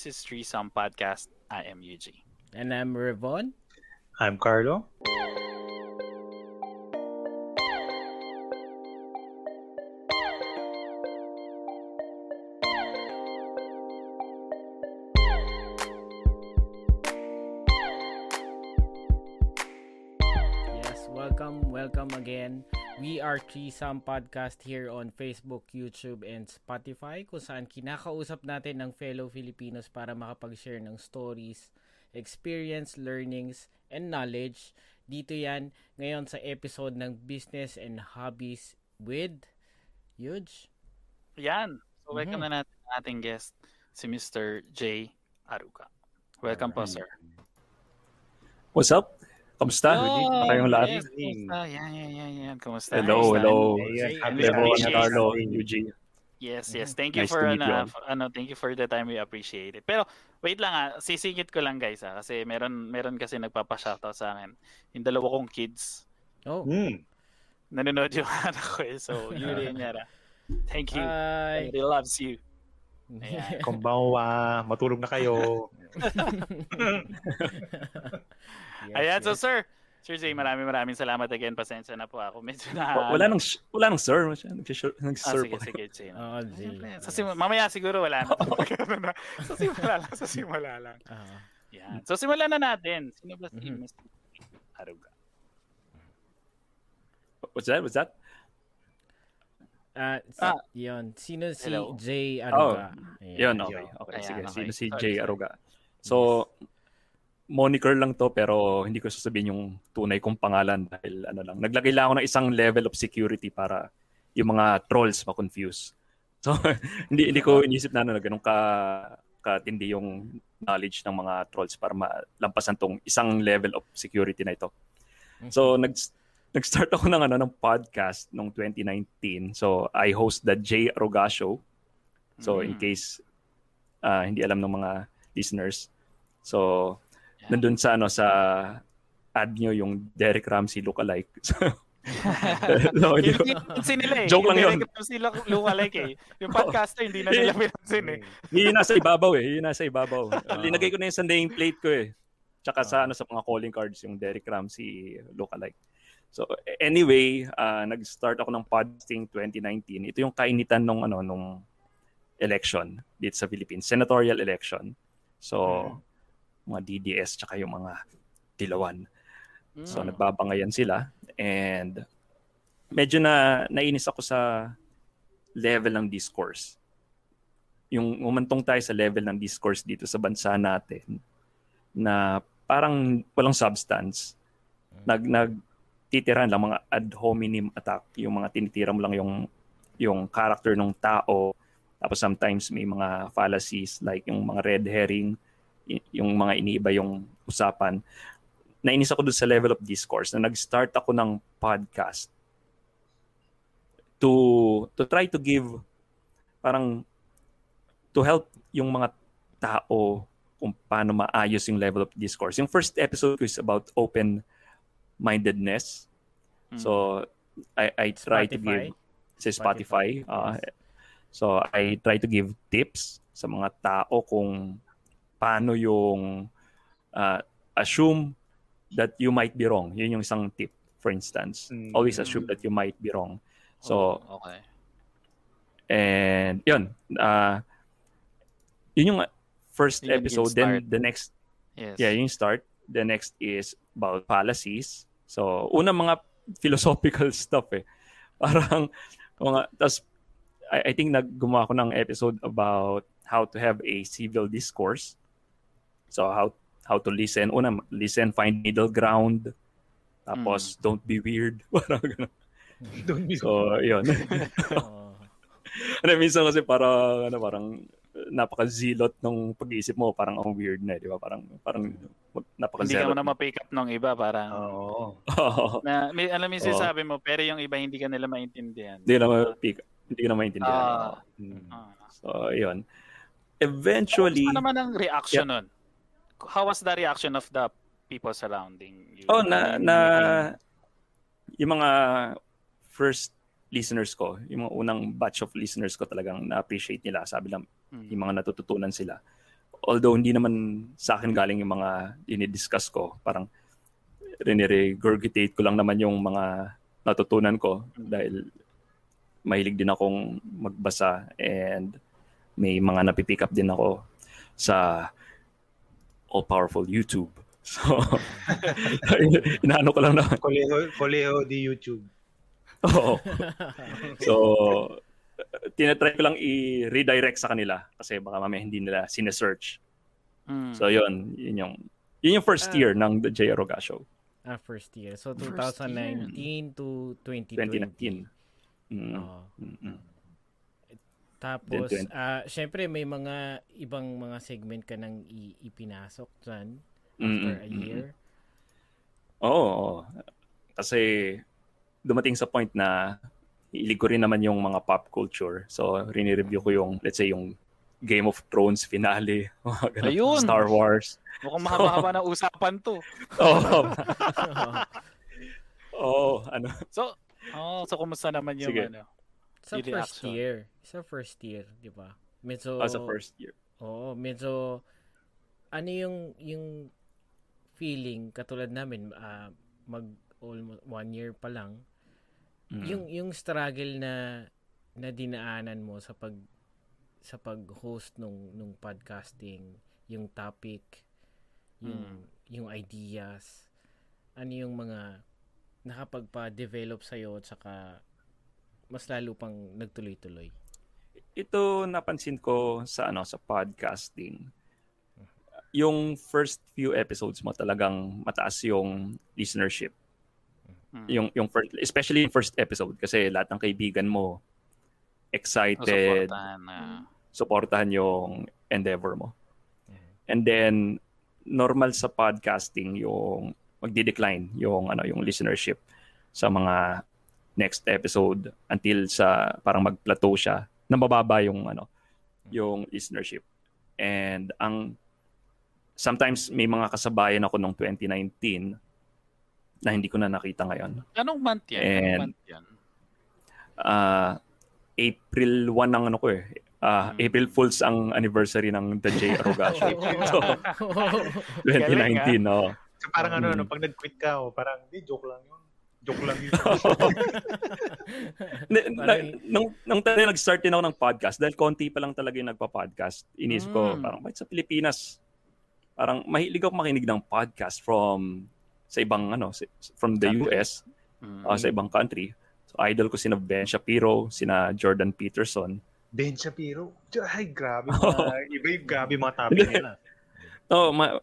This is Threesome Podcast. I am UG. And I'm Revon. I'm Carlo. Are Threesome Podcast here on Facebook, YouTube, and Spotify kung saan kinakausap natin ng fellow Filipinos para makapag-share ng stories, experience, learnings, and knowledge. Dito yan ngayon sa episode ng Business and Hobbies with Huge. Yan. So welcome Mhm. na natin ang ating guest, si Mr. J. Aruga. Welcome po, sir. What's up? Kamusta? Oh, Kayong lahat? yes, kumusta? Yan, yan, yan, yan. Kumusta? Hello, hello. Happy appreciate Carlo. Eugene. Yes, yes. Thank you Nice for ano, f- ano, thank you for the time we appreciate it. Pero wait lang ah, sisingit ko lang guys ah kasi meron meron kasi nagpapa-shoutout sa akin. Yung dalawa kong kids. Oh, Hmm. Nanonood yung anak ko eh. So, Yuri and Yara. Thank you. hi. Everybody loves you. Ayan. Konbanwa, matulog na kayo. Yes, Ayan, so yes. sir, Sir Jay, maraming maraming salamat again. Pasensya na po ako. Medyo na... Wa- Wala nang wala nang sir, Nag-sir- Ah, sige, po. sige, Jay. Oo, Jay. Sa sim- mamaya siguro wala na. Sa simula lang, sa simula lang. Ah. Yan. So simulan na natin. Sino ba si Mhm. Mr. Aruga? What's that? What's that? Ah, si, Ah. yun. Sino si Hello. Jay Aruga? Yun, okay. Okay, Ayan, sige. okay. Sino si Jay. Aruga? So, moniker lang to pero hindi ko sasabihin yung tunay kong pangalan dahil ano lang. Naglagay lang ako ng isang level of security para yung mga trolls ma-confuse. So, hindi hindi ko inisip na ano, na ganun ka katindi yung knowledge ng mga trolls para malampasan tong isang level of security na ito. So nag nag-start ako ng ano ng podcast noong 2019. So I host the J Aruga Show. So in Mm. case ah, hindi alam ng mga listeners. So Yeah. nandun sa ano sa ad nyo yung Derek Ramsey lookalike. no, hindi Hindi pinansin nila eh. Joke lang Yung yun. direct sila lookalike eh. Yung podcaster, hindi na nila pinansin eh. Yung nasa ibabaw eh. Yung nasa ibabaw. Linagay ko na yun sa nameplate ko eh. Tsaka sa ano sa mga calling cards yung Derek Ramsey lookalike. So anyway, ah, nag-start ako ng podcasting 2019. Ito yung kainitan nung ano nung election dito sa Philippines, senatorial election. So mga DDS tsaka yung mga Tilawan. So Mm. nagbabangayan sila and medyo na nainis ako sa level ng discourse. Yung umantong tayo sa level ng discourse dito sa bansa natin na parang walang substance. Nag nag titiran lang mga ad hominem attack, yung mga tinitira mo lang yung yung character ng tao. Tapos sometimes may mga fallacies like yung mga red herring, yung mga iniiba yung usapan nainis ako dun sa level of discourse na nag-start ako ng podcast to to try to give parang to help yung mga tao kung paano maayos yung level of discourse. Yung first episode ko is about open mindedness. Mm. So I I try to give Spotify? sa Spotify. ah, so I try to give tips sa mga tao kung paano yung ah, assume that you might be wrong. Yun yung isang tip, for instance. Mm. Always assume that you might be wrong. So, Oh, okay. and yun. ah yun yung first Yun episode. Then the next, Yes. yeah, yung start. The next is about fallacies. So, una mga philosophical stuff eh. Parang, mga, tas, I, I think naggumawa ako ng episode about how to have a civil discourse. So, how how to listen. Una, listen, find middle ground. Tapos, don't be weird. Parang ganun. So, yun. Ano, minsan kasi parang, ano, parang napaka-zilot ng pag-iisip mo. Parang ang weird na, eh, di ba? Parang, parang Hindi napaka-zilot. ka mo na ma-pick up ng iba parang Oo. na may, alam mo yung sinasabi mo pero yung iba hindi ka nila maintindihan. Hindi ka na ma-pick. Hindi ka na maintindihan. Mm. Ah. So, yun. Eventually, Ano naman ang reaction nun? How was the reaction of the people surrounding you? oh, na, na, yung mga first listeners ko, yung mga unang batch of listeners ko talagang na-appreciate nila. Sabi lang, Mm. yung mga natututunan sila. although hindi naman sa akin galing yung mga dinidiscuss ko, parang rinire-regurgitate ko lang naman yung mga natutunan ko dahil mahilig din akong magbasa and may mga napipick up din ako sa all-powerful YouTube. So, inaano ko lang naman. Koleho, Koleho di YouTube. Oo. So, tinatry ko lang i-redirect sa kanila kasi baka mamaya hindi nila sinesearch. Mm. So, yun. Yun yung, yun yung first Ah. year ng The J. Aroga Show. Ah, first year. So, First 2019 to 2020. 2019. Mm. Mm-mm. Tapos, Then 20. ah syempre may mga ibang mga segment ka nang i- ipinasok dyan after Mm-mm. a year. Oo. oo. Kasi dumating sa point na ilig ko rin naman yung mga pop culture. So, rini-review ko yung, let's say, yung Game of Thrones finale. mga ganun, Ayun! Star Wars. Mukhang mahaba-haba ng usapan to. Oo. Oo, ano. So, oh, so kumusta naman yung Sige. ano? sa first reaction. year. Sa first year, di ba? Medyo, As a first year. Oo, medyo, ano yung, yung feeling, katulad namin, ah, mag almost one year pa lang, Mm. yung yung struggle na na dinaanan mo sa pag sa pag-host nung nung podcasting, yung topic, yung yung ideas, ano yung mga nakapagpa-develop sa at saka mas lalo pang nagtuloy-tuloy. ito napansin ko sa ano sa podcasting. Yung first few episodes mo talagang mataas yung listenership. Hmm. Yung yung first, especially yung first episode kasi lahat ng kaibigan mo excited, Suportahan na. supportahan yung endeavor mo. And then normal sa podcasting yung magdi-decline yung ano yung listenership sa mga next episode until sa parang mag-plateau siya na mababa yung ano yung listenership. And ang sometimes may mga kasabayan ako nung 2019 na hindi ko na nakita ngayon. Anong month yan? Anong And- month yan? Ah, April 1 ang ano ko eh. Ah, Hmm. April Fools ang anniversary ng The J. Aruga Show. so, Galing, 2019, no. So parang ano, Mm. no, pag nag-quit ka, oh, parang, di, joke lang yun. Joke lang yun. Na, na, nung, nung tayo nag-start din ako ng podcast, dahil konti pa lang talaga yung nagpa-podcast, inisip ko, Mm. parang, bakit sa Pilipinas, parang mahilig ako makinig ng podcast from sa ibang, ano, from the. US, Mm. uh, sa ibang country. So, idol ko sina Ben Shapiro, sina Jordan Peterson. Ben Shapiro. Ay, grabe mga, iba yung grabe mga topic nila. Oh, ma-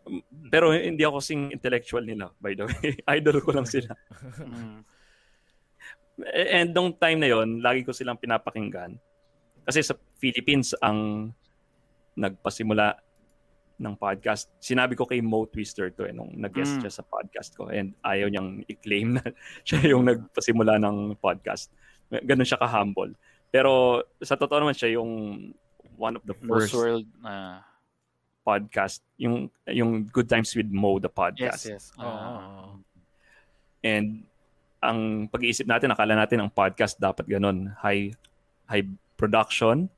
pero hindi ako sing intellectual nila, by the way. idol ko lang sila. Mm. And nung time na yon, lagi ko silang pinapakinggan. Kasi sa Philippines ang nagpasimula ng podcast. Sinabi ko kay Mo Twister to eh, nung nag-guest Mm. siya sa podcast ko. And ayaw niyang i-claim na siya yung nagpasimula ng podcast. Ganun siya ka-humble. Pero sa totoo naman siya yung one of the Most first world na podcast. Yung, yung Good Times with Mo, the yes, podcast. yes. Oo. Ah. And ang pag-iisip natin, akala natin ang podcast dapat ganun, high high production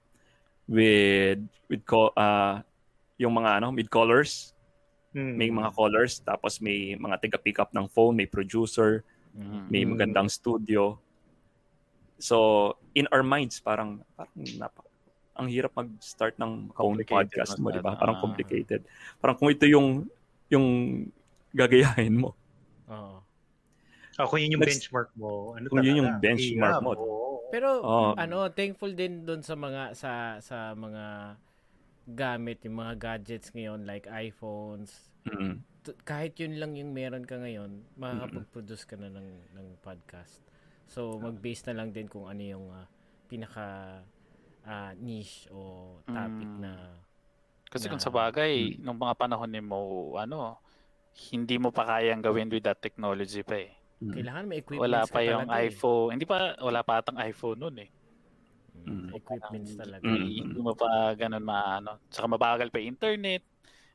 with with co- uh, yung mga ano, mid colors, Hmm. may mga colors, tapos may mga taga pick up ng phone, may producer, Mm. may Mm. magandang studio. So, in our minds, parang parang napa, ang hirap mag-start ng own podcast mo, di ba? Parang Ah. complicated. Parang kung ito yung yung gagayahin mo. Oo. Ah, kung yun yung Next- benchmark mo, ano Kung yun yung benchmark mo. oo. Pero Oo. ano, thankful din doon sa mga sa sa mga gamit, yung mga gadgets ngayon like iPhones. Mm. T- kahit yun lang yung meron ka ngayon, makakapag-produce ka na ng ng podcast. So mag-base na lang din kung ano yung ah, pinaka ah, niche o topic Mm. na Kasi kung Na- sa bagay, nung mga panahon ni Mo, ano, hindi mo pa kayang gawin with that technology pa eh. Mm. kailangan may equipments Wala pa yung talaga, eh. iPhone. Hindi pa, wala pa atang iPhone nun eh. Mm, Mm. Equipments talaga. Mm. Hindi mo pa ganun maano. Tsaka mabagal pa internet.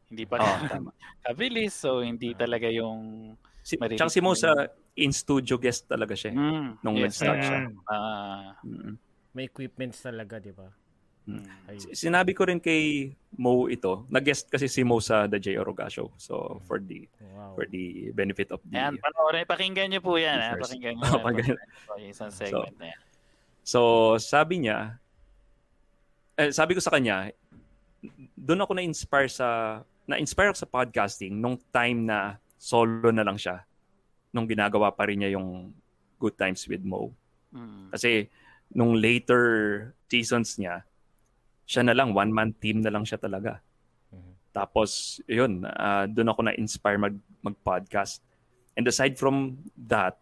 Hindi pa Oo, tama. kabilis. So, hindi Ah. talaga yung... Si, tsaka si Mo sa in-studio guest talaga siya. eh. Mm, Nung yes, nag-start siya. Mm. ah, Mm. May equipments talaga, di ba? Mm. S- Sinabi ko rin kay Mo ito. Nag-guest kasi si Mo sa The J. Oroga Show. So, for the Wow. for the benefit of the... Ayan, panoorin, pakinggan niyo po yan. Ha? Listeners. Pakinggan niyo. Oh, pakinggan. Yung isang segment na yan. So, sabi niya, eh, sabi ko sa kanya, doon ako na-inspire sa, na-inspire ako sa podcasting nung time na solo na lang siya. Nung ginagawa pa rin niya yung Good Times with Mo. Mm. Kasi nung later seasons niya, siya na lang, one-man team na lang siya talaga. Mhm. Tapos, yun, ah, doon ako na-inspire mag, mag-podcast. And aside from that,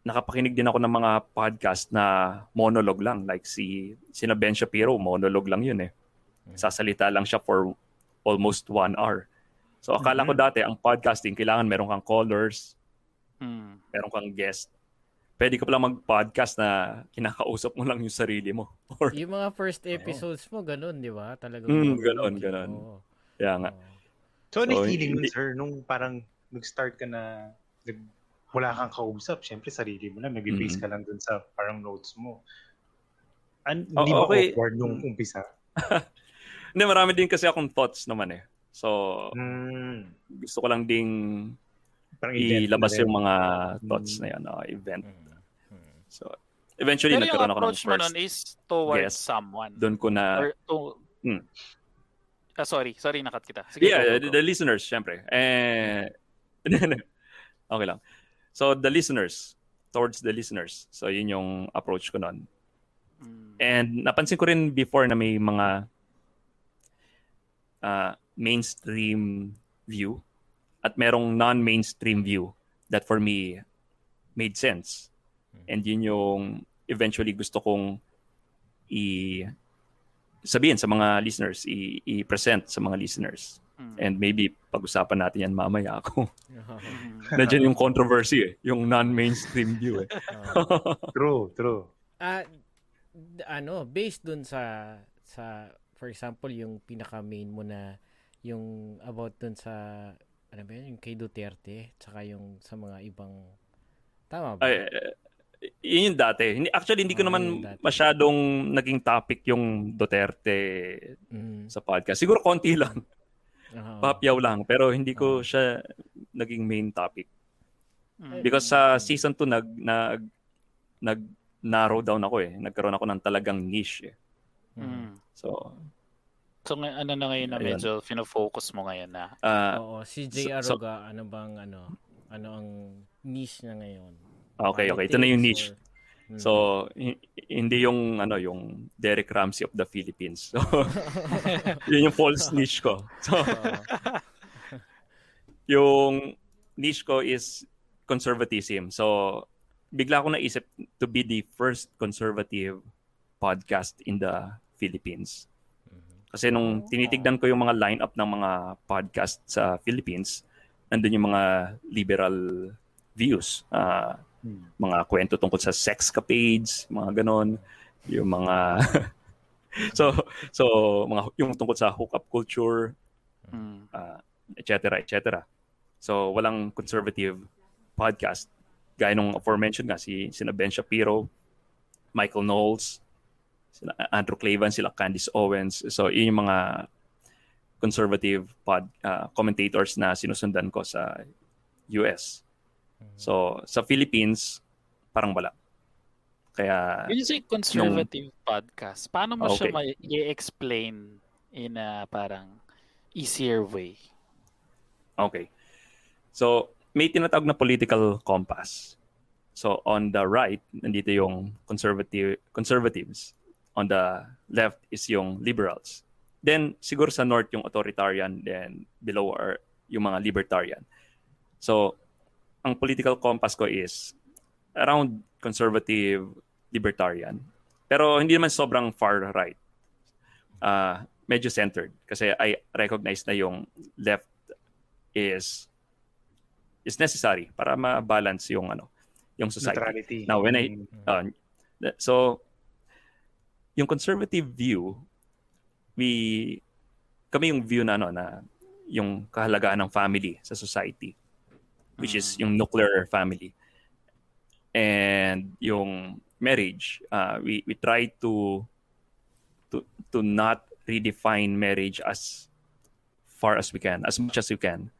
nakapakinig din ako ng mga podcast na monologue lang. Like si, sina Ben Shapiro, monologue lang yun eh. Sasalita lang siya for almost one hour. So akala ko Mhm. dati, ang podcasting, kailangan meron kang callers, Mm. meron kang guest. Pwede ka pala mag-podcast na kinakausap mo lang yung sarili mo. Or, Yung mga first episodes mo, ganun, di ba? Talagang Mm, ganun, ganun. Oo. kaya nga. So, ano yung So, feeling hindi- sir, nung parang nag-start ka na, nag, wala kang kausap, syempre sarili mo lang, nag-base Mhm. ka lang dun sa parang notes mo. An, Oh, hindi ba okay. awkward nung umpisa? Hindi, marami din kasi akong thoughts naman eh. So, Mm, gusto ko lang ding parang ilabas yung mga thoughts Mm. na yan, uh, event. Mm. Mm. So, eventually, Pero yung nagkaroon ako ng approach mo nun first. is towards guest. someone. Doon ko na, Or to... Mm. Ah, sorry, sorry, nakat kita. Sige, yeah, go, go, the, go. the listeners, syempre. Eh, okay lang. So, the listeners, towards the listeners. So, yun yung approach ko nun. Mm. And napansin ko rin before na may mga uh, mainstream view at merong non-mainstream view that for me made sense. And yun yung eventually gusto kong i sabihin sa mga listeners, i- i-present sa mga listeners. Mm. And maybe pag-usapan natin yan mamaya ako. Nandiyan yung controversy eh, yung non-mainstream view eh. True, true. Ah, d- ano, based dun sa sa for example yung pinaka main mo na yung about dun sa ano ba yun, yung kay Duterte tsaka yung sa mga ibang tama ba? Ay, eh, yun yung dati. Hindi, actually, hindi ko Ah, naman masyadong naging topic yung Duterte Mm. sa podcast. Siguro konti lang. Oo. Papyaw lang. Pero hindi ko Oo. siya naging main topic. Mm. Because sa season 2, nag, nag, nag narrow down ako eh. Nagkaroon ako ng talagang niche eh. Mm. So, So, ano na ngayon na Ayun. medyo fino-focus mo ngayon na? ah, Oo, si J. so- Aruga, ano bang ano, ano ang niche niya ngayon? okay, okay. Ito na yung niche. Or- Mm. So, hi- hindi yung ano yung Derek Ramsey of the Philippines. So, yun yung false niche ko. So, yung niche ko is conservatism. So, bigla ko naisip to be the first conservative podcast in the Philippines. Kasi nung tinitignan ko yung mga lineup ng mga podcast sa Philippines, nandun yung mga liberal views. ah, Hmm. Mga kwento tungkol sa sexcapades, mga ganon. Yung mga... so, so mga, yung tungkol sa hookup culture, uh, et cetera, et cetera. So, walang conservative podcast. Gaya nung aforementioned nga, si, sina Ben Shapiro, Michael Knowles, sila Andrew Clavan, sila Candice Owens. So, yun yung mga conservative pod, uh, commentators na sinusundan ko sa US. So, sa Philippines, parang wala. Kaya, Yun yung conservative podcast. Paano mo siya Okay. ma-i-explain in a parang easier way? Okay. So, may tinatawag na political compass. So, on the right, nandito yung conservative conservatives. On the left is yung liberals. Then, siguro sa north yung authoritarian, then below are yung mga libertarian. So, ang political compass ko is around conservative libertarian. Pero hindi naman sobrang far right. Uh, medyo centered kasi I recognize na yung left is is necessary para ma-balance yung ano yung society. Neutrality. Now, when I- Mm. Uh, so yung conservative view we kami yung view na ano na yung kahalagahan ng family sa society which is yung nuclear family and yung marriage uh, we we try to to to not redefine marriage as far as we can, as much as we can.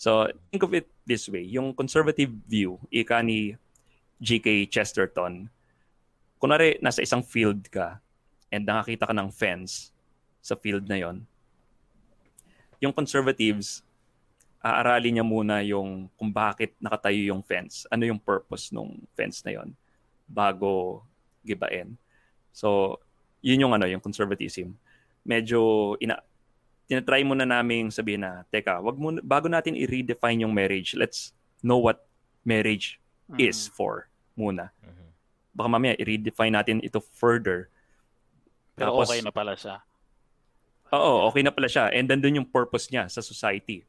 So think of it this way, yung conservative view, ika ni G.K. Chesterton, kunwari nasa isang field ka and nakakita ka ng fence sa field na yon, yung conservatives, aaralin niya muna yung kung bakit nakatayo yung fence. Ano yung purpose ng fence na yon bago gibain. So, yun yung ano, yung conservatism. Medyo ina tinatry muna namin sabihin na, teka, wag mo bago natin i-redefine yung marriage, let's know what marriage Mm. is for muna. Mhm. Baka mamaya i-redefine natin ito further. Pero Tapos- okay na pala siya. Oo, okay na pala siya. And nandun yung purpose niya sa society.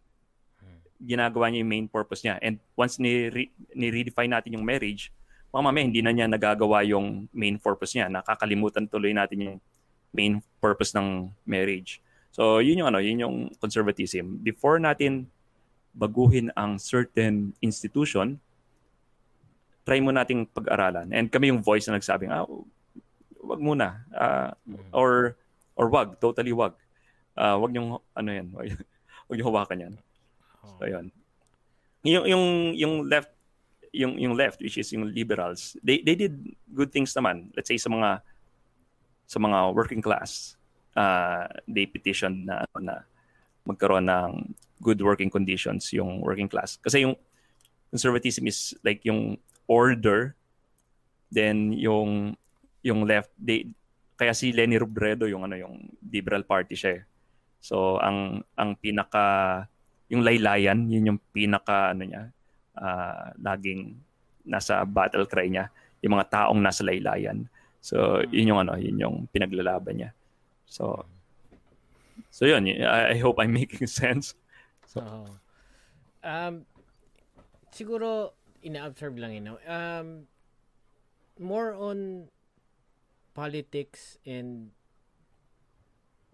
Ginagawa niya yung main purpose niya. And once ni- ni-redefine natin yung marriage, mamaya hindi na niya nagagawa yung main purpose niya. Nakakalimutan tuloy natin yung main purpose ng marriage. So, yun yung ano, yun yung conservatism. Before natin baguhin ang certain institution, try mo nating pag-aralan. And kami yung voice na nagsabing, ah, wag muna. Mhm. or or wag, totally wag. Ah, wag yung ano yan, wag, wag yung hawakan yan. So, ayun. Yung yung yung left yung yung left which is yung liberals, they they did good things naman. Let's say sa mga sa mga working class, uh, they petitioned na na magkaroon ng good working conditions yung working class. Kasi yung conservatism is like yung order then yung yung left they kaya si Lenny Robredo yung ano yung liberal party siya eh. So ang ang pinaka yung laylayan, yun yung pinaka ano niya, ah, laging nasa battle cry niya, yung mga taong nasa laylayan. So yun yung ano, yun yung pinaglalaban niya. So So yun, I, I hope I'm making sense. So- Oo. Um, siguro, ina-observe lang yun. no? Um, more on politics and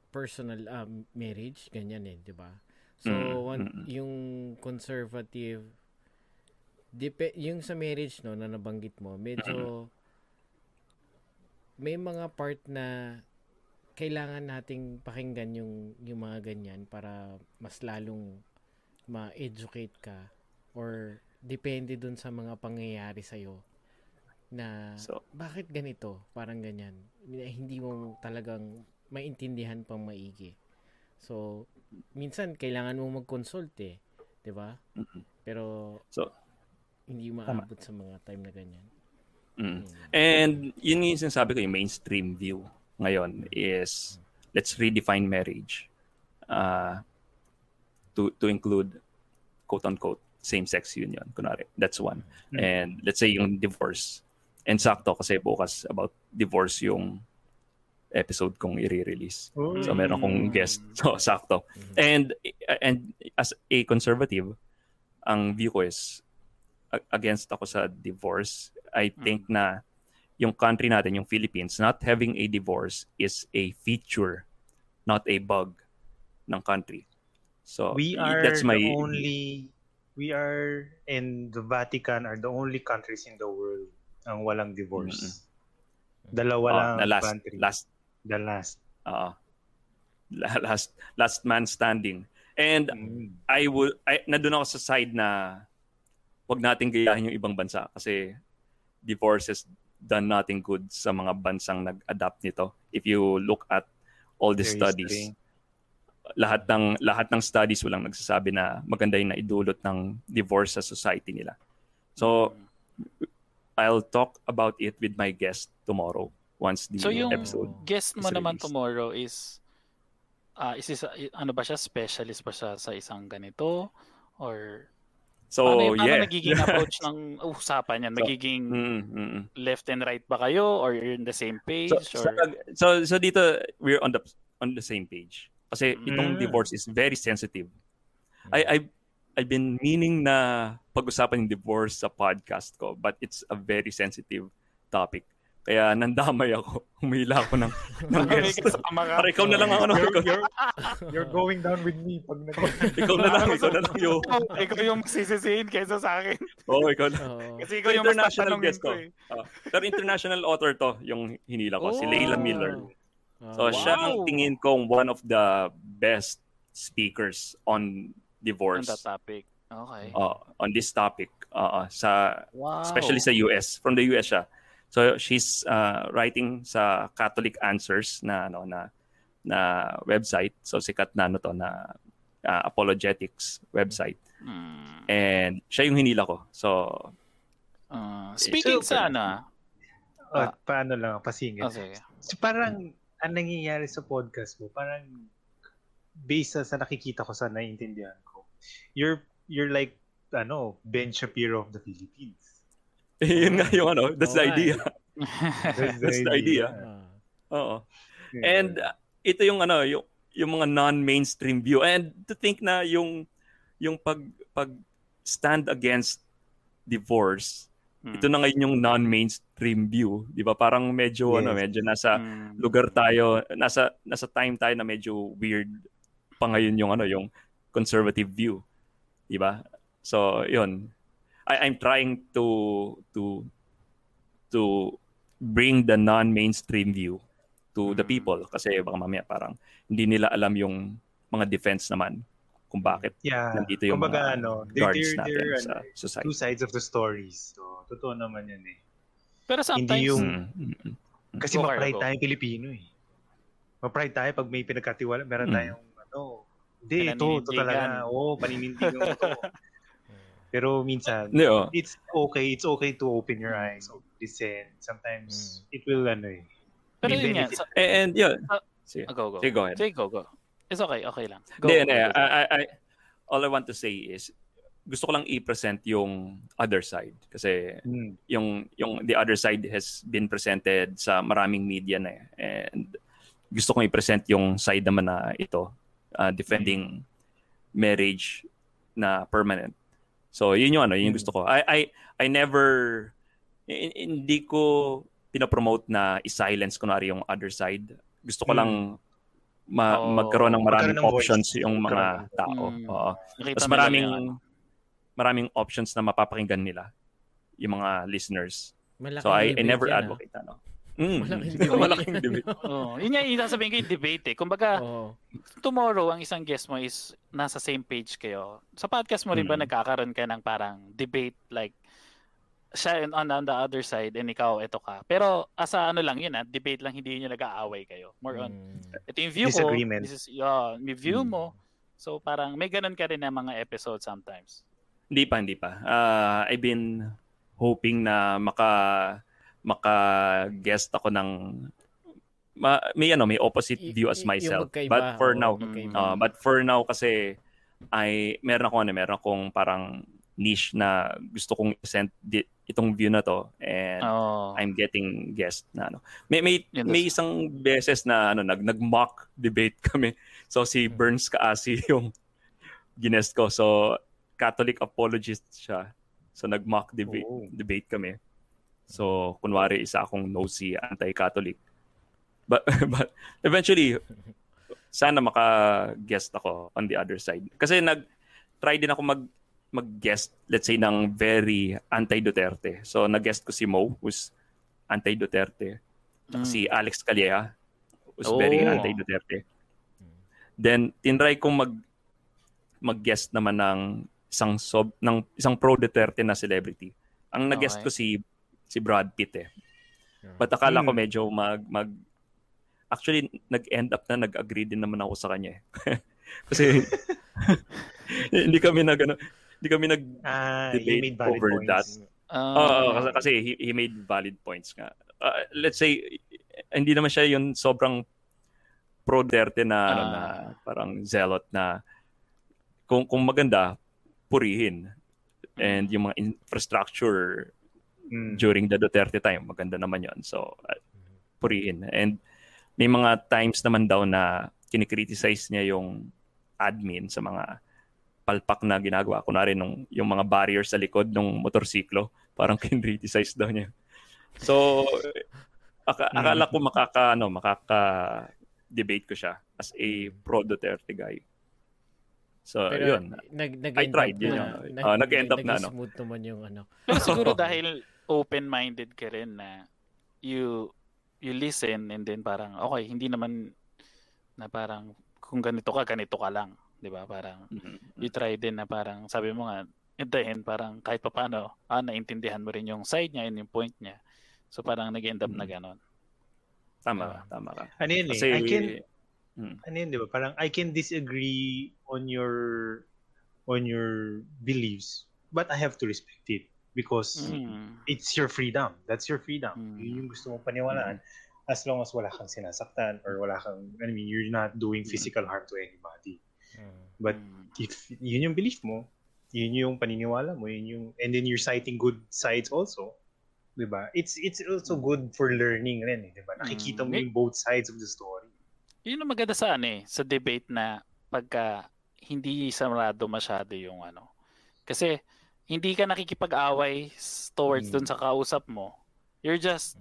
personal um, marriage, ganyan eh, di ba? So, Mm, one, mm, mm. yung conservative, dep- yung sa marriage no, na nabanggit mo, medyo may mga part na kailangan nating pakinggan yung yung mga ganyan para mas lalong ma-educate ka or depende dun sa mga pangyayari sa na So, bakit ganito? Parang ganyan. Hindi mo talagang maintindihan pang maigi. So minsan kailangan mo mag-consult eh 'di ba pero So, hindi maabot sa mga time na ganyan mm. Mm. And yun yung sinasabi ko, yung mainstream view ngayon is let's redefine marriage uh, to to include quote unquote same-sex union. Kunwari, that's one. Mm. And let's say yung divorce. And sakto kasi bukas about divorce yung episode kong i-release. So meron akong guest. So sakto. Mhm. And and as a conservative, ang view ko is against ako sa divorce. I think na yung country natin, yung Philippines, not having a divorce is a feature, not a bug ng country. So we are that's my the only we are in the Vatican are the only countries in the world ang walang divorce. Dalawa Oh, lang last country. last the last. uh, last last man standing. And Mm. I would I nandun ako sa side na wag nating gayahin yung ibang bansa kasi divorce has done nothing good sa mga bansang nag-adapt nito. If you look at all the Their studies, history. lahat ng lahat ng studies walang nagsasabi na maganda yung naidulot ng divorce sa society nila. So I'll talk about it with my guest tomorrow once the So yung episode. guest mo is naman released. tomorrow is ah is isa, ano ba siya specialist ba siya sa isang ganito or So yung- paano yeah. nagiging approach ng usapan niyan? So, Magiging Mm, mm, mm. left and right ba kayo or you're in the same page So, or so, so dito we're on the on the same page. Kasi itong Mm. divorce is very sensitive. I I I've been meaning na pag-usapan yung divorce sa podcast ko, but it's a very sensitive topic. Kaya nandamay ako. Humila ako ng, ng guest. Para ikaw na lang ang ano. You're, you're, you're going down with me pag nag ikaw na lang. Ikaw na lang yung... Oh, ikaw yung masisisihin kaysa sa akin. Oo, ikaw na. Oo. Kasi ikaw yung mas International guest ko eh. Ah, pero international author to, yung hinila ko. Si Leila Oh. Miller. So Ah, siya ang Wow! tingin kong one of the best speakers on On divorce. that topic. Okay. uh, on this topic uh, sa wow. especially sa US from the US siya so she's uh, writing sa Catholic Answers na ano na na website so sikat na ano to na uh, apologetics website Mm. and siya yung hinila ko so Ah, speaking So, sa ano, ah, Oh, Ah. paano lang, pasingit. oh, sige. So, parang, ang nangyayari sa podcast mo, parang, based sa, sa nakikita ko sa naiintindihan ko, you're, you're like, ano, Ben Shapiro of the Philippines. yun nga yung ano that's the idea That's That's the idea. Ah. oo and uh, ito yung ano yung yung mga non-mainstream view and to think na yung yung pag pag stand against divorce Mm. ito na ngayon yung non-mainstream view, 'di ba? Parang medyo Yes. ano, medyo nasa Mm. lugar tayo, nasa nasa time tayo na medyo weird pa ngayon yung ano, yung conservative view, 'di ba? So, 'yun. I I'm trying to to to bring the non-mainstream view to the Mm. people kasi baka mamaya parang hindi nila alam yung mga defense naman kung bakit yeah. nandito yung Kumbaga, mga ano, they're, guards they're, natin they're, sa ano, society. two sides of the stories. So, totoo naman yan eh. Pero sometimes, Hindi yung- Mm, mm, mm. Kasi Go, ma-pride Pilipino eh. Ma-pride tayo pag may pinagkatiwala. Meron Mm. tayong, ano, hindi, ito, ito talaga. Oo, paninindigan mo to. Pero minsan, Hindi, oh. it's okay. It's okay to open your eyes, listen. Sometimes, it will, ano eh. pero yun nga, sa- And, and yun. Sige. ah, go, go. Sige, go ahead. Sige, go, go. It's okay, okay lang. Go, Hindi, go, hindi. go. I, I, I, all I want to say is, gusto ko lang i-present yung other side. Kasi Hmm. yung, yung the other side has been presented sa maraming media na eh. And gusto kong i-present yung side naman na ito, uh, defending marriage na permanent. So, yun yung ano, yun yung Mm. gusto ko. I, I, I never, hi- hindi ko pinopromote na i-silence kunwari yung other side. Gusto ko Mm. lang ma- Oh, magkaroon ng maraming magkaroon ng voice. options yung mga tao. Mm. Oo. Nakita Mas nila maraming yung maraming options na mapapakinggan nila yung mga listeners. Malaking So I, I never yan, ah. advocate ano. Mm. Malaking Malaking debate. Oo. yun yung sasabihin ko yung debate eh. Kumbaga, Oo. tomorrow, ang isang guest mo is nasa same page kayo. Sa podcast mo rin ba Mm. nagkakaroon ka ng parang debate like siya on, on the other side and ikaw ito ka. Pero asa ano lang yun ah, debate lang hindi yung nag-aaway kayo. More on, Mm. ito yung view Disagreement. ko, this is, yeah, may view Mm. mo. So parang may ganun ka rin na mga episode sometimes. Hindi pa, hindi pa. Uh, I've been hoping na maka maka-guest ako ng ma, may ano, may opposite Y- view as myself. But for now, uh, but for now kasi ay meron ako ano, meron akong parang niche na gusto kong present di, itong view na to and Oh. I'm getting guest na ano. May may Yun, may isang beses na ano nag nag-mock debate kami. So si Hmm. Burns Kaasi yung ginest ko. So Catholic apologist siya. So nag-mock debate Oh. debate kami. So kunwari isa akong nosy anti-Catholic. But but eventually sana maka-guest ako on the other side. Kasi nag try din ako mag mag-guest let's say ng very anti-Duterte. So nag-guest ko si Mo who's anti-Duterte. Mm. Si Alex Calleja who's Oh. very anti-Duterte. Then tinry kong mag mag-guest naman ng isang sob ng isang pro Duterte na celebrity. Ang nag-guest Okay. ko si si Brad Pitt eh. But akala ko Hmm. medyo mag mag Actually nag-end up na nag-agree din naman ako sa kanya eh. Kasi hindi kami nag ano, hindi kami nag Ah, Debate you made valid over points. that. Ah. Oo, kasi, kasi he, he made valid points nga. Uh, let's say hindi naman siya yung sobrang pro Duterte na ano Ah. na parang zealot na kung kung maganda purihin. And yung mga infrastructure Mm. during the Duterte time, maganda naman yon So, uh, purihin. And may mga times naman daw na kinikriticize niya yung admin sa mga palpak na ginagawa. Kunwari nung, yung mga barriers sa likod ng motorsiklo, parang kinriticize daw niya. So, aka, Mm. akala ko makaka, ano, makaka debate ko siya as a pro Duterte guy. So, Pero yun. nag, nag I tried, yun yun. Ah, nag-end up na, ano. smooth naman yung ano. Pero siguro dahil open-minded ka rin na you you listen and then parang okay, hindi naman na parang kung ganito ka, ganito ka lang, 'di ba? Parang Mhm. you try din na parang sabi mo nga at the end parang kahit papaano ah, naintindihan mo rin yung side niya and yung point niya. So parang nag-end up na Mm. ganon. Tama ka, tama ka. Ano yun eh, Kasi, I can, Mm. ano yun, di ba? Parang I can disagree on your on your beliefs, but I have to respect it because Mm. it's your freedom. That's your freedom. Mm. Yun yung gusto mong paniwalaan. As long as wala kang sinasaktan or wala kang, I mean, you're not doing physical harm to anybody. But Mm. if yun yung belief mo, yun yung paniniwala mo, yun yung, and then you're citing good sides also, di ba? It's it's also good for learning rin, eh, di ba? Nakikita mo Mm. yung both sides of the story. Yun ang maganda sa ano eh, sa debate na pagka hindi sarado masyado yung ano. Kasi hindi ka nakikipag-away towards Mm. dun sa kausap mo. You're just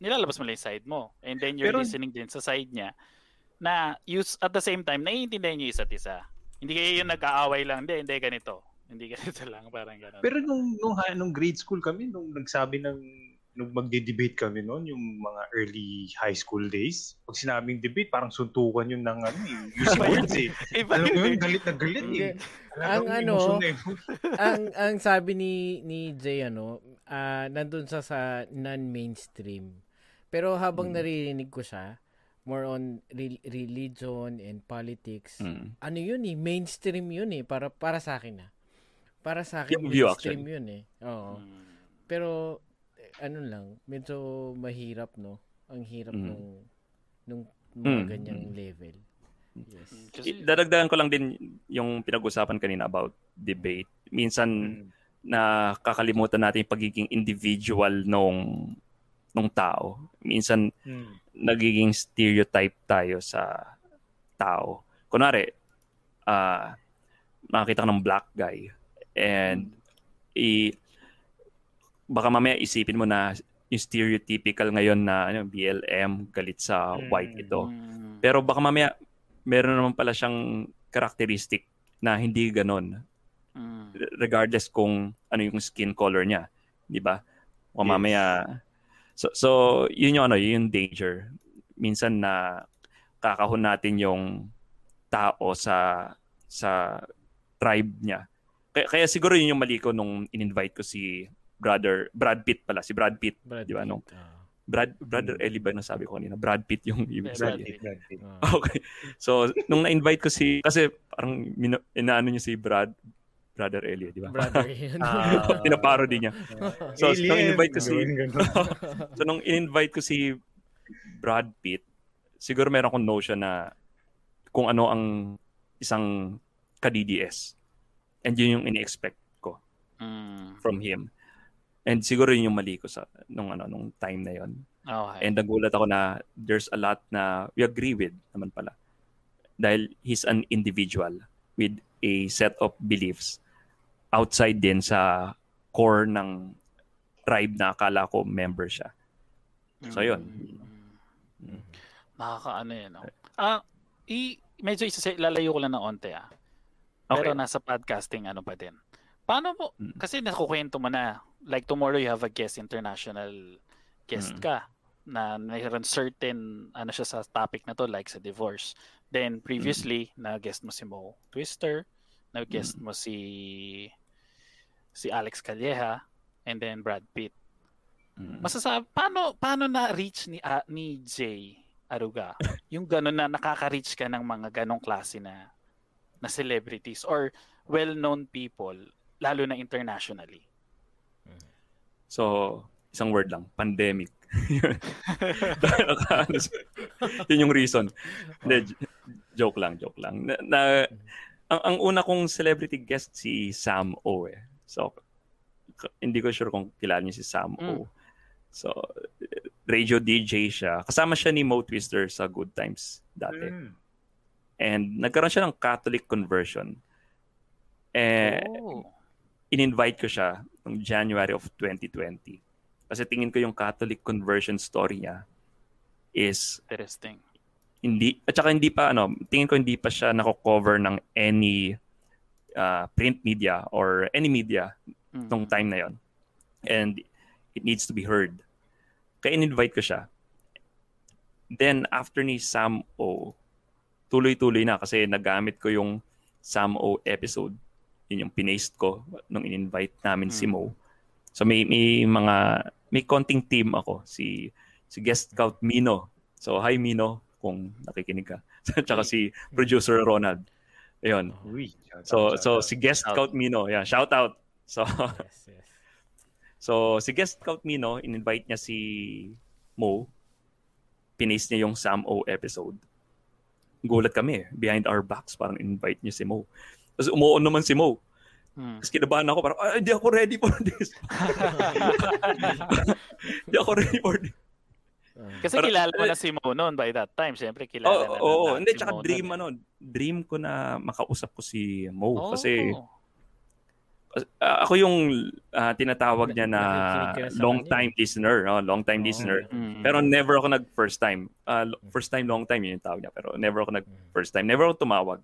nilalabas mo lang yung side mo. And then you're Pero- listening din sa side niya na use at the same time naiintindihan niyo isa't isa. Hindi kayo yung nag-aaway lang, hindi, hindi ganito. Hindi ganito lang, parang ganun. Pero nung, nung, nung grade school kami, nung nagsabi ng, nung magde-debate kami noon, yung mga early high school days, pag sinabing debate, parang suntukan yun ng ano, eh, using words eh. Iba Alam mo yun eh. galit na galit eh. Ang ano, na ang ang sabi ni ni Jay ano, ah nandun sa sa non-mainstream. Pero habang Mm. naririnig ko siya, more on re- religion and politics. Mm. Ano yun eh, mainstream yun eh para para sa akin ah. Para sa akin Yung view, mainstream yun eh. Oo. Mm. Pero ano lang, medyo mahirap no. Ang hirap Mm. nung nung mga Mm, ganyang mm. level. Yes. Kasi, Dadagdagan ko lang din yung pinag-usapan kanina about debate. Minsan Mm. na kakalimutan natin yung pagiging individual nung nung tao. Minsan Mm. nagiging stereotype tayo sa tao. Kunwari, ah makakita ka ng black guy and i baka mamaya isipin mo na yung stereotypical ngayon na ano, BLM galit sa white ito. Mm. Pero baka mamaya meron naman pala siyang characteristic na hindi ganon Mm. regardless kung ano yung skin color niya, 'di ba? O mamaya So so yun yung ano, yun yung danger. Minsan na kakahon natin yung tao sa sa tribe niya. Kaya, kaya siguro yun yung mali ko nung in-invite ko si brother Brad Pitt pala, si Brad Pitt. Brad Di ba, Pitt, no? ah. Brad brother Eli ba nasabi ko kanina? Brad Pitt yung ibig Brad sabihin. Pitt. Brad Pitt. Ah. Okay. So, nung na-invite ko si, kasi parang mino, inaano niya si Brad, Brother Elio, di ba? Brother. Ah. Pinaparody niya. So, Alien, nung invite ko si, so, nung in-invite ko si Brad Pitt, siguro meron akong notion na kung ano ang isang ka-DDS. And yun yung ini-expect ko Mm. from him. And siguro yun yung mali ko sa nung ano nung time na yon. Okay. And nagulat ako na there's a lot na we agree with naman pala. Dahil he's an individual with a set of beliefs outside din sa core ng tribe na akala ko member siya. So, yun. Mm. Nakakaano yan. No? Ah, i medyo isa lalayo ko lang ng onte ah. Pero Okay. nasa podcasting ano pa din. Paano mo Mm. kasi nakukwento mo na like tomorrow you have a guest international guest Mm. ka na mayroon certain ano siya sa topic na to like sa divorce. Then previously na guest mo si Mo Twister, na guest mo si si Alex Calleja and then Brad Pitt. Mm. Masasabi, paano, paano na-reach ni, ah, ni Jay Aruga? yung gano'n na nakaka-reach ka ng mga ganong klase na, na celebrities or well-known people, lalo na internationally. So, isang word lang, pandemic. Yun yung reason. Hindi, joke lang, joke lang. Na, na- ang, ang una kong celebrity guest si Sam O eh. So, hindi ko sure kung kilala niyo si Sam O. So, eh, radio DJ siya. Kasama siya ni Mo Twister sa Good Times dati. Mm. And nagkaroon siya ng Catholic conversion. Eh, oh. In-invite ko siya noong January of 2020. Kasi tingin ko yung Catholic conversion story niya is Interesting. hindi at saka hindi pa ano, tingin ko hindi pa siya nako-cover ng any uh, print media or any media Mm. nung time na yon. And it needs to be heard. Kaya in-invite ko siya. Then after ni Sam O, tuloy-tuloy na kasi nagamit ko yung Sam O episode. Yun yung pinaste ko nung in-invite namin si Hmm. Mo. So may may mga may konting team ako si si guest scout Mino. So hi Mino kung nakikinig ka. Tsaka si producer Ronald. Ayun. Uy. So out, so shout si guest scout Mino, yeah, shout out. So Yes, yes. So, si guest scout Mino, in-invite niya si Mo. Pinaste niya yung Sam O episode. Gulat kami eh. Behind our backs, parang invite niya si Mo. Tapos umuon naman si Mo. Hmm. Tapos kinabahan ako, parang, ay, hindi ako ready for this. Hindi ako ready for this. Ah. Kasi Parang- kilala mo na si Mo noon by that time. Siyempre, kilala Oo, na oo. na hindi, si tsaka Mo dream, noon, ano, dream ko na makausap ko si Mo. eh. Kasi Oh. ah, ako yung ah, tinatawag niya na long time listener. no? long time Oo. listener. Mm. Pero never ako nag first time. Ah, lo- first time, long time yun yung tawag niya. Pero never ako nag first time. Never ako tumawag.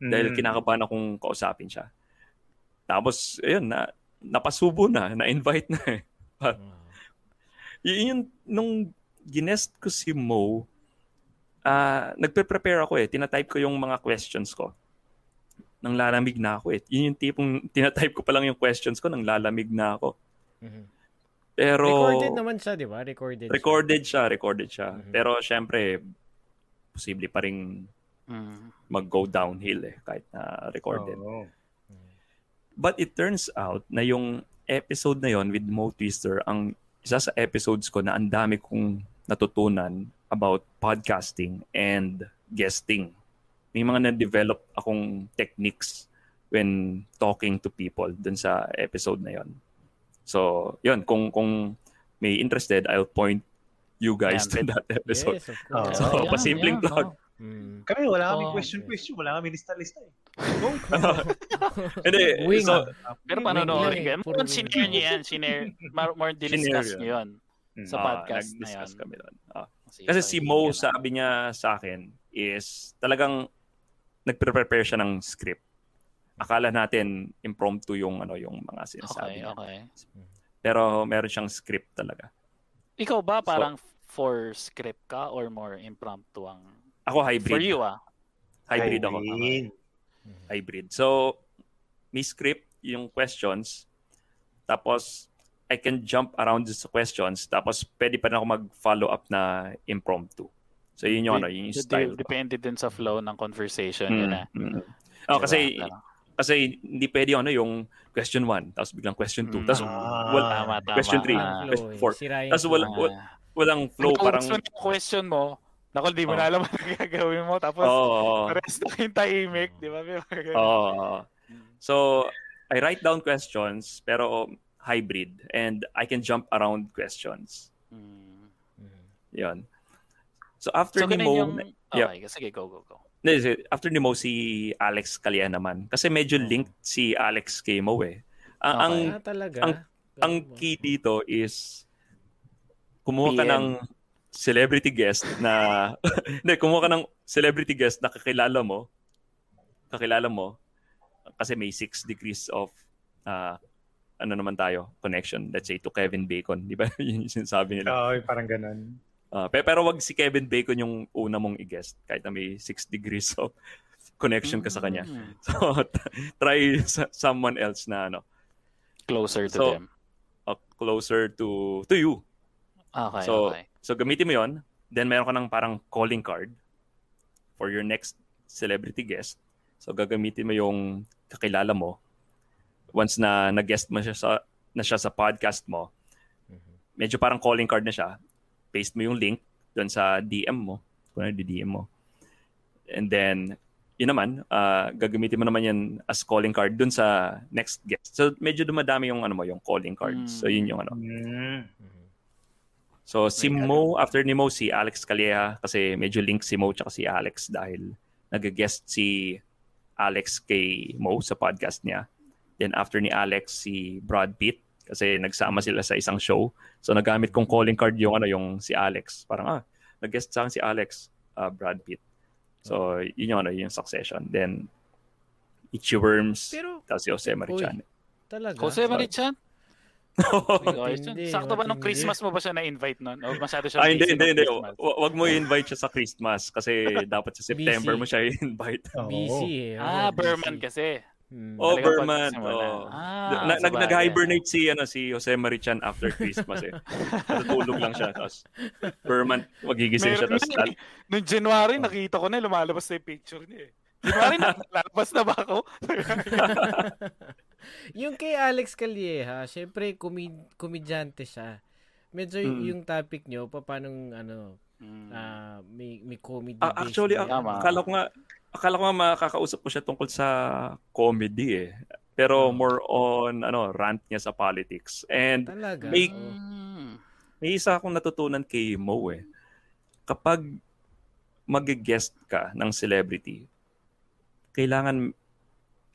Mm. Dahil kinakabahan akong kausapin siya. Tapos, ayun, na, napasubo na. Na-invite na eh. Ah. Y- yun yung, nung ginest ko si Mo, ah nagpe-prepare ako eh. Tinatype ko yung mga questions ko. Nang lalamig na ako eh. Yun yung tipong tinatype ko pa lang yung questions ko nang lalamig na ako. Mhm. Pero... Recorded naman siya, di ba? Recorded. siya. Recorded siya, recorded siya. Mhm. Pero syempre, posible pa rin Mm. mag-go downhill eh, kahit na recorded. Oo. But it turns out na yung episode na yon with Mo Twister, ang isa sa episodes ko na ang dami kong natutunan about podcasting and guesting. May mga na-develop akong techniques when talking to people dun sa episode na yon. So, yun, kung kung may interested, I'll point you guys Yan, to that episode. Yes, of course. So, Yeah, pasimpleng yeah, plug. oh. Mm. Kami, wala kaming Oh, question-question. Wala kaming lista-lista eh. Hindi, Wing. so, Pero panonoorin ka. Puro sinare niyo yan. Sinare, more, more discuss yun. niyo yun. Sa ah, podcast na yan. kami doon. Ah. Sige, Kasi so, si Mo, na. sabi niya sa akin, is talagang nagpre-prepare siya ng script. Akala natin impromptu yung ano yung mga sinasabi Okay, niya. okay. Pero meron siyang script talaga. Ikaw ba parang for script ka or more impromptu ang Ako hybrid. for you ah? Hybrid ako. Irene. Hybrid. So, may script yung questions. Tapos, I can jump around sa questions. Tapos, pwede pa rin ako mag-follow up na impromptu. So, yun yung ano, yun yung style. Depende din sa flow ng conversation Mm, yun ah. mm. Oh, Diba? kasi kasi hindi pwede ano yung question 1 tapos biglang question 2 Mm. tapos Ah. wal- Tama, tama. question three. Ah. Question four. Sirain Tapos wala- wala- walang flow parang question mo, naku, di mo Oh. na alam ano gagawin mo. Tapos, oo. rest na yung tahimik, di ba? Oo. Mm. So, I write down questions pero hybrid and I can jump around questions. Mm. 'Yon. So after So, ni Mo, yung... yeah. Okay, sige, go, go, go. After ni Mo si Alex Calia naman kasi medyo Oh. linked si Alex kay Mo eh. Ang ang Okay. Ah, talaga? ang- ang Ganun key dito is kumuha ka PM. ng celebrity guest na hindi kumuha ka ng celebrity guest na kakilala mo kakilala mo kasi may six degrees of ah, ano naman tayo connection let's say to Kevin Bacon di ba yun yung sinasabi nila Oo, parang ganun. Ah, pe- pero wag si Kevin Bacon yung una mong i-guest kahit na may six degrees of connection ka sa kanya Mm. so try someone else na ano Closer to So, them. uh, closer to to you Okay, So, okay. So gamitin mo 'yon. Then meron ka ng parang calling card for your next celebrity guest. So gagamitin mo yung kakilala mo. Once na nag-guest mo siya sa na siya sa podcast mo, Mhm. medyo parang calling card na siya. Paste mo yung link doon sa DM mo. Kung ano DM mo. And then yun naman, ah, gagamitin mo naman yan as calling card dun sa next guest. So medyo dumadami yung ano mo, yung calling cards. So yun yung ano. Mm. So si May Mo, after ni Mo, si Alex Calleja kasi medyo link si Mo tsaka si Alex dahil nag-guest si Alex kay Mo sa podcast niya. Then after ni Alex, si Brad Pitt kasi nagsama sila sa isang show. So nagamit kong calling card yung ano yung si Alex. Parang ah, nag-guest sa si Alex, ah, Brad Pitt. So yun yung ano, yung succession. Then Itchy Worms, Pero, tapos si Jose Marichan. talaga? Jose Marichan? Ayos yun. Matindi, Sakto ba nung. Christmas mo ba siya na-invite nun? O masyado siya Ay, hindi, busy hindi, nung hindi. Christmas? Wa- Wag mo i-invite siya sa Christmas kasi dapat sa September Busy. mo siya i-invite. Busy eh. Ah, Berman kasi. Hmm. Oh, Berman. Oh. Ah, Na, nag, nag-hibernate si, ano, si Jose Marichan after Christmas eh. Natutulog lang siya. Tapos, Berman, magigising siya. Tapos, na eh. Noong January, nakita ko na lumalabas na yung picture niya eh. January, lalabas na ba ako? Yung kay Alex Calleja, syempre komid komedyante siya. Medyo Mm. yung topic nyo, paano ano, Mm. ah, may may comedy based actually, ak- akala ko nga, akala ko nga makakausap ko siya tungkol sa comedy eh. Pero Ah. more on, ano, rant niya sa politics. And Talaga. may-. Mm. may isa akong natutunan kay Mo eh. Kapag mag-guest ka ng celebrity, kailangan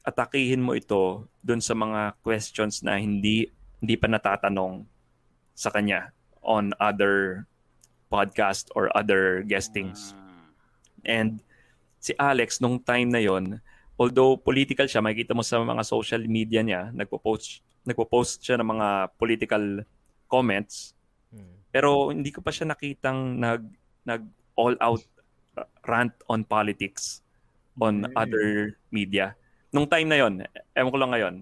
atakihin mo ito dun sa mga questions na hindi hindi pa natatanong sa kanya on other podcast or other guestings. Mm. And si Alex nung time na yon, although political siya, makikita mo sa mga social media niya, nagpo-post nagpo-post siya ng mga political comments, Hmm. pero hindi ko pa siya nakitang nag nag all out rant on politics on Mm. other media. Nung time na yon, ewan ko lang ngayon,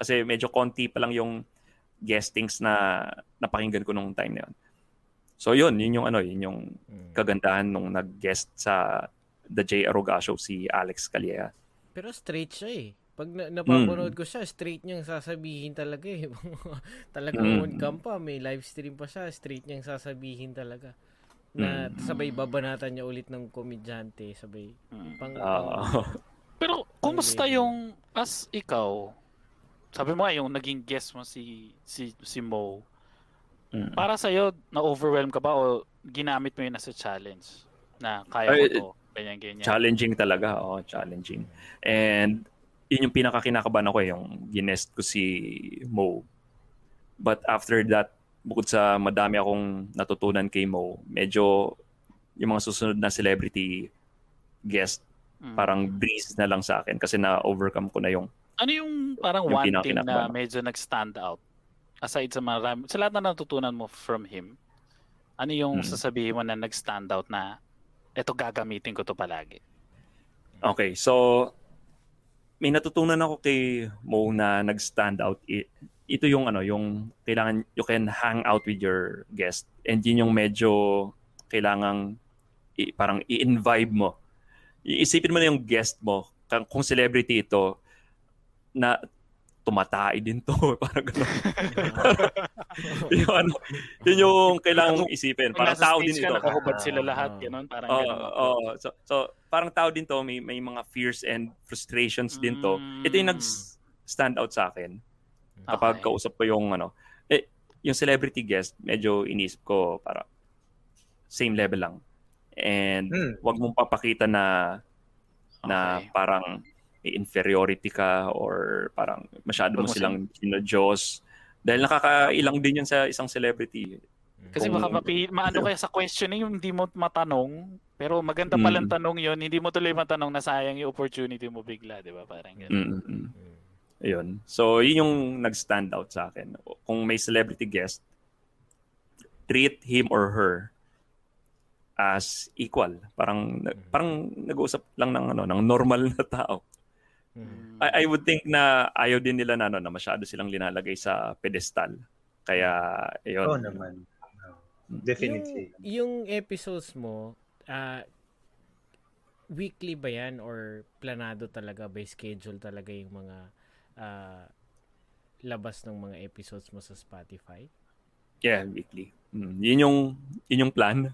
kasi medyo konti pa lang yung guestings na napakinggan ko nung time na yon. So yun, yun yung ano, yun yung Hmm. kagandahan nung nag-guest sa The J. Aruga Show si Alex Calleja. Pero straight siya eh. Pag na- napapanood Mm. ko siya, straight niyang sasabihin talaga eh. Talagang Mm. on cam pa, may live stream pa siya, straight niyang sasabihin talaga. Na Mm. sabay babanatan niya ulit ng komedyante, sabay Mm. pang, Ah, pang Pero kumusta yung as ikaw? Sabi mo nga yung naging guest mo si si si Mo. mm. Para sa na overwhelm ka ba o ginamit mo yun as a challenge na kaya Ay, ko to, ganyan ganyan. challenging talaga, oh, challenging. And yun yung pinakakinakabahan ako eh, yung ginest ko si Mo. But after that, bukod sa madami akong natutunan kay Mo, medyo yung mga susunod na celebrity guest, Mm. parang breeze na lang sa akin kasi na-overcome ko na yung ano yung parang yung one thing na medyo nag-stand out aside sa marami sa lahat na natutunan mo from him? Ano yung Mm. sasabihin mo na nag-stand out na eto gagamitin ko to palagi? Okay, so may natutunan ako kay Mo na nag-stand out. Ito yung ano, yung kailangan you can hang out with your guest and yun yung medyo kailangang i- parang i-invite mo. Iisipin mo na yung guest mo, kung kung celebrity ito, na tumatay din to. parang gano'n. yung, ano, yun yung kailangang isipin. Parang tao din ito. nakahubad sila Ah. lahat, ganun, parang ganun. oo. So, so, parang tao din to, may, may mga fears and frustrations din to. Ito yung Mm. nag-stand out sa akin kapag Okay. kausap ko yung ano. Eh, yung celebrity guest, medyo inisip ko para same level lang. And Hmm. wag mong papakita na na Okay. parang may inferiority ka or parang masyado mo silang Diyos. Dahil nakakailang din yun sa isang celebrity. Kasi Kung- baka mapi, maano kaya sa questioning yung hindi mo matanong, pero maganda palang Mm. tanong yon hindi mo tuloy matanong na sayang yung opportunity mo bigla, di ba? Parang ganun. Mm-mm. Ayun. So, yun yung nag-stand out sa akin. Kung may celebrity guest, treat him or her as equal. Parang parang nag-uusap lang ng ano, ng normal na tao. Mm. I, I would think na ayaw din nila na ano, na masyado silang linalagay sa pedestal. Kaya ayun. Oo naman. No. Definitely. Yung, yung episodes mo, ah, weekly ba yan or planado talaga by schedule talaga yung mga ah, labas ng mga episodes mo sa Spotify? Yeah, weekly. Mm, yun yung yun yung plan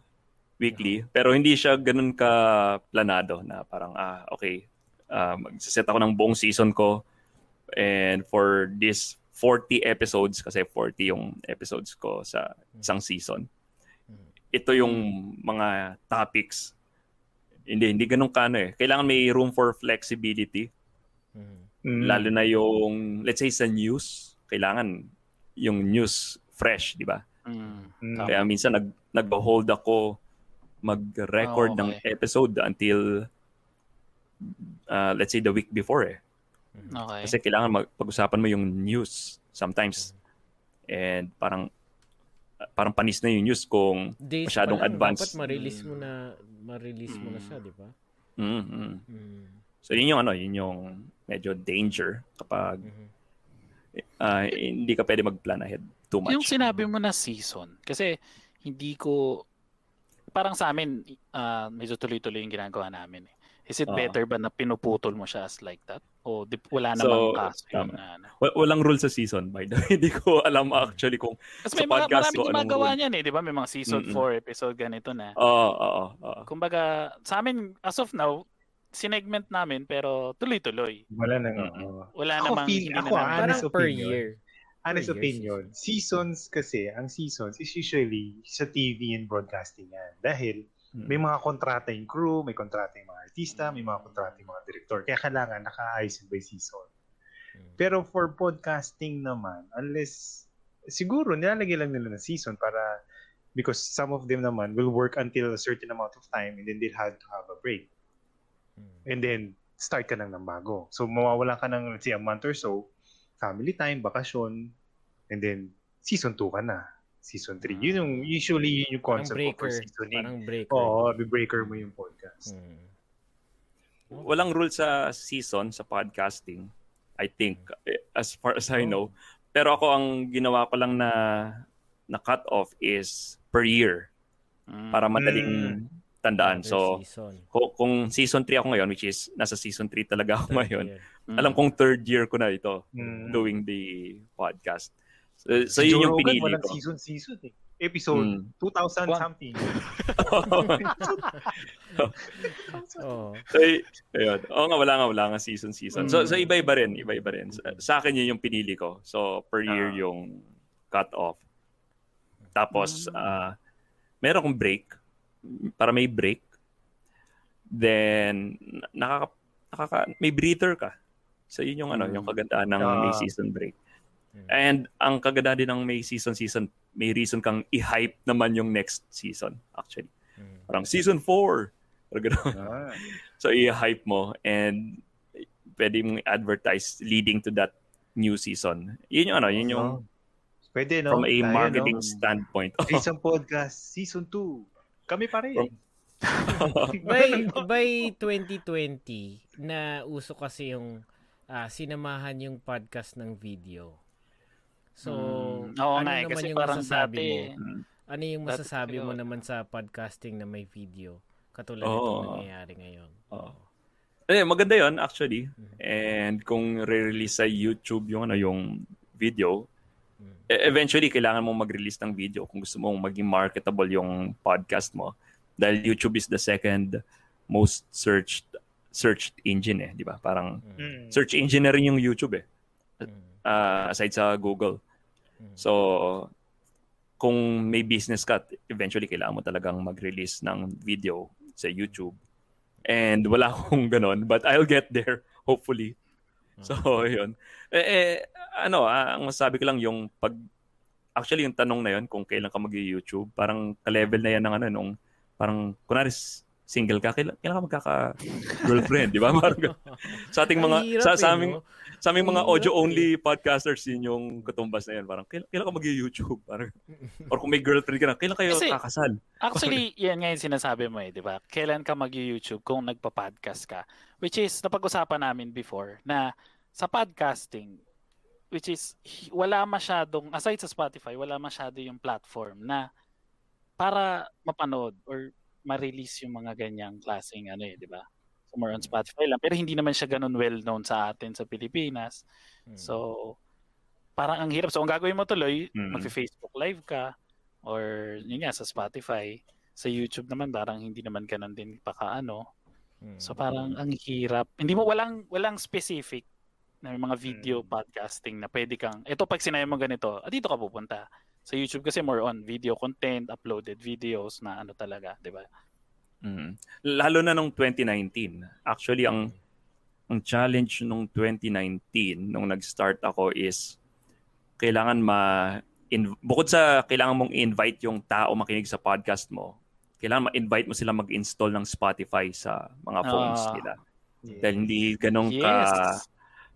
weekly, pero hindi siya ganun ka planado na parang ah okay, uh, magse-set ako ng buong season ko and for this 40 episodes kasi 40 yung episodes ko sa isang season. Ito yung mga topics. Hindi hindi ganun ka ano eh. Kailangan may room for flexibility. Mm. lalo na yung let's say sa news, kailangan yung news fresh, di ba? Mm. Kaya minsan nag nag-hold ako mag-record Oh, ng okay. episode until uh, let's say the week before eh. Okay. Kasi kailangan mag- pag-usapan mo yung news sometimes. and parang parang panis na yung news kung Days masyadong pa lang, advanced. Dapat ma-release mo na ma-release mo na siya, di ba? Mm, mm. Mm. So yun yung ano, yun yung medyo danger kapag Mhm. ah, hindi ka pwede mag-plan ahead too much. Yung sinabi mo na season, kasi hindi ko, parang sa amin, ah, medyo tuloy-tuloy yung ginagawa namin. eh. Is it Oo. better ba na pinuputol mo siya as like that? O di, wala So, namang kaso yun na ano? Wa- Walang rule sa season, by the way. Hindi ko alam actually kung Kasi Sa may mga, podcast ko, anong rule? niyan eh, di ba? May mga season Mm-mm. 4 episode ganito na. Oo, oo, oo. Kumbaga, sa amin, as of now, sinegment namin pero tuloy-tuloy. Wala nang, oo. Wala Ako namang feel- hindi ako, na namin. Parang per year. Honest opinion, seasons kasi, ang seasons is usually sa TV and broadcasting yan. Dahil Mm. may mga kontrata yung crew, may kontrata yung mga artista, may mga kontrata yung mga director. Kaya kailangan naka-ayos yun by season. Mm. Pero for podcasting naman, unless, siguro nilalagay lang nila na season para because some of them naman will work until a certain amount of time and then they'll have to have a break. Mm. And then, start ka nang ng bago. So, mawawala ka ng, let's say, a month or so, family time, bakasyon, and then, season 2 ka na. Season 3. Yun yung, usually, yun yung Parang concept breaker. for seasoning. Parang breaker. Oo, breaker mo yung podcast. Mm. Walang rule sa season sa podcasting. I think as far as I know. Pero ako ang ginawa ko lang na na cut off is per year Mm. para madaling tandaan. Another So season. kung, kung season 3 ako ngayon which is nasa season 3 talaga ako Third ngayon. Mm. Alam kong third year ko na ito Mm. doing the podcast. So, so yun Joe yung Rogan, pinili walang ko. season, season eh. Episode Mm. 2000 One. something. Oo. So, ayun. Oo nga, wala nga, wala nga season season. So, Mm. so iba-iba rin, iba-iba rin. Sa, sa akin yun yung pinili ko. So, per year Ah. yung cut off. Tapos, Mm. ah meron akong break. Para may break. Then, nakaka, nakaka, may breather ka. So, yun yung ano, Mm. yung kagandahan ng Ah. may season break. Mm. And ang kagandahan din ng may season season, may reason kang i-hype naman yung next season, actually. Mm. Parang season 4. Parang ganun. Ah. So, i-hype mo and pwede mong advertise leading to that new season. Yun yung ano, yun yung Oh. Pwede, no? from a Tayo, marketing no? standpoint. Season podcast, season 2. Kami pa rin. From- by by 2020 na uso kasi yung ah, sinamahan yung podcast ng video. So, Mm. Oo ano nga eh, naman kasi yung parang masasabi dati, mo? Ano yung Dati masasabi mo talaga, naman sa podcasting na may video? Katulad Oo. nitong nangyayari ngayon. Oo. Eh, maganda yon actually. Mhm. And kung re-release sa YouTube yung ano yung video, eventually kailangan mong mag-release ng video kung gusto mong maging marketable yung podcast mo. Dahil YouTube is the second most searched searched engine eh, di ba? Parang Mm. Search engine na rin yung YouTube eh. Ah, aside sa Google. Mm. So, kung may business ka, eventually kailangan mo talagang mag-release ng video sa YouTube. And wala akong ganon, but I'll get there, hopefully. So, yun. Eh, eh, ano, ah, ang masasabi ko lang yung pag, actually yung tanong na yun, kung kailan ka mag-YouTube, parang ka-level na yan ng ano, nung, parang, kunwari, single ka, kailan, kailan ka magkaka-girlfriend, di ba? Parang, sa ating mga, hirap sa, eh, sa aming, no? sa aming mga hirap audio-only podcasters, yun yung katumbas na yan. Parang, kailan, kailan ka mag-YouTube? Parang, or kung may girlfriend ka na, kailan kayo Kasi- kakasal? Actually, yan nga yung sinasabi mo eh, di ba? Kailan ka mag-YouTube kung nagpa-podcast ka? Which is, napag-usapan namin before, na sa podcasting, which is, wala masyadong, aside sa Spotify, wala masyado yung platform na para mapanood or ma-release yung mga ganyang klaseng ano eh, di ba? So, more on Spotify lang. Pero hindi naman siya ganun well-known sa atin sa Pilipinas. Mm. So, parang ang hirap. So, ang gagawin mo tuloy, Mm. mag-Facebook live ka or yun nga, sa Spotify. Sa YouTube naman, parang hindi naman ganun din pakaano. Mm. So, parang ang hirap. Hindi mo, walang, walang specific na may mga video Mm. podcasting na pwede kang, ito pag sinabi mo ganito, ah, dito ka pupunta. Sa YouTube kasi more on video content, uploaded videos na ano talaga, di ba? Mm. Lalo na nung 2019. Actually, ang ang challenge nung 2019 nung nag-start ako is kailangan ma in, bukod sa kailangan mong invite yung tao makinig sa podcast mo, kailangan ma-invite mo sila mag-install ng Spotify sa mga phones Ah. nila. Yeah. Dahil hindi ganun ka Yes.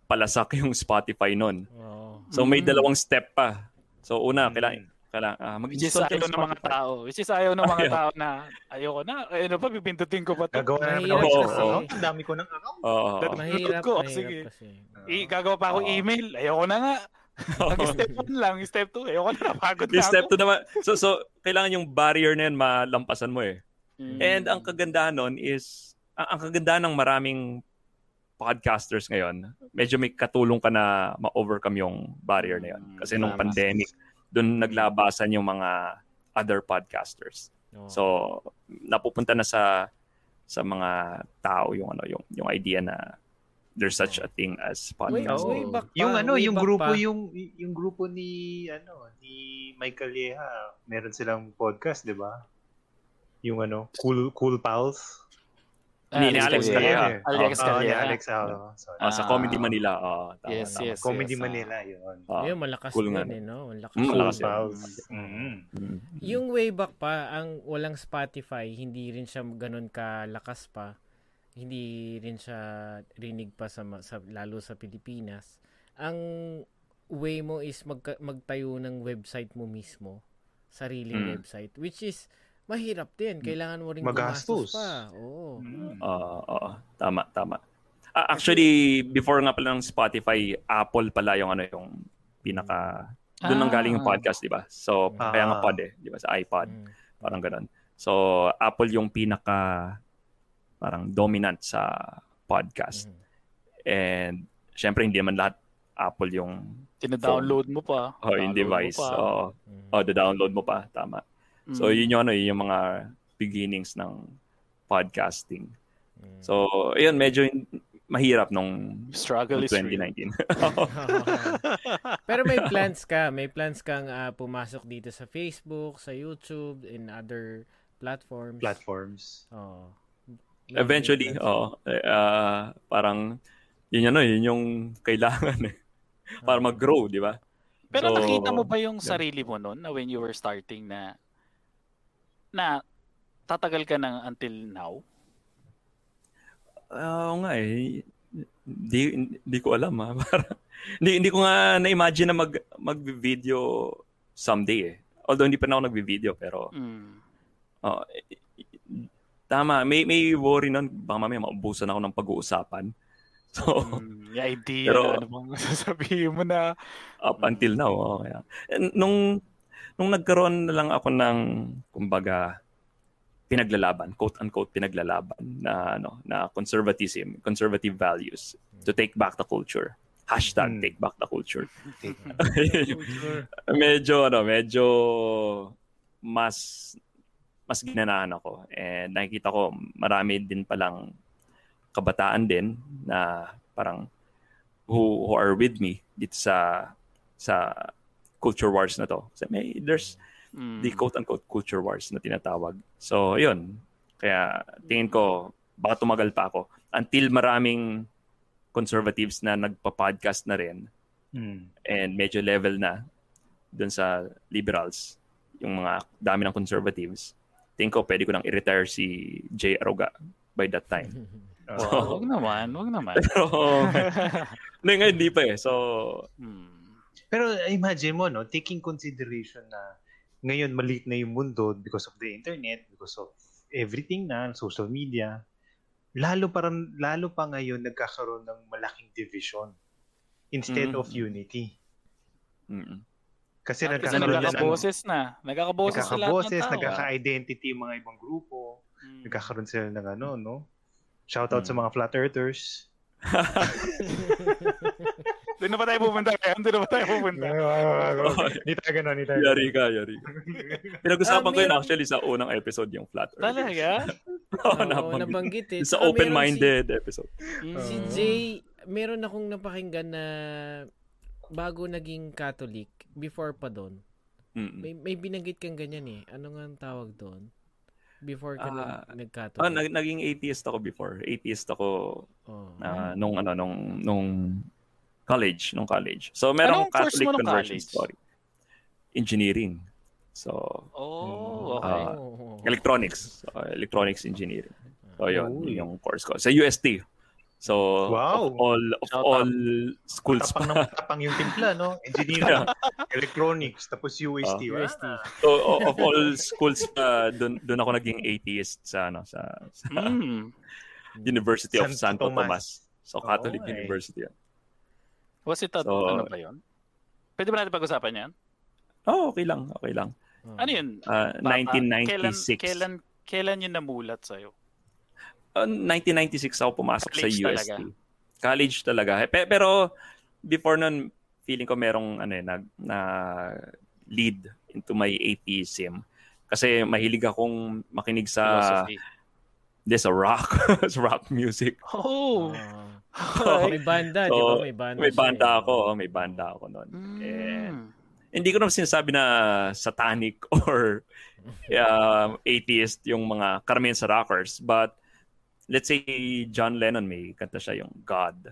Palasak yung Spotify. Oo. So may Mm. dalawang step pa. So una, Mm. kailangan, kailangan ah, mag-install sa ng mga tao. Which is ayaw ng mga Ayaw. tao na ayoko na. Eh, ano pa, pipindutin ko pa to. Gagawa na naman ako. Ang dami ko ng account. Oo. That- Mahirap, ko, mahirap sige. kasi. I, gagawa pa ako Oo. email. Ayoko na nga. Pag step 1 lang, step 2, ayoko na. Napagod na step ako. 2 naman. So, so, kailangan yung barrier na yun malampasan mo eh. Mm. And ang kagandahan nun is, ang, ang kagandahan ng maraming podcasters ngayon, medyo may katulong ka na ma-overcome yung barrier na yun. Kasi nung pandemic, doon naglabasan yung mga other podcasters. Oo. So, napupunta na sa sa mga tao yung ano yung yung idea na there's such a thing as podcast. way back pa, Yung ano, way yung back grupo pa. yung yung grupo ni ano, ni Michael Yeha, meron silang podcast, 'di ba? Yung ano, Cool Cool Pals. Ni- ni Alex Calleja. Alex Oh, Calleja. Alex, oh, sorry. Ah, sa Ah. Comedy Manila. Oh, tama, Yes, tama. yes. Comedy ah. Manila, yun. Ah, Ayun, malakas cool din eh, no? Malakas. Mm, malakas yun. Pals. Mm. Yung way back pa, ang walang Spotify, hindi rin siya ganun kalakas pa. Hindi rin siya rinig pa sa, sa lalo sa Pilipinas. Ang way mo is magka- magtayo ng website mo mismo. Sariling Mm. website. Which is, mahirap din. Kailangan mo rin Magastos. gumastos pa. Oo. Mm. Oo, oo. Tama, tama. Ah, actually, before nga pala ng Spotify, Apple pala yung ano yung pinaka doon nang galing yung Ah. podcast, 'di ba? So, Ah. kaya nga pod eh, 'di ba? Sa iPod, Mm. parang ganun. So, Apple yung pinaka parang dominant sa podcast. Mm. And syempre hindi naman lahat Apple yung Tinadownload mo pa. oh, yung Download mo device. pa. Oo. Mm. Oh, the-download mo pa, tama. So, Mm. yun yung ano, yun yung mga beginnings ng podcasting. Mm. So, ayun, medyo mahirap nung struggle is real. 2019. Pero may plans ka, may plans kang ah, pumasok dito sa Facebook, sa YouTube, in other platforms. Platforms. Oo. Eventually, oh, uh, parang yun ano, yun yung kailangan eh. Para mag-grow, di ba? Pero So, nakita mo ba yung yeah. sarili mo noon na when you were starting na na tatagal ka ng until now? Ah, Oo nga eh. Di, di ko alam ha. Parang, hindi, hindi ko nga na-imagine na mag, mag-video someday eh. Although hindi pa na ako nag-video pero Mm. oh, eh, tama. May, may worry nun. Baka mamaya maubusan ako ng pag-uusapan. So, Mm, idea, Pero- ano bang sasabihin mo na up until now. Oh. And Nung, nung nagkaroon na lang ako ng, kumbaga, pinaglalaban, quote-unquote pinaglalaban na, ano, na conservatism, conservative values to take back the culture. Hashtag Hmm. take back the culture. Take medyo, ano, medyo mas mas ginanahan ako. And nakikita ko marami din palang kabataan din na parang who, who are with me dito sa sa culture wars na to. Kasi may, there's mm, the quote-unquote culture wars na tinatawag. So, yun. Kaya tingin ko, baka tumagal pa ako until maraming conservatives na nagpa-podcast na rin Mm. and medyo level na dun sa liberals, yung mga dami ng conservatives. Tingin ko, pwede ko nang i-retire si Jay Aruga by that time. Uh, Wow, wag naman, wag naman. Pero, no, ngayon hindi pa eh. So, Hmm. Pero imagine mo, no, taking consideration na ngayon maliit na yung mundo because of the internet, because of everything na, social media, lalo parang lalo pa ngayon nagkakaroon ng malaking division instead Mm. of unity. mm, Kasi Kasi nagkakaroon na ng nagkakaboses na. Nagkakaboses sa lahat ng nagkakaboses, tao. ah. nagkaka-identity yung mga ibang grupo, Mm. nagkakaroon sila ng ano, no? Shout out sa Mm. mga flat earthers. Doon na ba tayo pupunta ngayon? Doon na ba tayo pupunta? Hindi tayo ganun, hindi tayo yari ka, yari ka. Pinag-usapan Ah, ko yun meron- actually sa unang episode yung flat earth. Talaga? Oo, nabanggit. nabanggit eh. Sa open-minded episode. Mm. Si. Jay, meron akong napakinggan na bago naging Catholic, before pa doon, Mm. may, may binanggit kang ganyan eh. Ano nga ang tawag doon? Before ka Ah, nag, nag-Catholic. Oh, nag- naging atheist ako before. Atheist ako Oh. ah, nung ano nung nung college, nung college. So merong Anong Catholic conversion college? story. Engineering. So Oh, okay. Ah, Oh. electronics, So, electronics engineering. So yun, yun yung course ko sa UST. So, Wow. of all of Shout all schools Matapang na matapang yung timpla, no? Engineering, electronics, tapos UST. Oh. Wala UST. So, of all schools uh, doon doon ako naging atheist sa ano sa, sa Hmm. University of Santo Santo Tomas. Tomas. So Catholic Oo, eh. University. yan. Was it a, So- ano ba yun? Pwede ba natin pag-usapan yan? Oh, okay lang, okay lang. Oh. Ano yun? Uh, Bata. 1996. Kailan, kailan, kailan yun namulat sa'yo? Uh, 1996 ako pumasok sa College UST. talaga. College talaga. Pe- pero before nun, feeling ko merong ano eh, nag na lead into my atheism. Kasi mahilig akong makinig sa Philosophy. this rock, sa rock music. Oh! Oh, may banda, di ba? So, May banda. May siya banda eh. ako, oh, may banda ako noon. Eh, Mm. hindi ko naman sinasabi na satanic or um, atheist yung mga karamihan sa rockers. But let's say John Lennon may kanta siya yung God.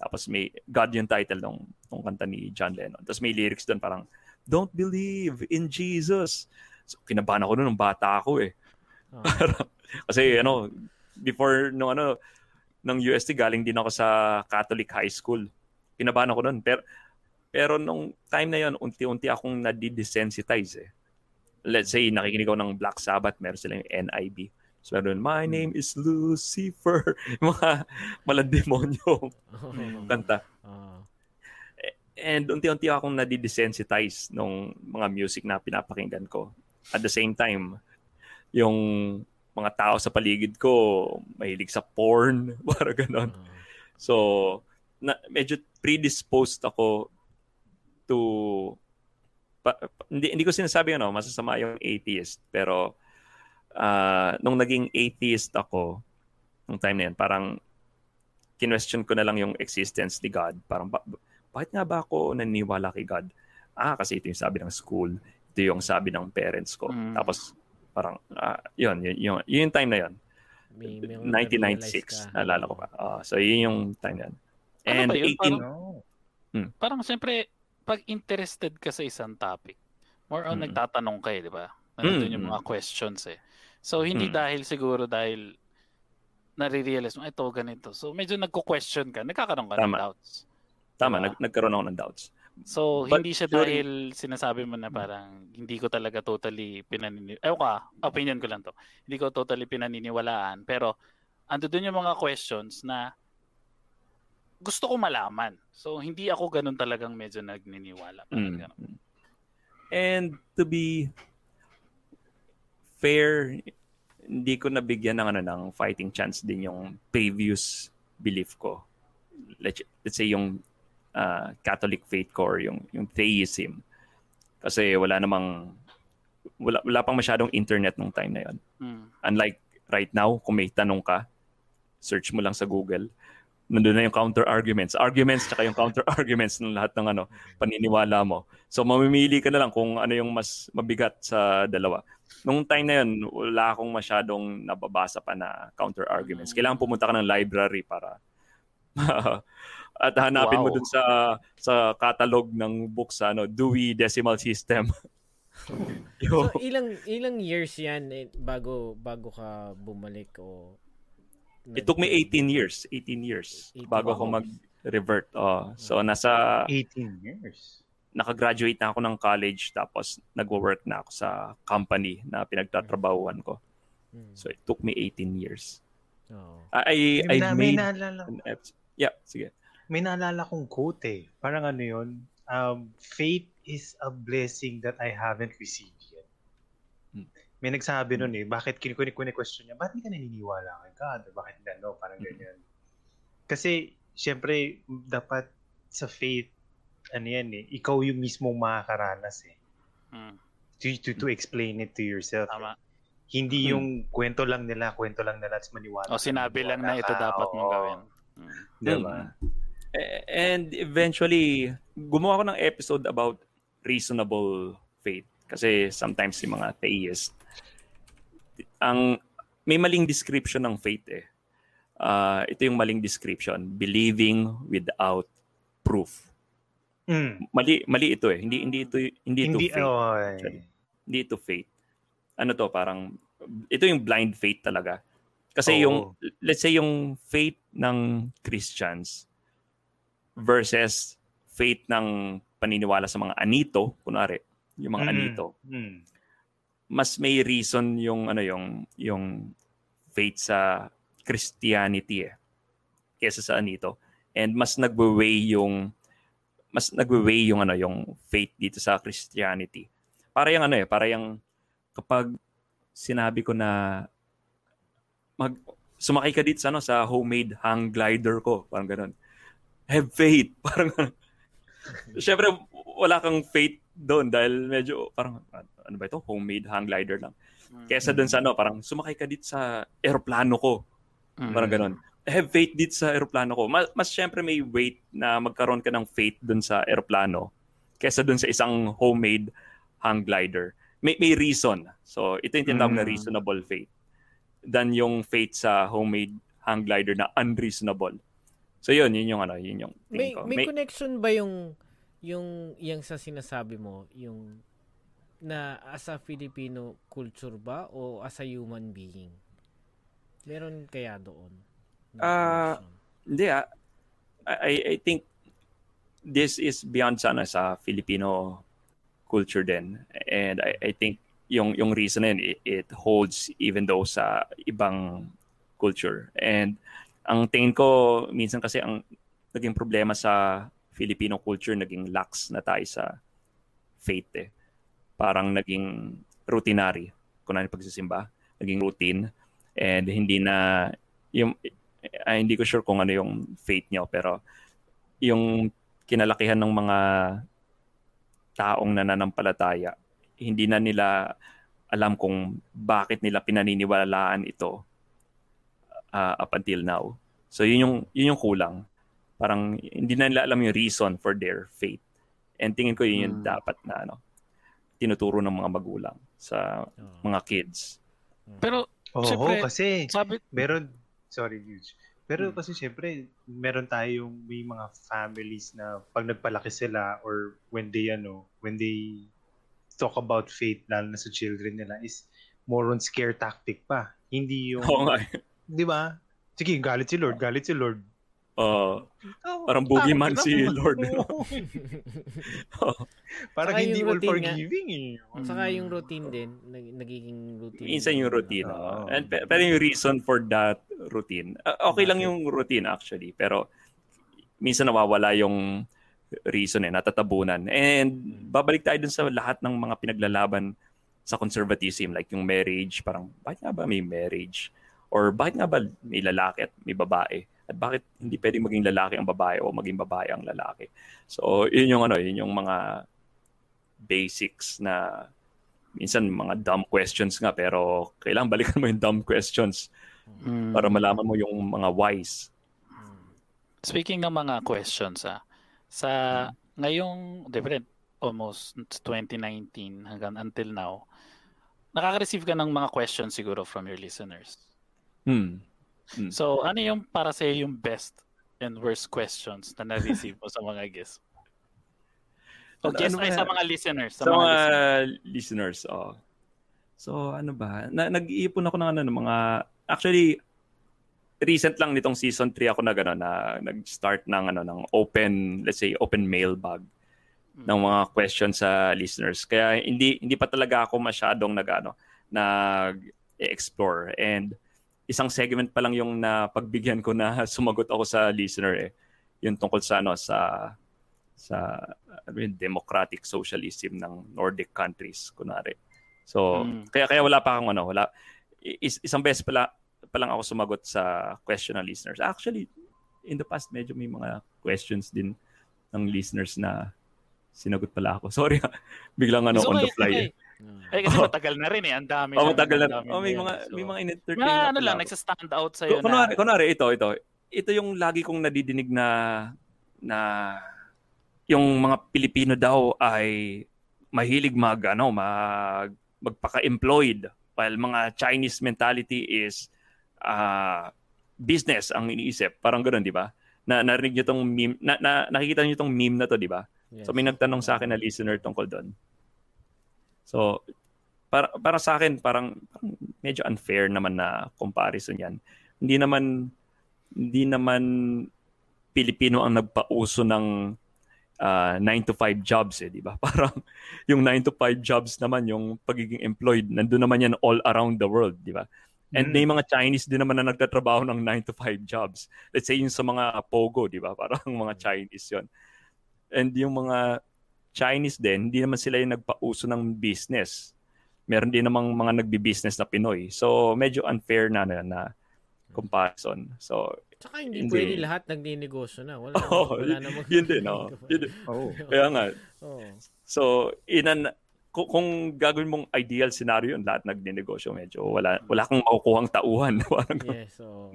Tapos may God yung title ng, ng kanta ni John Lennon. Tapos may lyrics doon parang Don't believe in Jesus. So, kinabahan ako noon nung bata ako eh. Oh. Kasi ano, before no ano ng UST galing din ako sa Catholic High School. Kinabahan ako noon. Pero pero nung time na yon, unti-unti akong nadidesensitize eh. Let's say, nakikinig ako ng Black Sabbath, meron silang NIB. So, meron, my name is Lucifer. mga malandemonyong Oh. kanta. Oh. And unti-unti akong nadidesensitize nung mga music na pinapakinggan ko. At the same time, yung mga tao sa paligid ko, mahilig sa porn, para ganon. Oh. So, na, medyo predisposed ako to pa, pa- hindi hindi ko sinasabi ano, masasama yung atheist, pero ah, nung naging atheist ako nung time na yun, parang kinwestiyon ko na lang yung existence ni God. Parang ba, bakit nga ba ako naniniwala kay God? Ah, kasi ito yung sabi ng school, ito yung sabi ng parents ko. Mm. Tapos parang ah, yun, yun, yun, yun yung time na yun. May, may na-realize 1996. ka. Naalala ko pa. Ah, so, yun yung time na yun. Ano And ba yun? 18... Parang- No. Parang siyempre, pag interested ka sa isang topic, more on Mm. nagtatanong ka eh, di ba? Nandun Mm, yung mga questions eh. So, hindi Mm. dahil siguro dahil nare-realize mo, ito, ganito. So, medyo nagko-question ka, nagkakaroon ka ng Tama. doubts. Tama, Diba? nag- nagkaroon ako ng doubts. So, But hindi siya dahil sinasabi mo na parang hindi ko talaga totally pinaniniwalaan. Ewan ka, opinion ko lang to. Hindi ko totally pinaniniwalaan. Pero, ando dun yung mga questions na gusto ko malaman. So, hindi ako ganun talagang medyo nagniniwala. Parang Mm. ganun. And to be fair, hindi ko nabigyan ng ano ng fighting chance din yung previous belief ko. Let's, let's say yung ah, Catholic faith ko or yung yung theism. Kasi wala namang wala, wala pang masyadong internet nung time na yon. Mm. Unlike right now, kung may tanong ka, search mo lang sa Google. Nandun na yung counter arguments. Arguments tsaka yung counter arguments ng lahat ng ano, paniniwala mo. So mamimili ka na lang kung ano yung mas mabigat sa dalawa. Nung time na yun, wala akong masyadong nababasa pa na counter arguments. Kailangan pumunta ka ng library para at hanapin mo Wow. dun sa sa catalog ng books ano Dewey Decimal System. So ilang ilang years 'yan eh, bago bago ka bumalik o It took me 18 years, 18 years 18 bago ako mag-revert. Oh, so nasa 18 years. nakagraduate na ako ng college tapos nagwo-work na ako sa company na pinagtatrabahuan ko. Hmm. So it took me 18 years. Oo. I I na, may made naalala, an ep- Yeah, sige. May naalala kong quote eh. Parang ano yun, um, faith is a blessing that I haven't received yet. Hmm. May nagsabi nun eh, bakit kini-question niya, bakit hindi ka naniniwala kay God? Or bakit gano? Parang ganyan. Kasi, syempre, dapat sa faith, ano yan eh, ikaw yung mismong makakaranas eh. Mm. To, to, to explain it to yourself. Tama. Hindi Hmm. yung kwento lang nila, kwento lang nila, at maniwala. O sinabi lang na ito dapat mong gawin. Mm. Diba? Eh, And eventually, gumawa ko ng episode about reasonable faith. Kasi sometimes yung mga theist, ang may maling description ng faith eh. Ah, ito yung maling description, believing without proof. Mm. Mali mali ito eh. Hindi hindi ito hindi, ito Hindi, faith. oh. Hindi ito faith. Ano to parang ito yung blind faith talaga. Kasi Oo. yung, let's say yung faith ng Christians versus faith ng paniniwala sa mga anito, kunwari, yung mga Mm. anito, Mm. mas may reason yung ano yung yung faith sa Christianity eh kaysa sa anito. And mas nagwe-weigh yung mas nagwe-weigh yung ano yung faith dito sa Christianity. Para yung ano eh para yung kapag sinabi ko na mag sumakay ka dito sa ano sa homemade hang glider ko parang ganun have faith parang Siyempre, wala kang faith doon dahil medyo parang ano ba ito homemade hang glider lang Mm. Kesa dun sa ano, parang sumakay ka dito sa eroplano ko. Mm. Parang ganun. Have faith dito sa eroplano ko. Mas, mas syempre may weight na magkaroon ka ng faith dun sa eroplano kesa dun sa isang homemade hang glider. May, may reason. So, ito yung tinatawag na Mm. reasonable faith than yung faith sa homemade hang glider na unreasonable. So, yun. Yun yung ano, yun yung May, ko. may connection ba yung yung yung sa sinasabi mo, yung na as a Filipino culture ba o as a human being? Meron kaya doon? Ah, connection? Hindi ah. I, I think this is beyond sana sa Filipino culture din. And I, I think yung yung reason it, it holds even though sa ibang culture. And ang tingin ko, minsan kasi ang naging problema sa Filipino culture, naging lax na tayo sa faith eh. Parang naging routinary. Kung ano yung pagsisimba, naging routine. And hindi na, yung, ay, hindi ko sure kung ano yung faith nyo, pero yung kinalakihan ng mga taong nananampalataya, hindi na nila alam kung bakit nila pinaniniwalaan ito uh, up until now. So yun yung yun yung kulang. Parang hindi na nila alam yung reason for their faith. And tingin ko yun yung Hmm. dapat na ano tinuturo ng mga magulang sa Oo. mga kids. Pero Oo, Siyempre, kasi sabi, meron, sorry, huge. Pero Hmm. kasi syempre, meron tayong may mga families na pag nagpalaki sila or when they, ano, when they talk about faith, lalo na sa children nila, is more on scare tactic pa. Hindi yung, Oo nga. Di ba? Sige, galit si Lord, galit si Lord. Oo. Oh, Parang boogeyman si. Lord, no? Parang Saka hindi yung all routine forgiving eh. Saka yung routine din, nag- nagiging routine. Minsan yung routine. Oo. And, pe- pero yung reason for that routine, uh, okay lang yung routine actually, pero minsan nawawala yung reason eh, natatabunan. And babalik tayo dun sa lahat ng mga pinaglalaban sa conservatism, like yung marriage, parang bakit nga ba may marriage? Or bakit nga ba may lalaki at may babae? At bakit hindi pwedeng maging lalaki ang babae o maging babae ang lalaki? So, yun yung ano, yun yung mga basics na minsan mga dumb questions nga pero kailangan balikan mo yung dumb questions mm, para malaman mo yung mga whys. speaking ng mga questions, ah, sa ngayong, different, almost 2019 hanggang until now, nakaka-receive ka ng mga questions siguro from your listeners. Hmm. So, ano yung para sa yung best and worst questions na na-receive mo sa mga guests? O Ano- guests ano ay ba- sa mga listeners. Sa, Sa mga, mga listeners. oh. So, ano ba? Na, nag-iipon ako ng ano, ng mga... Actually, recent lang nitong season 3 ako na gano'n, na nag-start ng, ano, ng open, let's say, open mailbag ng mga questions sa listeners. Kaya hindi hindi pa talaga ako masyadong nag ano, nag-explore and isang segment pa lang yung napagbigyan ko na sumagot ako sa listener eh. Yung tungkol sa ano sa sa ano democratic socialism ng Nordic countries kunwari. So Mm. kaya kaya wala pa akong ano, wala is, isang beses pala pa lang ako sumagot sa question ng listeners. Actually, in the past medyo may mga questions din ng listeners na sinagot pala ako. Sorry, biglang ano It's on the fly. okay. eh. Eh, kasi Oh. matagal na rin eh. Ang dami. Oh, matagal na. Oh, may mga So, may mga in-entertain mga na ano lang, nagsa-stand out sa'yo Ku- Kunwari, na. kunwari, ito, ito. Ito yung lagi kong nadidinig na na yung mga Pilipino daw ay mahilig mag ano, mag magpaka-employed while mga Chinese mentality is ah business ang iniisip. Parang ganoon, di ba? Na narinig niyo tong meme, na, na nakikita niyo tong meme na to, di ba? Yes. So may nagtanong sa akin na listener tungkol doon. So para para sa akin parang, parang medyo unfair naman na comparison 'yan. Hindi naman hindi naman Pilipino ang nagpauso ng uh, 9 to 5 jobs eh, di ba? Parang yung 9 to 5 jobs naman, yung pagiging employed, nandun naman yan all around the world, di ba? And mm. may mga Chinese din naman na nagtatrabaho ng 9 to 5 jobs. Let's say yung sa mga Pogo, di ba? Parang mga Chinese yon And yung mga Chinese din, hindi naman sila yung nagpauso ng business. Meron din namang mga nagbi-business na Pinoy. So, medyo unfair na na, na comparison. So, Tsaka hindi, hindi pwede lahat nagninegosyo na. Wala, oh, wala namang... Yun din, no? Yun din. Oh. Kaya nga. Oh. So, inan, kung, kung gagawin mong ideal scenario yun, lahat nagninegosyo, medyo wala, wala kang makukuhang tauhan. yes, so...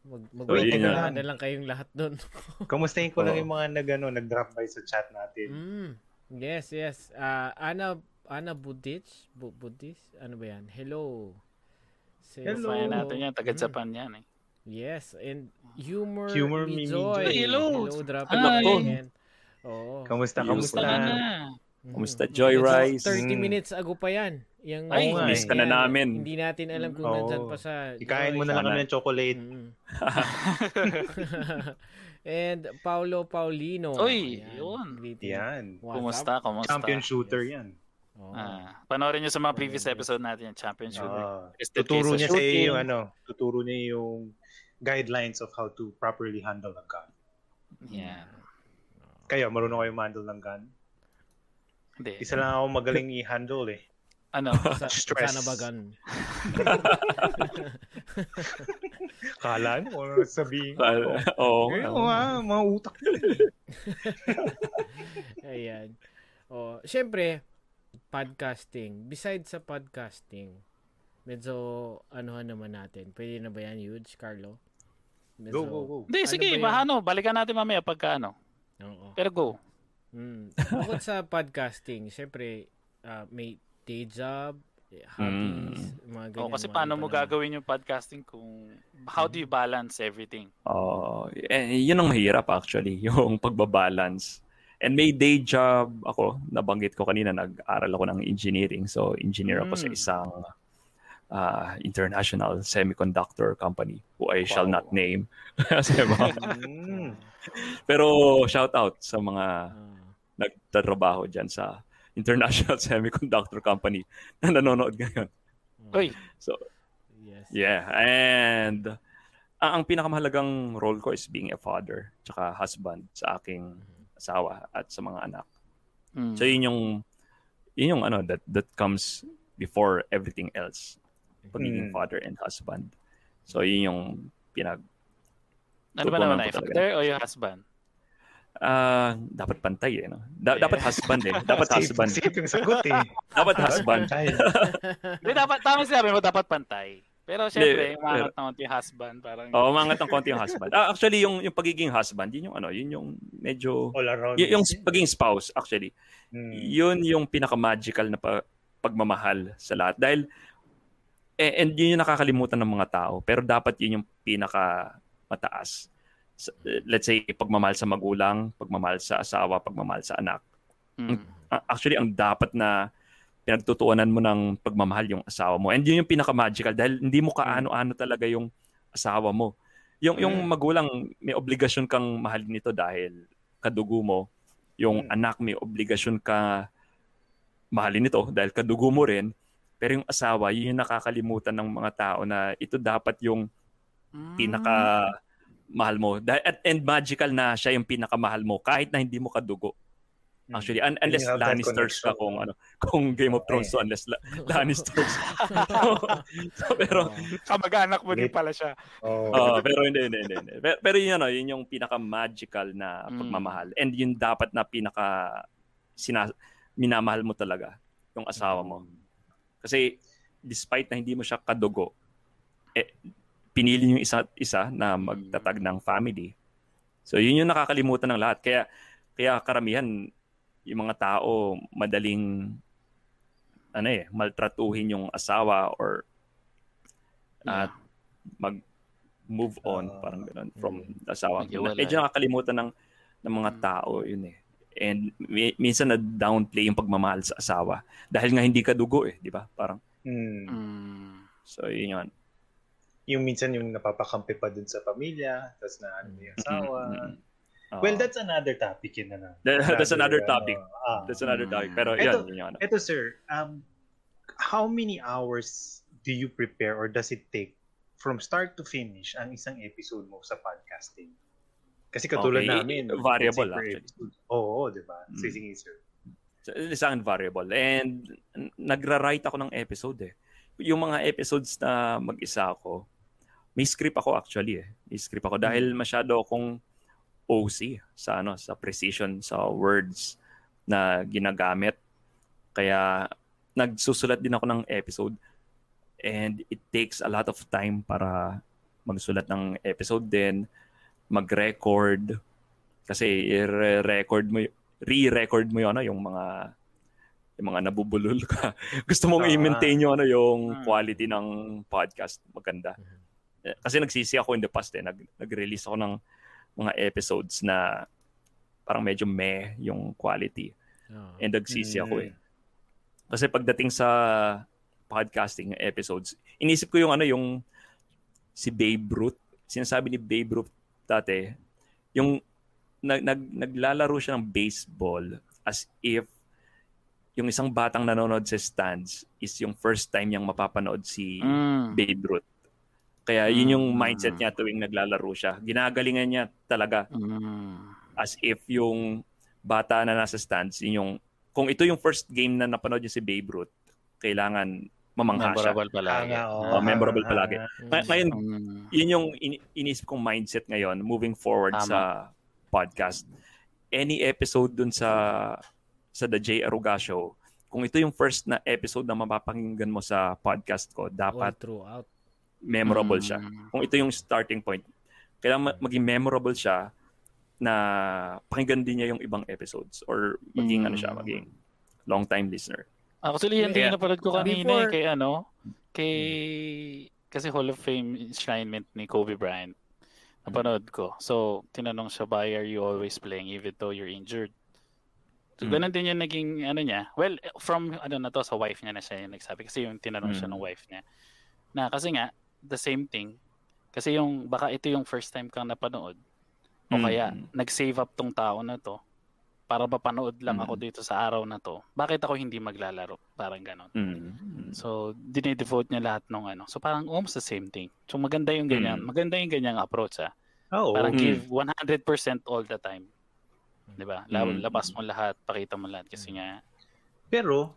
Mag, mag so, na, na lang kayong lahat doon. Kamustahin ko oh. lang yung mga nag, ano, nag-drop by sa chat natin. Mm. Yes, yes. Uh, Ana Ana Budich, Bu Budis, ano ba yan? Hello. Say, Hello. Fire natin yan, taga Japan yan eh. Yes, and humor, humor me, Joy. Hello. Hello, drop Hi. Oh. Kamusta, kamusta? Na. Kamusta, Joy Rice? 30 mm. minutes ago pa yan. Yung, Ay, oh, miss ka na namin. Hindi natin alam kung oh. nandyan pa sa... Ikain mo na lang kami ng chocolate. Mm. And Paulo Paulino. Oy, yun. Yan. Kumusta, kumusta? Champion shooter yes. yan. Oh. Ah, panoorin niyo sa mga previous episode natin yung champion shooter. Uh, tuturo niya sa iyo yung ano, tuturo niya yung guidelines of how to properly handle a gun. Yeah. Kayo, marunong kayo handle ng gun? Hindi. Isa lang ako magaling i-handle eh. Ano? Sa, Stress. Sana ba gun? Kala mo, ano sabihin ko. Oo. Eh, oh, nga, mga utak Ayan. Oh, syempre, podcasting. Besides sa podcasting, medyo anuhan naman natin. Pwede na ba yan, huge, Carlo? Medyo, go, go, go. Hindi, ano sige, ba ano, balikan natin mamaya pagka ano. Oo. Pero go. Mm. Bukod sa podcasting, syempre, uh, may day job, hobbies, mm. mga ganyan. Oh, kasi paano mo gagawin yung podcasting kung how do you balance everything? Oh, eh, yun ang mahirap actually, yung pagbabalance. And may day job ako, nabanggit ko kanina, nag-aral ako ng engineering. So, engineer ako mm. sa isang uh, international semiconductor company who I wow. shall not name. mm. Pero shout out sa mga uh. Nagtatrabaho dyan sa international semiconductor company na nanonood ngayon. Uy. So, yes. yeah. And uh, ang pinakamahalagang role ko is being a father tsaka husband sa aking mm asawa at sa mga anak. Mm. So yun yung yun yung ano that that comes before everything else. Pagiging mm. father and husband. So yun yung pinag Ano ba naman ay father o yung husband? Ah, uh, dapat pantay eh, no? Da- yeah. dapat husband eh. Dapat husband. Safe yung sagot eh. dapat husband. Hindi dapat tama sinabi mo dapat pantay. Pero syempre, yeah, umangat ng konti yung husband. Parang... Oo, oh, umangat ng konti yung husband. Ah, actually, yung, yung pagiging husband, yun yung ano, yun yung medyo... All around. Y- yung pagiging spouse, actually. Hmm. Yun yung pinaka-magical na pa- pagmamahal sa lahat. Dahil, eh, and yun yung nakakalimutan ng mga tao. Pero dapat yun yung pinaka-mataas. Let's say, pagmamahal sa magulang, pagmamahal sa asawa, pagmamahal sa anak. Hmm. Actually, ang dapat na pinagtutuunan mo ng pagmamahal yung asawa mo. And yun yung pinaka-magical dahil hindi mo kaano-ano talaga yung asawa mo. Yung yung mm. magulang may obligasyon kang mahalin nito dahil kadugo mo. Yung mm. anak may obligasyon ka mahalin nito dahil kadugo mo rin. Pero yung asawa, yun yung nakakalimutan ng mga tao na ito dapat yung mm. Mahal mo. At, and magical na siya yung pinakamahal mo kahit na hindi mo kadugo. Mm. Actually, un- unless Lannisters ka kung ano, kung Game of Thrones, so unless La- Lannisters. so, pero kamag-anak mo din pala siya. Oh. Uh, pero hindi, hindi, hindi. hindi. Pero, pero yun, ano, yun yung pinaka-magical na mm. pagmamahal. Mm. And yun dapat na pinaka sina- minamahal mo talaga yung asawa mo. Mm. Kasi despite na hindi mo siya kadugo, eh, pinili yung isa isa na magtatag ng family. So yun yung nakakalimutan ng lahat. Kaya kaya karamihan yung mga tao madaling ano eh, maltratuhin yung asawa or at uh, mag move on uh, parang ganoon from uh, asawa. Medyo nakakalimutan ng ng mga hmm. tao yun eh. And mi- minsan na downplay yung pagmamahal sa asawa dahil nga hindi ka dugo eh, di ba? Parang Mm. Mm. so yun yun. Yung minsan yung napapakampi pa dun sa pamilya, tapos na ano yung asawa. Mm-mm. Oo. Well, that's another topic yun na. That- that's another ano, topic. ah. That's another topic. Pero Ito- yun, yun, yun. Eto sir, um, how many hours do you prepare or does it take from start to finish ang isang episode mo sa podcasting? Kasi katulad Okay, namin, variable say per actually. episode. Oo, di ba? Mm. Sige, sige, sir. So, Sa akin variable. And nagra-write ako ng episode eh. Yung mga episodes na mag-isa ako, may script ako actually eh. May script ako dahil masyado akong OC sa ano sa precision sa words na ginagamit. Kaya nagsusulat din ako ng episode and it takes a lot of time para magsulat ng episode din, mag-record kasi i-record mo re-record mo 'yung ano yung mga yung mga nabubulol ka. Gusto mong Ah. i-maintain yung ano yung Hmm. quality ng podcast maganda. Eh, Kasi nagsisi ako in the past eh. Nag, nag-release ako ng mga episodes na parang medyo meh yung quality. Oo. And nagsisi ako Mm. eh. Kasi pagdating sa podcasting episodes, inisip ko yung ano yung si Babe Ruth. Sinasabi ni Babe Ruth dati, yung nag, nag, naglalaro siya ng baseball as if yung isang batang nanonood sa stands is yung first time niyang mapapanood si Mm. Babe Ruth. Kaya yun yung Mm. mindset niya tuwing naglalaro siya. Ginagalingan niya talaga Mm. as if yung bata na nasa stands, yun yung, kung ito yung first game na napanood niya si Babe Ruth, kailangan mamangha siya. Memorable palagi. Hanga, oo. Oh, memorable palagi. Hanga. Ngay- Ngayon, Mm. yun yung in- inisip kong mindset ngayon moving forward Tama. sa podcast. Any episode dun sa sa The J. Aruga Show, kung ito yung first na episode na mapapakinggan mo sa podcast ko, All dapat throughout. Memorable siya. Mm. Kung ito yung starting point, kailangan ma- maging memorable siya na pakinggan din niya yung ibang episodes or maging ano siya, Mm. maging long time listener. Actually, yan din Yeah. yung napanood ko kanina Before- eh, kay ano, kay kasi Hall of Fame enshrinement ni Kobe Bryant. Napanood ko. So, tinanong siya, why are you always playing even though you're injured? So, Mm. ganun din yung naging ano niya. Well, from ano na to, sa wife niya na siya yung nagsabi. Kasi yung tinanong siya Mm. ng wife niya. Na kasi nga, the same thing. Kasi yung, baka ito yung first time kang napanood. O Mm. kaya, nag-save up tong tao na to para mapanood lang Mm. ako dito sa araw na to. Bakit ako hindi maglalaro? Parang ganon. Mm. So, dinedevote niya lahat ng ano. So, parang almost the same thing. So, maganda yung ganyan. Mm. Maganda yung ganyang approach, ah. Oo. Parang Mm. give 100% all the time. 'Di ba? Mm. Labas mo lahat, pakita mo lahat kasi nga Pero,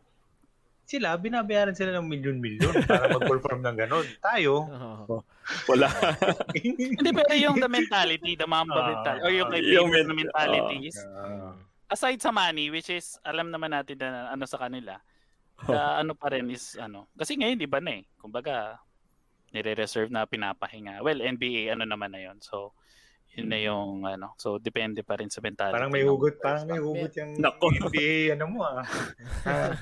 sila, binabayaran sila ng milyon-milyon para mag-perform ng ganon. Tayo, Oo. Wala. Hindi pero yung the mentality, the Mamba Ah, mentality or yung kay yung men- na mentality is Ah. aside sa money which is alam naman natin na ano sa kanila. The, ano pa rin is ano. Kasi ngayon iba na eh. Kumbaga nire-reserve na pinapahinga. Well, NBA ano naman na 'yon. So yun na yung ano. So depende pa rin sa mentality. parang may hugot, parang may hugot yung Nako. NBA, ano mo ah. Ah,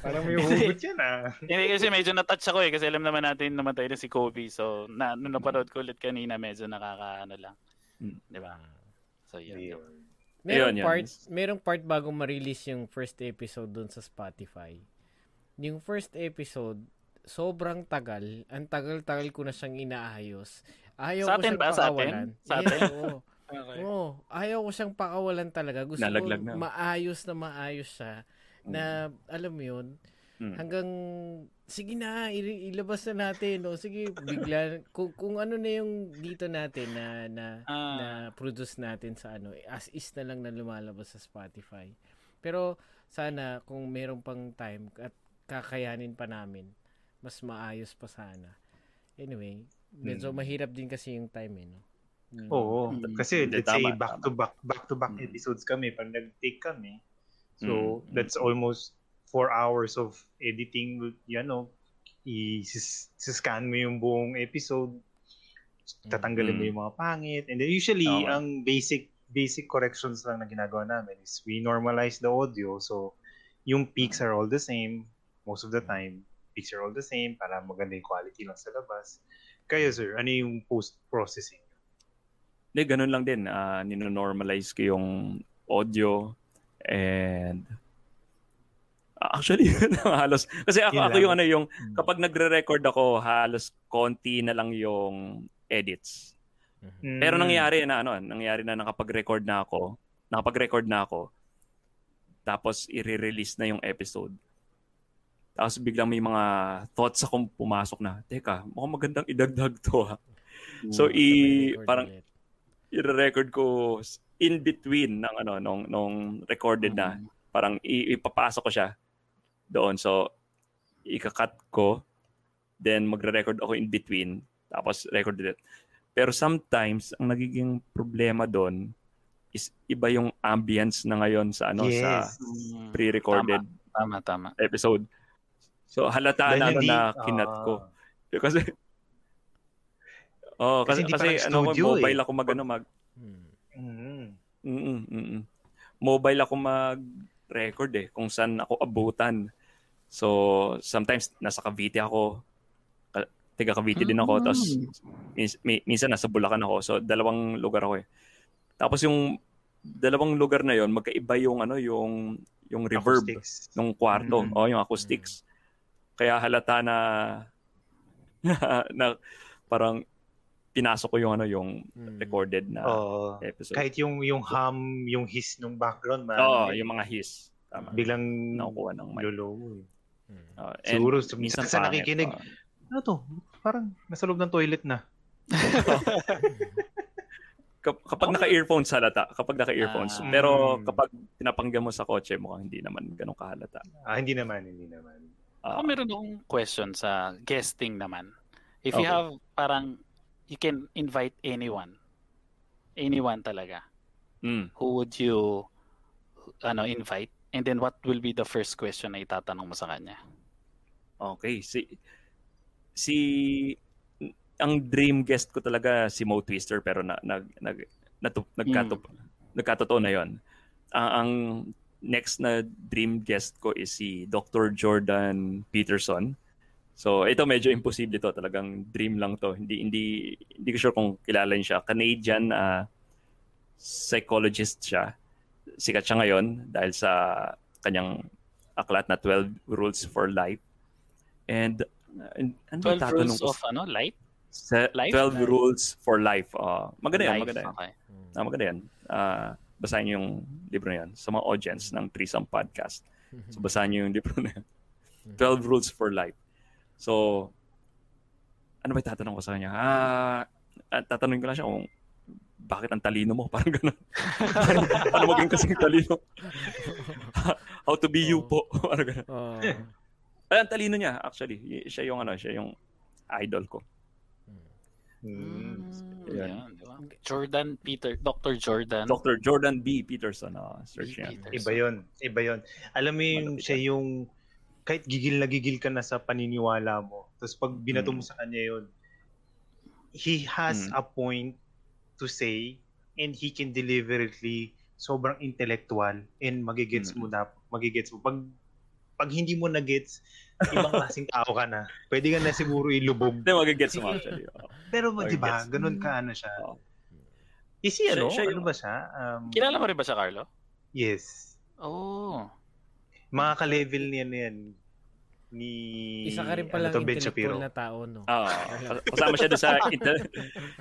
parang may hugot yan ah. Hindi kasi medyo na-touch ako eh kasi alam naman natin namatay na si Kobe. So na nung napanood ko ulit kanina medyo nakakaano lang. Mm. 'Di ba? So yun. yun. Ayun. Merong yun. part, merong part bago ma-release yung first episode dun sa Spotify. Yung first episode, sobrang tagal. Ang tagal-tagal ko na siyang inaayos. Ayaw Sa atin ba? Sa atin? Sa atin? oo. Okay. Oo. Ayaw ko siyang pakawalan talaga. Gusto Nalaglag ko na. maayos na maayos siya. Na, alam mo yun, Mm. hanggang sige na ilabas na natin o sige bigla kung, kung ano na yung dito natin na na Ah. na produce natin sa ano as is na lang na lumalabas sa Spotify pero sana kung merong pang time at kakayanin pa namin mas maayos pa sana anyway medyo Mm. mahirap din kasi yung time eh no Mm. Oo. Mm. Kasi let's say back tama. to back, back to back Mm. episodes kami pag nag-take kami. So Mm. that's almost four hours of editing, you know, i-scan mo yung buong episode, tatanggalin mo Mm. yung mga pangit. And then usually, Tama. ang basic basic corrections lang na ginagawa namin is we normalize the audio. So yung peaks are all the same most of the time. Peaks are all the same para maganda yung quality lang sa labas. Kayo sir, ano yung post-processing? Hindi, ganun lang din. Uh, ninonormalize ko yung audio. And actually halos kasi ako, Yun ako yung ano yung kapag nagre-record ako halos konti na lang yung edits. Pero Mm. nangyari na ano, nangyari na nakapag-record na ako, nakapag-record na ako. Tapos i-release na yung episode. Tapos biglang may mga thoughts akong pumasok na, teka, mukhang magandang idagdag to ha. So i Record parang i-record ko in between ng ano nung nung recorded na. Parang i- ipapasok ko siya doon. So ika-cut ko then magre-record ako in between tapos record ulit. Pero sometimes ang nagiging problema doon is iba yung ambience na ngayon sa ano sa Yes. Mm, pre-recorded Tama, tama. episode. So halata na hindi- na kinat ah. ko. Kasi Oh, kasi Kasi kasi, ano ko studio mobile eh. ako mag ano mag Hmm. Mm. mm mm Mobile ako mag-record eh kung saan ako abutan. So sometimes nasa Cavite ako. Taga Cavite din ako tapos mi- minsan nasa Bulacan ako. So dalawang lugar ako eh. Tapos yung dalawang lugar na yon magkaiba yung ano yung yung reverb Acoustics. nung kwarto. Mm. O, yung acoustics. Kaya halata na, na, parang pinasok ko yung ano yung Hmm. recorded na Oo. episode. Kahit yung yung hum, yung hiss nung background, man, Oo, yung mga hiss. Tama. biglang Nakukuha ng mic. lolo. eh. Hmm. Oo, and Siguro, minsan minsan sa nakikinig, ano to? Parang nasa loob ng toilet na. Kap- kapag naka-earphones halata, kapag naka-earphones. Ah. Pero Mm. kapag pinapanggan mo sa kotse, mukhang hindi naman ganun kahalata. Ah, hindi naman, hindi naman. Ah, Ako meron akong question sa guesting naman. If you Okay. have parang you can invite anyone. Anyone talaga. mm. Who would you ano invite? And then what will be the first question na itatanong mo sa kanya? Okay, si si ang dream guest ko talaga si Mo Twister pero na, nag nag natu, nagkato, nagkatotoo na 'yon. Ang, ang next na dream guest ko is si Dr. Jordan Peterson. So ito medyo imposible to, talagang dream lang to. Hindi hindi hindi ko sure kung kilala niyo siya. Canadian ah, psychologist siya. Sikat siya ngayon dahil sa kanyang aklat na 12 Rules for Life. And uh, ano ba 12 tatanong rules ko? of ano, light? Sa Life? 12 Life. Rules for Life. Uh, maganda yan, Life, maganda yan. Okay. Ah, maganda yan. Ah, basahin niyo yung libro na yan sa mga audience ng Threesome Podcast. So basahin niyo yung libro na yan. 12 Rules for Life. So, ano ba tatanong ko sa kanya? Ah, ah, tatanungin ko lang siya kung bakit ang talino mo? Parang gano'n. ano maging kasing talino? How to be you Oo. po. Parang gano'n. Oo. Ay, ang talino niya, actually. Siya yung, ano, siya yung idol ko. Mm. Mm, Jordan Peter, Dr. Jordan. Dr. Jordan B. Peterson. ah search niya. Peterson. Iba yon iba yon Alam mo yung siya yung kahit gigil na gigil ka na sa paniniwala mo. Tapos pag binato mo Mm. sa kanya yun, he has Mm. a point to say and he can deliberately sobrang intellectual and magigets mo Mm. na magigets mo pag pag hindi mo na gets ibang klaseng tao ka na pwede ka na siguro ilubog Hindi, magigets mo actually. Oo. pero di ba ganun ka ano siya Oo. is he Siya- ano siya ano ba siya um, Kilala mo rin ba siya, Carlo? yes Oh. mga ka-level niya na yan ni Isa ka rin ano palang to, Ben Shapiro. intellectual na tao, no? Ah, kasama siya doon sa inter-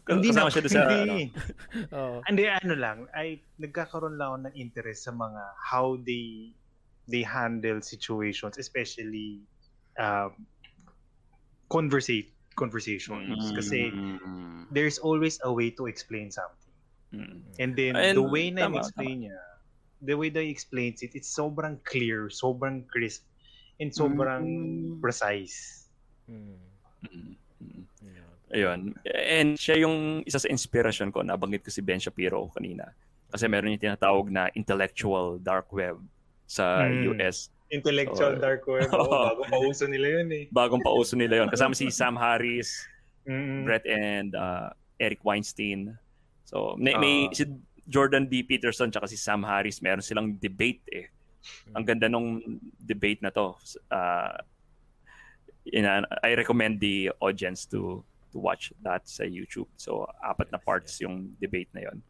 Hindi kasama na, siya doon sa ano, hindi. Oo. Hindi, ano lang, ay nagkakaroon lang ako ng interest sa mga how they they handle situations, especially um, conversate conversations. Kasi Mm. there's always a way to explain something. Mm. And then And the way na tama, explain niya, the way they explains it, it's sobrang clear, sobrang crisp, and sobrang Mm. precise. Hmm. Mm. Mm. Yun. Ayun. And siya yung isa sa inspiration ko, nabanggit ko si Ben Shapiro kanina. Kasi meron yung tinatawag na intellectual dark web sa Mm. US. Intellectual Oh. dark web. Oh, bago pauso nila yun eh. Bagong pauso nila yon Kasama si Sam Harris, Mm. Brett and uh, Eric Weinstein. So, may, may Ah. si Jordan B. Peterson tsaka si Sam Harris, meron silang debate eh. Ang ganda nung debate na to. Uh, ina- I recommend the audience to to watch that sa YouTube. So, apat na parts yung debate na yon.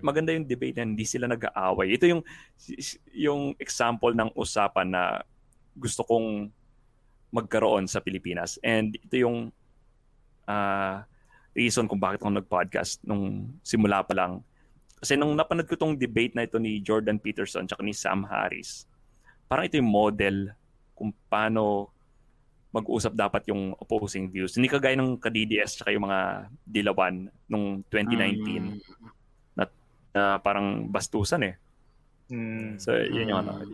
Maganda yung debate na hindi sila nag-aaway. Ito yung yung example ng usapan na gusto kong magkaroon sa Pilipinas. And ito yung uh, reason kung bakit ako nag-podcast nung simula pa lang. Kasi nung napanood ko tong debate na ito ni Jordan Peterson at ni Sam Harris, parang ito yung model kung paano mag-usap dapat yung opposing views. Hindi kagaya ng ka-DDS tsaka yung mga dilawan nung 2019 mm. Na, parang bastusan eh. Mm. So, yun yung ano.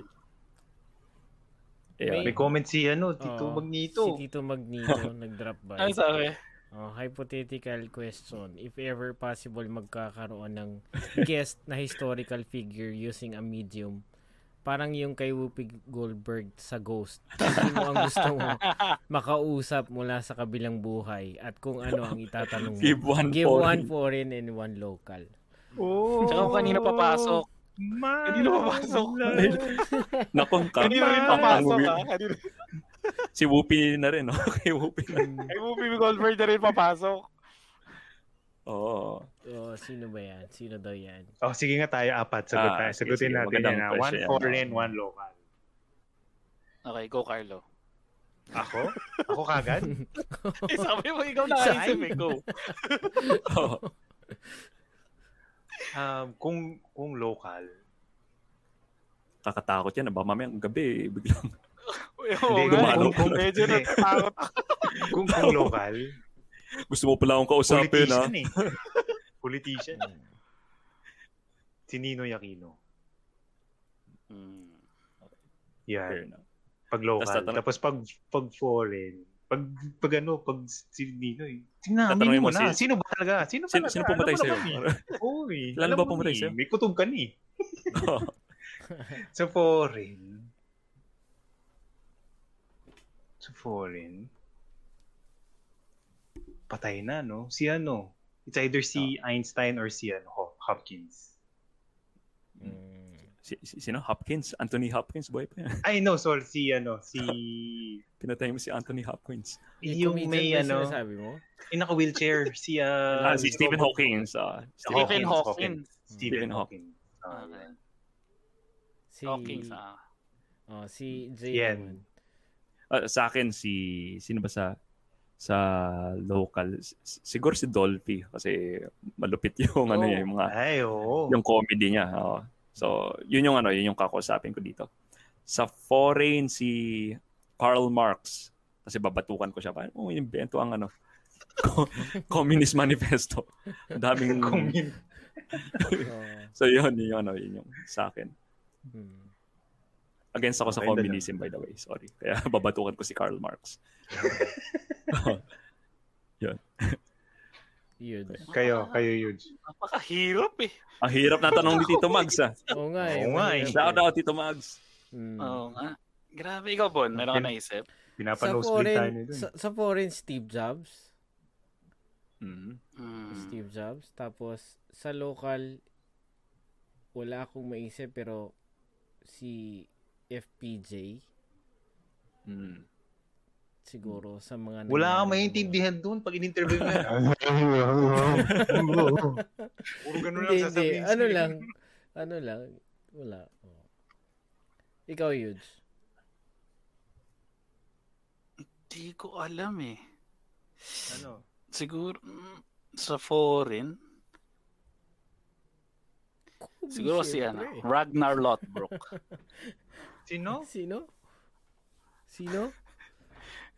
Yeah. May comment si ano, Tito oh, Magnito. Si Tito Magnito nag-drop by. Ano sabi? Oh, hypothetical question. If ever possible magkakaroon ng guest na historical figure using a medium parang yung kay Whoopi Goldberg sa Ghost. Sino ang gusto mo makausap mula sa kabilang buhay at kung ano ang itatanong mo. Give one Give foreign. one foreign and one local. Oh. Tsaka kung kanino papasok. Man. Kanino papasok? Nakong ka. Kanino rin papasok ha? Kanino... si Whoopi na rin, no? kay Whoopi na. kay Whoopi Goldberg na rin papasok. Oo. Oh, sino ba yan? Sino daw yan? Oh, sige nga tayo, apat. Sagot ah, tayo. Sagutin sige, natin yan. Ha? One foreign, one local. Okay, go Carlo. Ako? Ako kagad? eh, sabi mo, ikaw nakaisip eh. Go. oh. Um, kung, kung local, kakatakot yan. Aba, mamayang gabi, biglang hindi, gumano. Kung, kung medyo natatakot kung, kung local, gusto mo pala akong kausapin, ha? Politician, eh. Politician. si Nino Aquino. Mm. Yan. Pag local. Tapos, Tapos pag, pag foreign, pag, pag ano, pag si Nino, eh. Tingnan, mo na. Si... Sino ba talaga? Sino talaga? Sino, sino pumatay sa'yo? Oo eh. Lalo ba pumatay sa'yo? May kutob ka ni. so foreign. So foreign patay na, no? Si ano? It's either si oh. Einstein or si ano, Hopkins. Mm. Si, si, sino? Hopkins? Anthony Hopkins? Boy pa yan. Ay, no. Sorry. Si, ano, si... Pinatay mo si Anthony Hopkins. Yung, yung may, ano... Sabi mo? Yung naka-wheelchair. si, uh, ah, si Stephen Hawking. Uh, Stephen Hawking. Stephen Hawking. Okay. Si... Hawking, ah. Oh, si Jay Yan. Uh, sa akin, si... Sino ba sa sa local siguro si Dolphy kasi malupit yung ano oh. ano yung mga Ay, oh. yung comedy niya oh. So yun yung ano yun yung kakausapin ko dito sa foreign si Karl Marx kasi babatukan ko siya pa oh invento ang ano Communist Manifesto daming so yun yun yung ano yun yung sa akin hmm. Against ako sa okay, communism, by the way. Sorry. Kaya babatukan ko si Karl Marx. Yun. Yun. Kayo, kayo Yuj. Napakahirap eh. Ang hirap na tanong ni Tito Mags ah. Oo nga eh. Oo nga eh. Shout out Tito Mags. Hmm. Oo nga. Grabe ikaw, Bon. Meron ka naisip? Pinapanos sa foreign, sa, sa foreign Steve Jobs. Mm. Mm. Steve Jobs. Tapos sa local, wala akong maisip pero si FPJ. Mm. Siguro sa mga Wala kang maintindihan doon pag in-interview mo yan. Puro ganun lang sasabihin. Ano lang, ano lang, wala. Oh. Ikaw, Yudes. Hindi ko alam eh. Ano? Siguro, mm, sa foreign, Siguro si ano, Ragnar Lothbrok. Sino? Sino? Sino?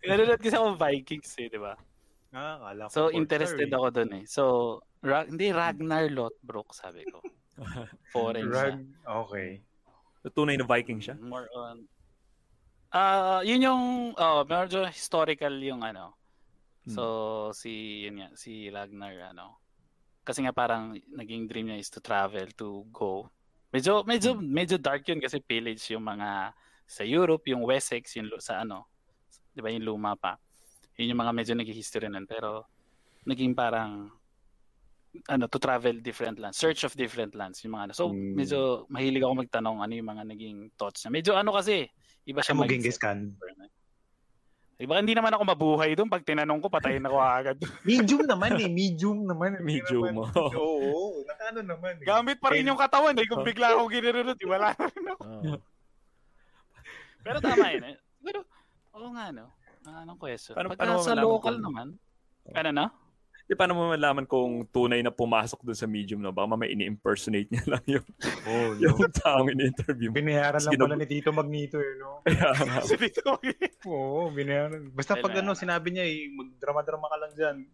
Nanonood kasi ako Vikings eh, di ba? Ah, kala ko. So, interested ako dun eh. So, Ra- hindi, Ragnar Lothbrok, sabi ko. Foreign Rag- siya. Okay. So, tunay na Viking siya? More on... Ah, uh, yun yung oh, medyo historical yung ano. So hmm. si yun nga, si Ragnar ano. Kasi nga parang naging dream niya is to travel to go Medyo medyo hmm. medyo dark yun kasi pillage yung mga sa Europe, yung Wessex, yung sa ano, 'di ba, yung luma pa. Yun yung mga medyo nag-history nun pero naging parang ano to travel different lands, search of different lands yung mga ano. So hmm. medyo mahilig ako magtanong ano yung mga naging thoughts niya. Medyo ano kasi iba siya mag Genghis Khan. Diba, hindi naman ako mabuhay doon. Pag tinanong ko, patayin ako agad. medium naman eh. Medium naman. Medium mo. Oo. Naka, ano naman eh. Gamit pa rin yung katawan eh. Kung bigla akong ginirunod, di wala na rin ako. Oo. Pero tama yun eh. Pero, oo nga no. Ah, anong question? Paano- Pagka paano mo sa malaman local kung- naman, ano na? Di paano mo malaman kung tunay na pumasok doon sa medium, no? Baka mamaya ini-impersonate niya lang yung, Oh, yung taong in-interview mo. Binayaran lang Sinab- pala ni Tito Magneto eh, no? Kaya nga. Kasi dito, Oo, binayaran. Basta pag Kailangan. ano, sinabi niya eh, magdrama-drama ka lang dyan.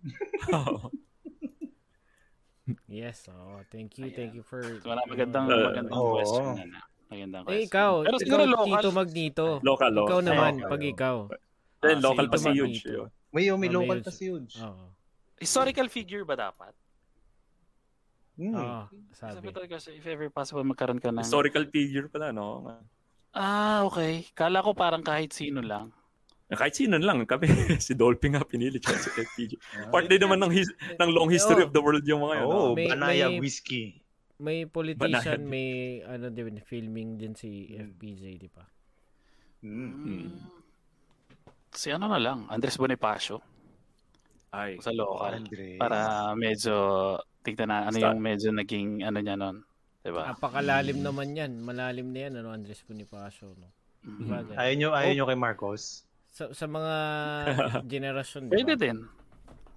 Yes, oh, thank you, Ayan. thank you for... wala magandang, Uh, magandang oo. question yan. ah. Magandang Eh, question. ikaw, Pero ikaw, siguro local. Tito Magnito. local, Ikaw local. naman, local. pag ikaw. Then, Ah, local si pa si Huge. Yun. May, may Ah, local pa si Huge. Oo. Historical figure ba dapat? Hmm. Oo, Sabi sabi. talaga kasi if ever possible magkaroon ka ng... Historical figure pala, no? Ah, okay. Kala ko parang kahit sino lang. Kahit sino lang, kami, si Dolphy nga pinili siya si FPG. Ah. Part din naman ng, his- ng long history of the world yung mga yun. Oo, no? May- Banaya may- Whiskey. May politician, may ano din, filming din si Hmm. FPJ, di ba? Hmm. Si ano na lang, Andres Bonifacio Ay. sa local. Andres. Para medyo, tignan na ano Start. yung medyo naging ano niya nun. Diba? Napakalalim naman yan. Malalim na yan, ano, Andres Bonifacio, no? Mm. Diba, ganun? Ayaw nyo, ayaw Oh. nyo kay Marcos? Sa, sa mga generasyon, di Pwede ba? din.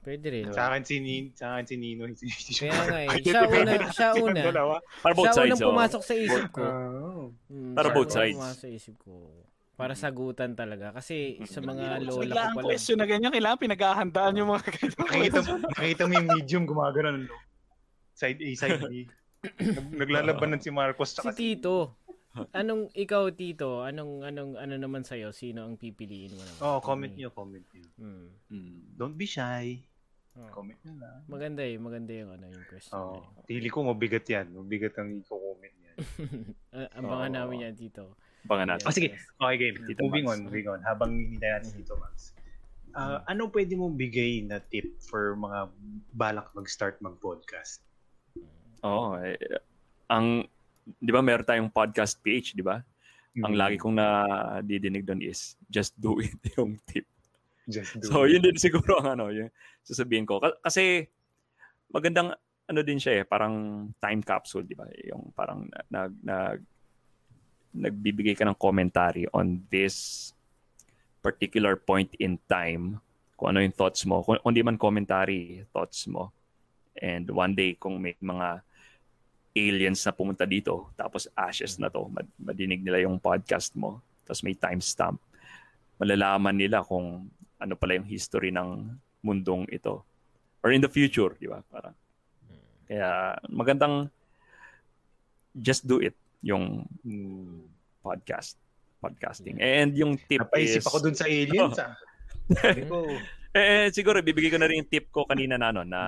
Pwede rin. Sa akin si, Nin, sa akin si Nino. Si, Kaya nga eh. Siya una, siya una. Para both Siya sides. unang oh. pumasok sa isip ko. Oh. Mm, Para siya both sides. Pumasok sa isip ko. Para sagutan talaga. Kasi sa mga So, lola ko pala. question na ganyan, kailangan pinaghahandaan yung mga ganyan. Nakita, nakita mo yung medium gumagano no? Side A, side B. Nag- Naglalabanan si Marcos Si Tito. Anong ikaw Tito? Anong anong ano naman sa Sino ang pipiliin mo naman? Oh, comment nyo, comment nyo. Hmm. Mm. Don't be shy. Oh. Comment nyo na. Maganda eh, maganda yung ano yung question. Oh, na tili ko mabigat yan. Mabigat ang i-comment yan. yun. Ah, Abangan Oo. namin yan Tito. Bangan natin. Oh, sige. Yes. Okay, game. Tito moving Max. on, moving on. Habang hinintay natin dito, Max. Ah, ano pwede mong bigay na tip for mga balak mag-start mag-podcast? Oo. eh, ang, di ba meron tayong podcast page, di ba? Ang Mm. lagi kong nadidinig doon is, just do it yung tip. Just do So, it. yun din siguro ang ano, yung sasabihin ko. Ka- Kasi, magandang, ano din siya eh, parang time capsule, di ba? Yung parang nag, nag, nagbibigay ka ng commentary on this particular point in time, kung ano yung thoughts mo, kung, kung di man commentary, thoughts mo. And one day, kung may mga aliens na pumunta dito, tapos ashes na to, mad- madinig nila yung podcast mo, tapos may timestamp, malalaman nila kung ano pala yung history ng mundong ito. Or in the future, di ba? Para. Kaya magandang just do it yung podcast podcasting. And yung tip Napaisip is ako dun sa aliens, ah. Sabi ko, eh, eh, siguro bibigay ko na rin yung tip ko kanina na ano na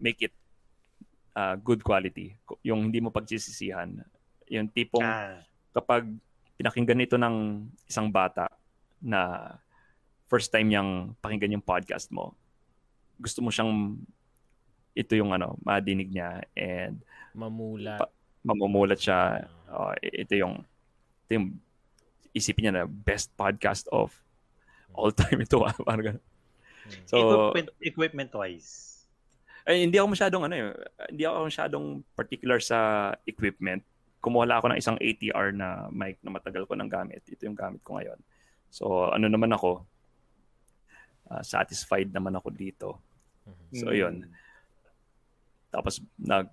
make it uh, good quality. Yung hindi mo pagsisisihan. Yung tipong ah, kapag pinakinggan ito ng isang bata na first time niyang pakinggan yung podcast mo, gusto mo siyang ito yung ano, madinig niya and Mamula. Pa- mamumulat siya. Uh, ito yung ito yung isipin niya na best podcast of all time ito. ah. Parang ganun. So, equipment, equipment-wise. ay, hindi ako masyadong ano eh, hindi ako masyadong particular sa equipment. Kumuha lang ako ng isang ATR na mic na matagal ko nang gamit. Ito yung gamit ko ngayon. So, ano naman ako, ah, satisfied naman ako dito. So, Hmm. yun. Tapos, nag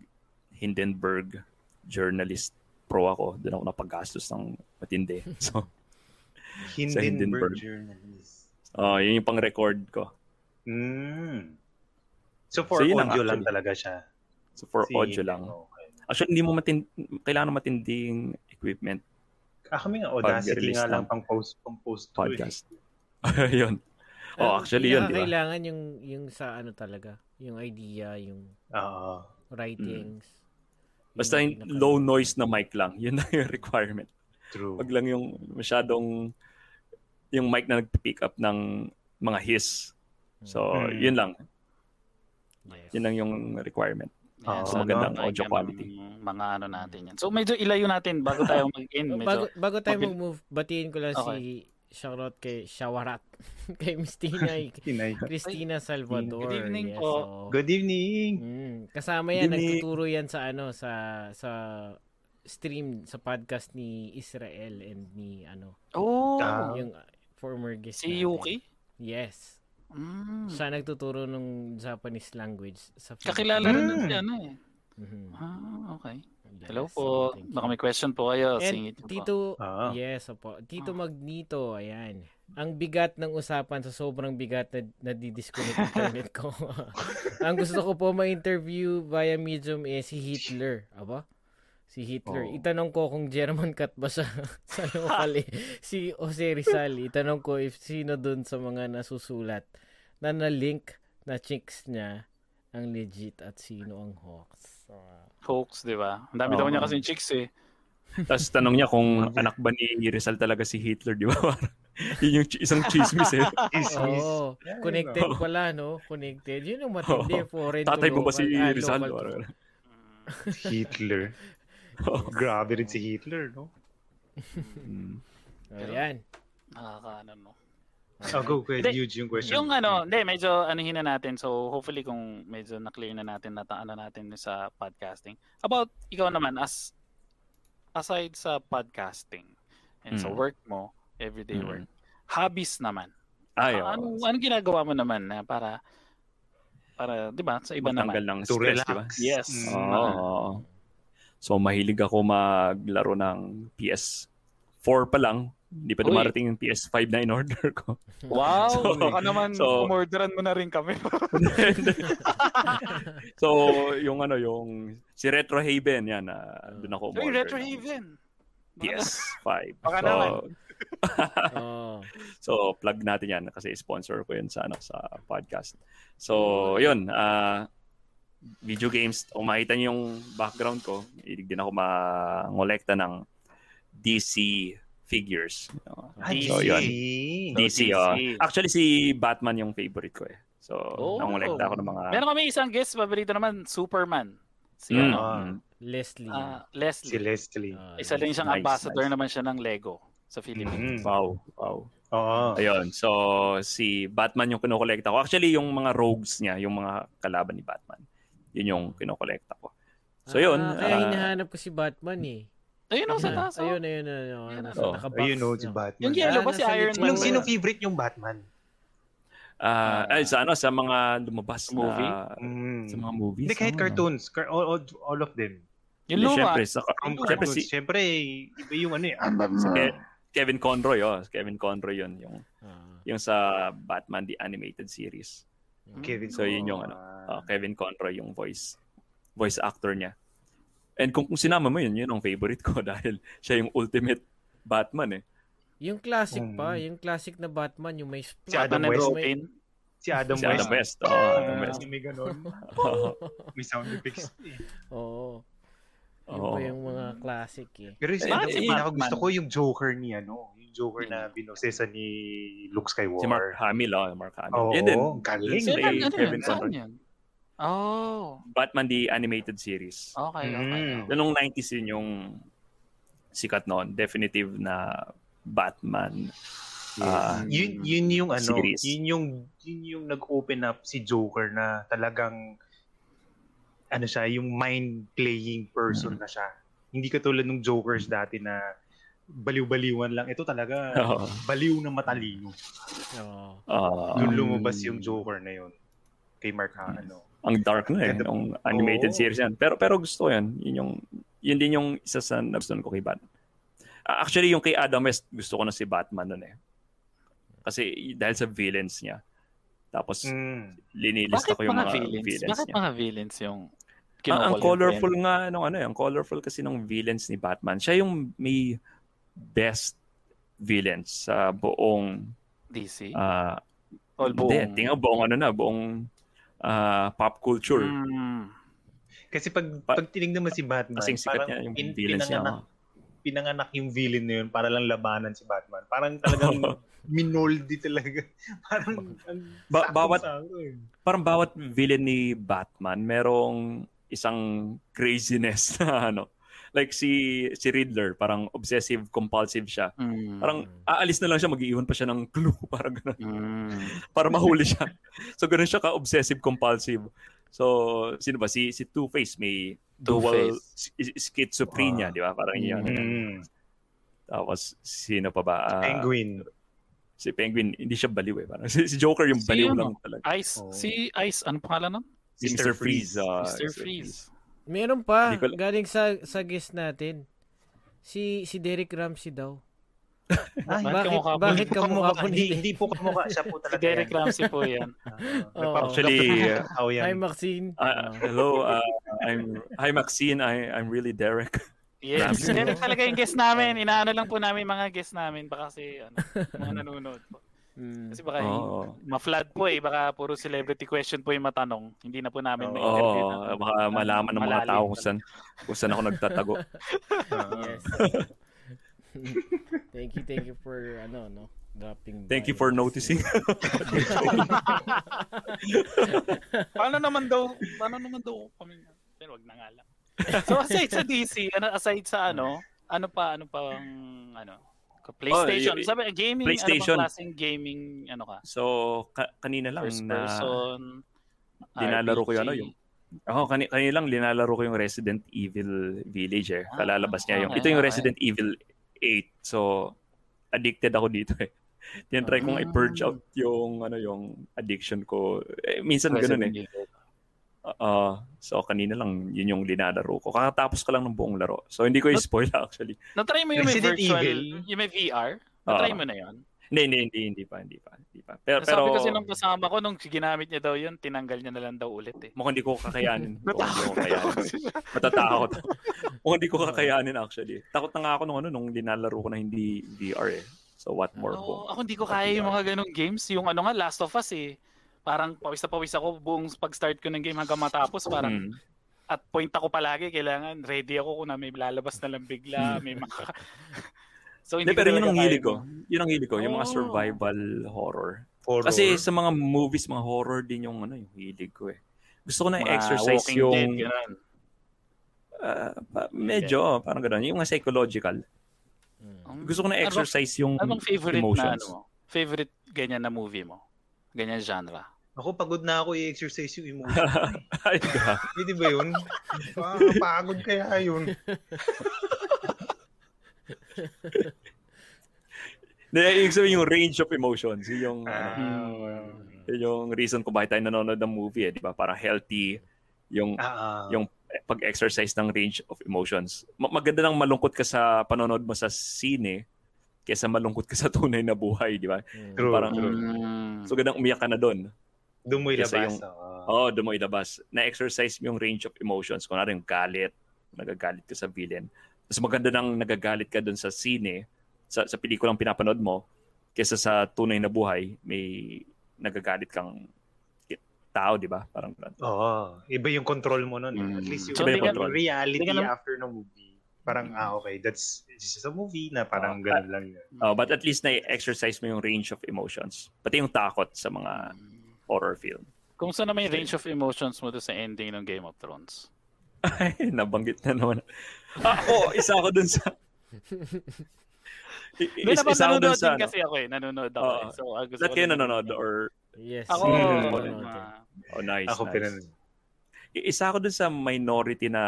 Hindenburg journalist pro ako. Doon ako napaggastos ng matindi. So, Hindenburg, Hindenburg. journalist. oh yun yung pang-record ko. Mm. So for So, lang audio lang actually. talaga siya. So, for Si audio lang. Okay. Actually, hindi mo matin kailangan ng matinding equipment Ah, kami nga, Audacity nga lang ng pang post, pang post eh. podcast. yun. Oh, Ah, actually yun, di ba? Kailangan yung, yung sa ano talaga, yung idea, yung Oo. writings. Basta yung yung pinaka- low noise na mic lang. Yun na yung requirement. true. Wag lang yung masyadong yung mic na nag-pick up ng mga hiss. So, Hmm. yun lang. Yes. Yun lang yung requirement. Yan, Oo, so magandang like, audio ano, quality. Mga ano natin yan. So medyo ilayo natin bago tayo mag-in. Oh, Medyo, bago, bago tayo mag-move, batiin ko lang Okay. si shoutout kay Shawarat. kay Miss Tinay. Tinay. Christina Salvador. Good evening yes, po. oo. Good evening. Mm, kasama yan, evening. nagtuturo yan sa ano, sa sa stream, sa podcast ni Israel and ni ano, Oh, Ah. yung uh, former guest si natin. Yuki? Yes. Mm. Siya nagtuturo ng Japanese language sa Kakilala rin Mm. natin ano eh. Mhm. Ah, okay. Yes, Hello po. Baka may question po kayo. And Singit po. Tito, Ah. yes, opo. Tito Ah. Magnito, ayan. Ang bigat ng usapan sa sobrang bigat na nadidisconnect internet ko. Ang gusto ko po ma-interview via medium eh si Hitler. Aba? Si Hitler. Oh. Itanong ko kung German cut ba siya sa local eh. Si Jose Rizal. Itanong ko if sino dun sa mga nasusulat na na-link na chicks niya ang legit at sino ang hoax. So, Hoax, di ba? Ang dami daw Oo. niya kasing chicks eh. Tapos tanong niya kung anak ba ni Rizal talaga si Hitler, di ba? Yun yung isang chismis eh. Chismis. Oo. Yeah, connected Oo. pala, no? Connected. Yun ang matindi. Foreign to Tatay mo ba si. Ah, Rizal? to- Hitler. Grabe rin si Hitler, no? Mm. Ayan. Nakaka ano no. Oh, go, ahead, Huge yung question. Yung ano, hindi, medyo anuhin na natin. So, hopefully kung medyo na-clear na natin, na ano natin sa podcasting. About, ikaw naman, as aside sa podcasting and sa Mm. work mo, everyday Mm. work, hobbies naman. Ay, oo. ano, anong ginagawa mo naman na para, para, di ba, sa iba Matanggal naman? ng to stress, di ba? relax. Yes. Mm. Oo. So mahilig ako maglaro ng PS4 pa lang. Hindi pa dumarating yung PS5 na in-order ko. Wow, So- baka naman so- umorderan mo na rin kami. so yung ano, yung si Retro Haven, yan. Uh, doon ako umorder Retro ng Haven. PS5. Baka so, naman. Oo. so plug natin yan kasi sponsor ko yun sa, ano, sa podcast. So yun, ah video games, kung makita niyo yung background ko, hilig din ako mangolekta ng DC figures. Ah, So, DC. yun. DC, oh. DC. Actually, si Batman yung favorite ko eh. So, Oh. nangolekta ako ng mga... Meron kami isang guest, paborito naman, Superman. Si Mm, ano, Ah. mm. Leslie. Si Leslie. Leslie. Ah, Isa din siyang Nice, ambassador nice. naman siya ng Lego sa Philippines. Mm. Wow, wow. Oo. Ayun, so si Batman yung kinokolekta ko. Actually, yung mga rogues niya, yung mga kalaban ni Batman, yun yung kinokolekta ko. So yun, Ah, kaya ah, hinahanap ko si Batman eh. Ayun ang sa taas. oh. Ayun, ayun, ayun. ayun, oh. Ayun o, si. Batman. Yung yellow ba si Iron. Man? Yung sino favorite yung Batman? ah, ay, sa ano, sa mga lumabas Movie? na, Mm. sa mga movies. Hindi, kahit no? cartoons. Car- all, all, all of them. Yung luma. Siyempre, sa, From siyempre cartoons. si Siyempre, iba yung ano eh. si Ke- Kevin Conroy, oh. Kevin Conroy yun, yung, Ah. yung sa Batman the Animated Series. Kevin So, yun yung ano. Uh, Kevin Conroy yung voice voice actor niya. And kung, kung sinama mo yun, yun ang favorite ko dahil siya yung ultimate Batman eh. Yung classic Mm. pa, yung classic na Batman, yung may Si splat, Adam Batman and West. Robin. Si Adam si West. Adam West. Oh, Adam Ah, West. May ganon. May sound effects. eh. Oo. Yun Oo. pa yung mga classic eh. Pero yung Eh, pinaka- eh, pinaka Batman. gusto ko yung Joker ni ano, yung Joker na binosesa ni Luke Skywalker. Si Mark Hamill, oh, Mark Hamill. Oo, Yan din. galing. Si? Kevin Saan Conroy. Oh, Batman the Animated Series. okay, okay. Mm. Noong 90s yun yung sikat noon. Definitive na Batman. Ah, yun yun yung ano, series. yun yung yun yung nag-open up si Joker na talagang ano siya, yung mind playing person Mm. na siya. Hindi katulad ng Jokers dati na baliw-baliwan lang. Ito talaga Oo. baliw na matalino. Oo. Ah, Doon lumabas yung Joker na yun. Kay Mark ha, Mm. ano. Ang dark na eh, yung animated Oo. series yan. Pero pero gusto ko yan. Yun yung yun din yung isa sa nagustuhan ko kay Batman. Ah, actually yung kay Adam West gusto ko na si Batman nun eh. Kasi dahil sa villains niya. Tapos Mm. linilista Bakit ko yung mga mga villains? villains, Bakit niya. mga villains yung Ang, ang kinukulit colorful nga nung ano, eh, ang colorful kasi ng villains ni Batman. Siya yung may best villains sa buong DC? ah All hindi, buong... tingnan buong ano na, buong ah, pop culture. Mm. Kasi pag, Pa- pag tinignan mo si Batman, Kasing sikat parang niya yung pin- villains niya. pinanganak, pinanganak yung villain na yun para lang labanan si Batman. Parang talagang minoldi talaga. Parang ang Ba- bawat- eh. parang bawat villain ni Batman merong isang craziness na ano. Like si si Riddler, parang obsessive compulsive siya. Mm. Parang aalis na lang siya, mag-iiwan pa siya ng clue parang ganun. Mm. Para mahuli siya. so ganun siya ka obsessive compulsive. So sino ba si si Two-Face may dual schizophrenia, Ah. di ba? Parang yun. Mm. Tapos sino pa ba? Ah, Penguin. Si Penguin, hindi siya baliw eh. Parang si, si Joker yung Si baliw ano? lang talaga. Ice, Oo. si Ice, ano pangalan nun? Si Mr. Mr. Freeze. ah, Mr. Freeze. Meron pa, ko- galing sa, sa guest natin. Si si Derek Ramsey daw. Ay, bakit, kamukha po? bakit kamukha po hindi, hindi po kamukha. Siya po Si talaga Derek yan. Ramsey po yan. Oo. Actually, oh, yan. Hi Maxine. Ah, hello, uh, I'm hi Maxine. I I'm really Derek. Yes, si Derek talaga yung guest namin. Inaano lang po namin mga guest namin. Baka kasi, ano, mga nanonood po. Mm. Kasi baka Oo. ma-flood po eh. Baka puro celebrity question po yung matanong. Hindi na po namin may Oo, interview. oh, baka malaman ng mga tao kung saan, kung saan ako nagtatago. Yes. thank you, thank you for ano no, dropping Thank you for noticing. paano naman daw, paano naman daw kami, pero wag na nga lang. So aside sa DC, ano, aside sa ano, ano pa, ano pa ang, ano, PlayStation. Oh, y- Sabi, gaming, PlayStation. ano bang klaseng gaming, ano ka? so, ka- kanina lang First na person, dinalaro ko RPG. yung ano, yung Ako, kani, kanina lang linalaro ko yung Resident Evil Village eh. Ah, Kalalabas niya yung, okay, ito yung okay. Resident Evil 8. So, addicted ako dito eh. Tinatry kong Ah. i-purge out yung, ano, yung addiction ko. Eh, minsan ganun eh. Resident Evil. Uh, so, kanina lang yun yung linalaro ko. Kakatapos ko lang ng buong laro. So, hindi ko i-spoil actually. Na-try mo yung may Resident virtual, Evil? yung may VR? Na-try Ah. mo na yun? Hindi, hindi, hindi, hindi pa, hindi pa, hindi pa. Pero, Sabi pero kasi nung kasama ko, nung ginamit niya daw yun, tinanggal niya na lang daw ulit eh. mukhang hindi ko kakayanin. hindi ko kakayanin. Matatakot ako. mukhang hindi ko kakayanin actually. Takot na nga ako nung ano, nung linalaro ko na hindi VR eh. So, what more kung ako hindi ko kaya yung mga ganong games. Yung ano nga, Last of Us eh. Parang pawis na pawis ako buong pag-start ko ng game hanggang matapos. Parang Mm. at point ako palagi, kailangan ready ako kung na may lalabas na lang bigla, may mga... so Hindi, hindi pero yun ang hilig ko. Yun ang hilig ko, yung mga Oh. survival horror. Horror. Kasi sa mga movies, mga horror din yung ano, yung hilig ko eh. Gusto ko na Mga exercise yung Dead, ganun. ah, pa- medyo oh, parang gano'n, yung mga psychological. Mm. Gusto ko na Ano exercise yung Ano bang favorite na ano? Favorite ganyan na movie mo? Ganyan genre? Ako, pagod na ako i-exercise yung emotion. Ay, ga. Hindi ba yun? Ah, pagod kaya yun. Hindi, ibig sabihin yung range of emotions. Yun yung, ano, Ah, yun yung reason kung bakit tayo nanonood ng movie eh, di ba? Para healthy yung ah, ah. yung pag-exercise ng range of emotions. Ma- maganda nang malungkot ka sa panonood mo sa sine kaysa malungkot ka sa tunay na buhay, di ba? Mm. True, parang- true. Mm. So, gandang umiyak ka na doon. Doon mo Kasi ilabas. yung- oo. Oo, oh, doon mo ilabas. Na-exercise mo yung range of emotions. Kung ano yung galit, nagagalit ka sa villain. Mas maganda nang nagagalit ka doon sa sine, sa, sa pelikulang pinapanood mo, kaysa sa tunay na buhay, may nagagalit kang tao, di ba? Parang ganun. Oo. Iba yung control mo nun. eh. At Mm. least yung, So, di ka- yung reality di ka na- after ng movie. Parang, ah, okay, that's this is a movie na parang Ah, ganun lang yun. Oh, but at least na-exercise mo yung range of emotions. Pati yung takot sa mga horror film. Kumusta naman yung range of emotions mo sa ending ng Game of Thrones? Ay, nabanggit na naman. Ako, isa ako dun sa... I- Doon is- naman isa ako dun nanonood sa... din kasi ako eh. Nanonood ako eh. So, ah, gusto kayo nanonood or... Yes. Ako, Mm. Oh, nice, Ako nice. pinanood. I- Isa ako dun sa minority na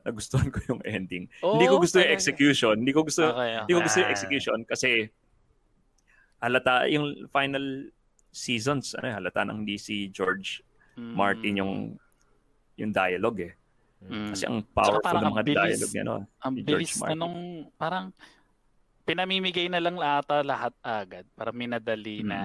nagustuhan ko yung ending. Oo, hindi ko gusto yung talaga. execution. Hindi ko gusto, Okay, hindi ko gusto yung Ah. execution kasi halata yung final seasons, ano, eh, halata nang hindi si George Mm. Martin yung yung dialogue eh. Mm. Kasi ang powerful parang ng mga bilis. dialogue niya, no? ang si George bilis na Martin. nung parang pinamimigay na lang ata lahat agad para minadali Mm. na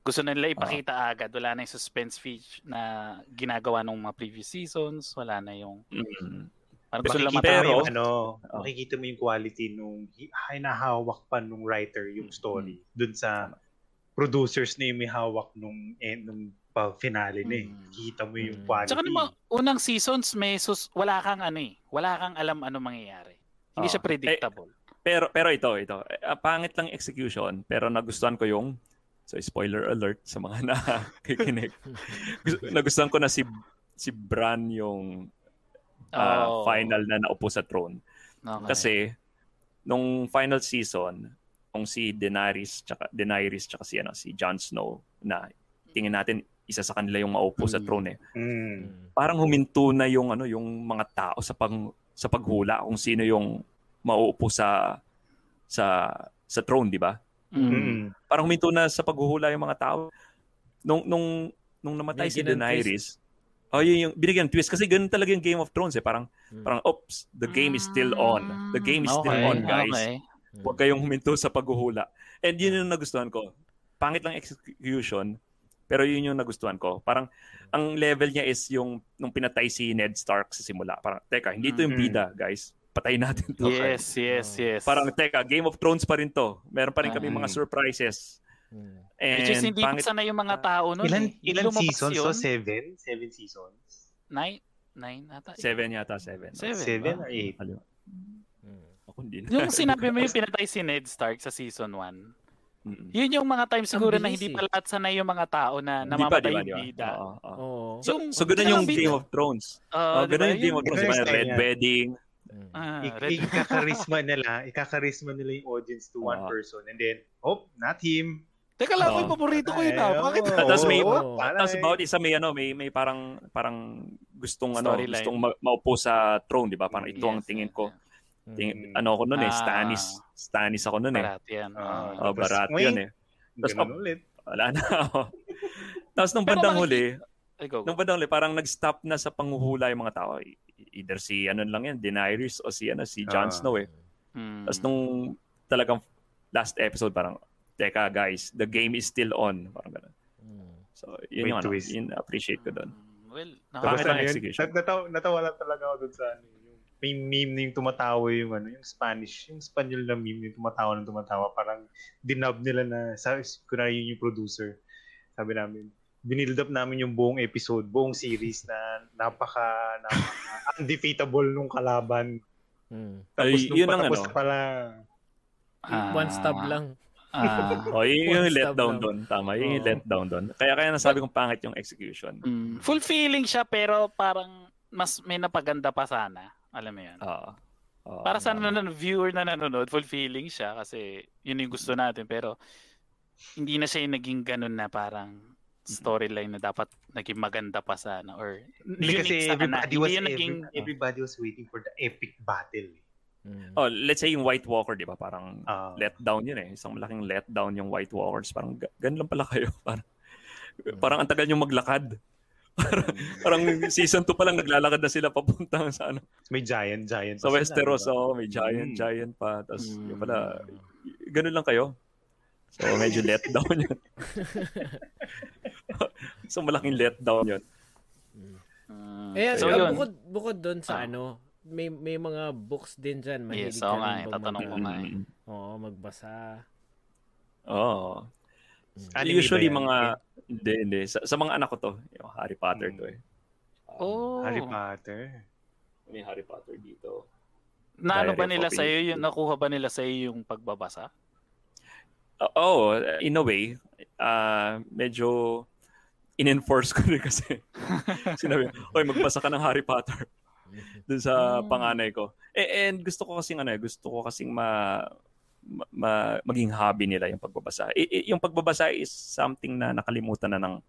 gusto na nila ipakita agad wala na yung suspense feature na ginagawa nung mga previous seasons wala na yung Mm. parang gusto nila Pero- mo yung ano, Oh. makikita mo yung quality nung hi- hinahawak pa nung writer yung story dun sa producers na yung may hawak nung eh, nung pa finale na eh. Mm. Kita mo yung Mm. quality. Tsaka naman, unang seasons may sus wala kang ano eh wala kang alam ano mangyayari hindi Oo. siya predictable Pero pero ito, ito. Eh, ah, pangit lang execution, pero nagustuhan ko yung so spoiler alert sa mga nakikinig. Gusto- nagustuhan ko na si si Bran yung ah, Oh. final na naupo sa throne. Okay. Kasi, nung final season, kung si Daenerys tsaka, Daenerys tsaka si, ano, si Jon Snow, na tingin natin isa sa kanila yung maupo sa Mm. throne eh. Mm. Parang huminto na yung ano yung mga tao sa pag sa paghula kung sino yung mauupo sa sa sa throne, di ba? Mm. Mm. Parang huminto na sa paghuhula yung mga tao. Nung nung nung namatay si Daenerys, oh yun yung binigyan ng twist kasi ganun talaga yung Game of Thrones eh. Parang Mm. parang oops, the game is still on. The game is still Okay, on, guys. Okay. Mm. Huwag kayong huminto sa paghuhula. And yun yung nagustuhan ko. Pangit lang execution, pero yun yung nagustuhan ko. Parang ang level niya is yung nung pinatay si Ned Stark sa simula. Parang, teka, hindi to yung Mm. bida, guys. Patayin natin to. Yes, yes, yes. Parang, teka, Game of Thrones pa rin to. Meron pa rin kami Mm. mga surprises. Mm. And Which is hindi pangit, pa sana yung mga tao nun. Ilan, eh. ilan seasons? yun. So, seven? Seven seasons? Nine? Nine ata. seven yata, seven. Seven. Seven or eight? Ako hindi. Yung sinabi mo yung pinatay si Ned Stark sa season 1. Mm-mm. Yun yung mga times siguro na hindi eh. pa lahat sanay yung mga tao na namamatay di ba, yung bida. Oo. So, Yung- so ganun Kailangan yung. Game of Thrones. Uh, Oh, ganun yung Game of Thrones. Diba? yung Red. Wedding. Ah, Ik- red. ikakarisma nila, ikakarisma nila yung audience to one person and then, oh, not him. Teka lang, may paborito ko yun ah. Bakit? Oo, Tapos may- parang- Tapos about isa may ano, may may parang parang gustong ano, gustong ma- maupo sa throne, 'di ba? Parang ito ang tingin ko. Mm. Ting, ano ako noon eh, Ah. Stanis. Stanis ako noon eh. Barat yan. Ah, Ah. Oh, barat wait. 'yun eh. Tapos, Ganun ulit. Wala na. Tapos nung bandang huli, Ay, go, go. nung bandang huli parang nag-stop na sa panghuhula yung mga tao. Either si ano lang yan, Daenerys o si ano si Jon Ah. Snow eh. Hmm. Tapos nung talagang last episode parang teka guys, the game is still on. Parang ganun. Mm. So, yun May yung ano, yun appreciate ko doon. Hmm, Well, ano yun, execution. nat- natawa, lang talaga ako dun sa ano, yung may meme na yung tumatawa yung ano, yung Spanish, yung Spanyol na meme yung tumatawa ng tumatawa, parang dinub nila na, sa, kunwari yun yung producer. Sabi namin, binild up namin yung buong episode, buong series na napaka, napaka undefeatable nung kalaban. Mm. Tapos Ay, nung yun ang patapos ano. na pala, Ah. One stab lang. Ah. Oh, yun yung stab lang. doon. Tama, yun yung Oo. letdown doon. Kaya kaya nasabi kong pangit yung execution. Mm, fulfilling siya pero parang mas may napaganda pa sana. Alam mo yun. Oo. Oo, Para sa nan- viewer na nanonood, fulfilling siya kasi yun yung gusto natin. Pero hindi na siya yung naging ganun na parang storyline na dapat naging maganda pa sana or hindi kasi everybody was, yun naging every- everybody was waiting for the epic battle. Mm. Oh, let's say yung White Walker, di ba? Parang Ah. letdown yun eh. Isang malaking letdown yung White Walkers. Parang ga- ganun lang pala kayo. Parang, Hmm. parang ang tagal yung maglakad. Parang, parang season 2 pa lang naglalakad na sila papunta sa ano. May giant, giant. Sa pa sila, Westeros, oh, may giant, Mm. giant pa. Tapos Mm. yun pala, ganun lang kayo. So medyo letdown yun. so malaking letdown yun. Mm. Eh, so ah, yun. bukod, bukod doon sa Ah. ano, may may mga books din dyan. Mahilig Yes, ka oo nga rin eh. ba Tatanong ko nga eh. Oo, magbasa. Oo. Anime Usually mga, hindi, hindi. Sa, sa mga anak ko to, yung Harry Potter Mm. to eh. Oh. Harry Potter. May Harry Potter dito. Naano ba nila sa iyo yung nakuha ba nila sa yung pagbabasa? Uh, oh, in a way, uh, medyo in-enforce ko rin kasi. Sinabi, oy, magbasa ka ng Harry Potter dun sa Mm. panganay ko. Eh, and gusto ko kasing ano, eh, gusto ko kasing ma, ma, ma- maging hobby nila yung pagbabasa. I, i- yung pagbabasa is something na nakalimutan na ng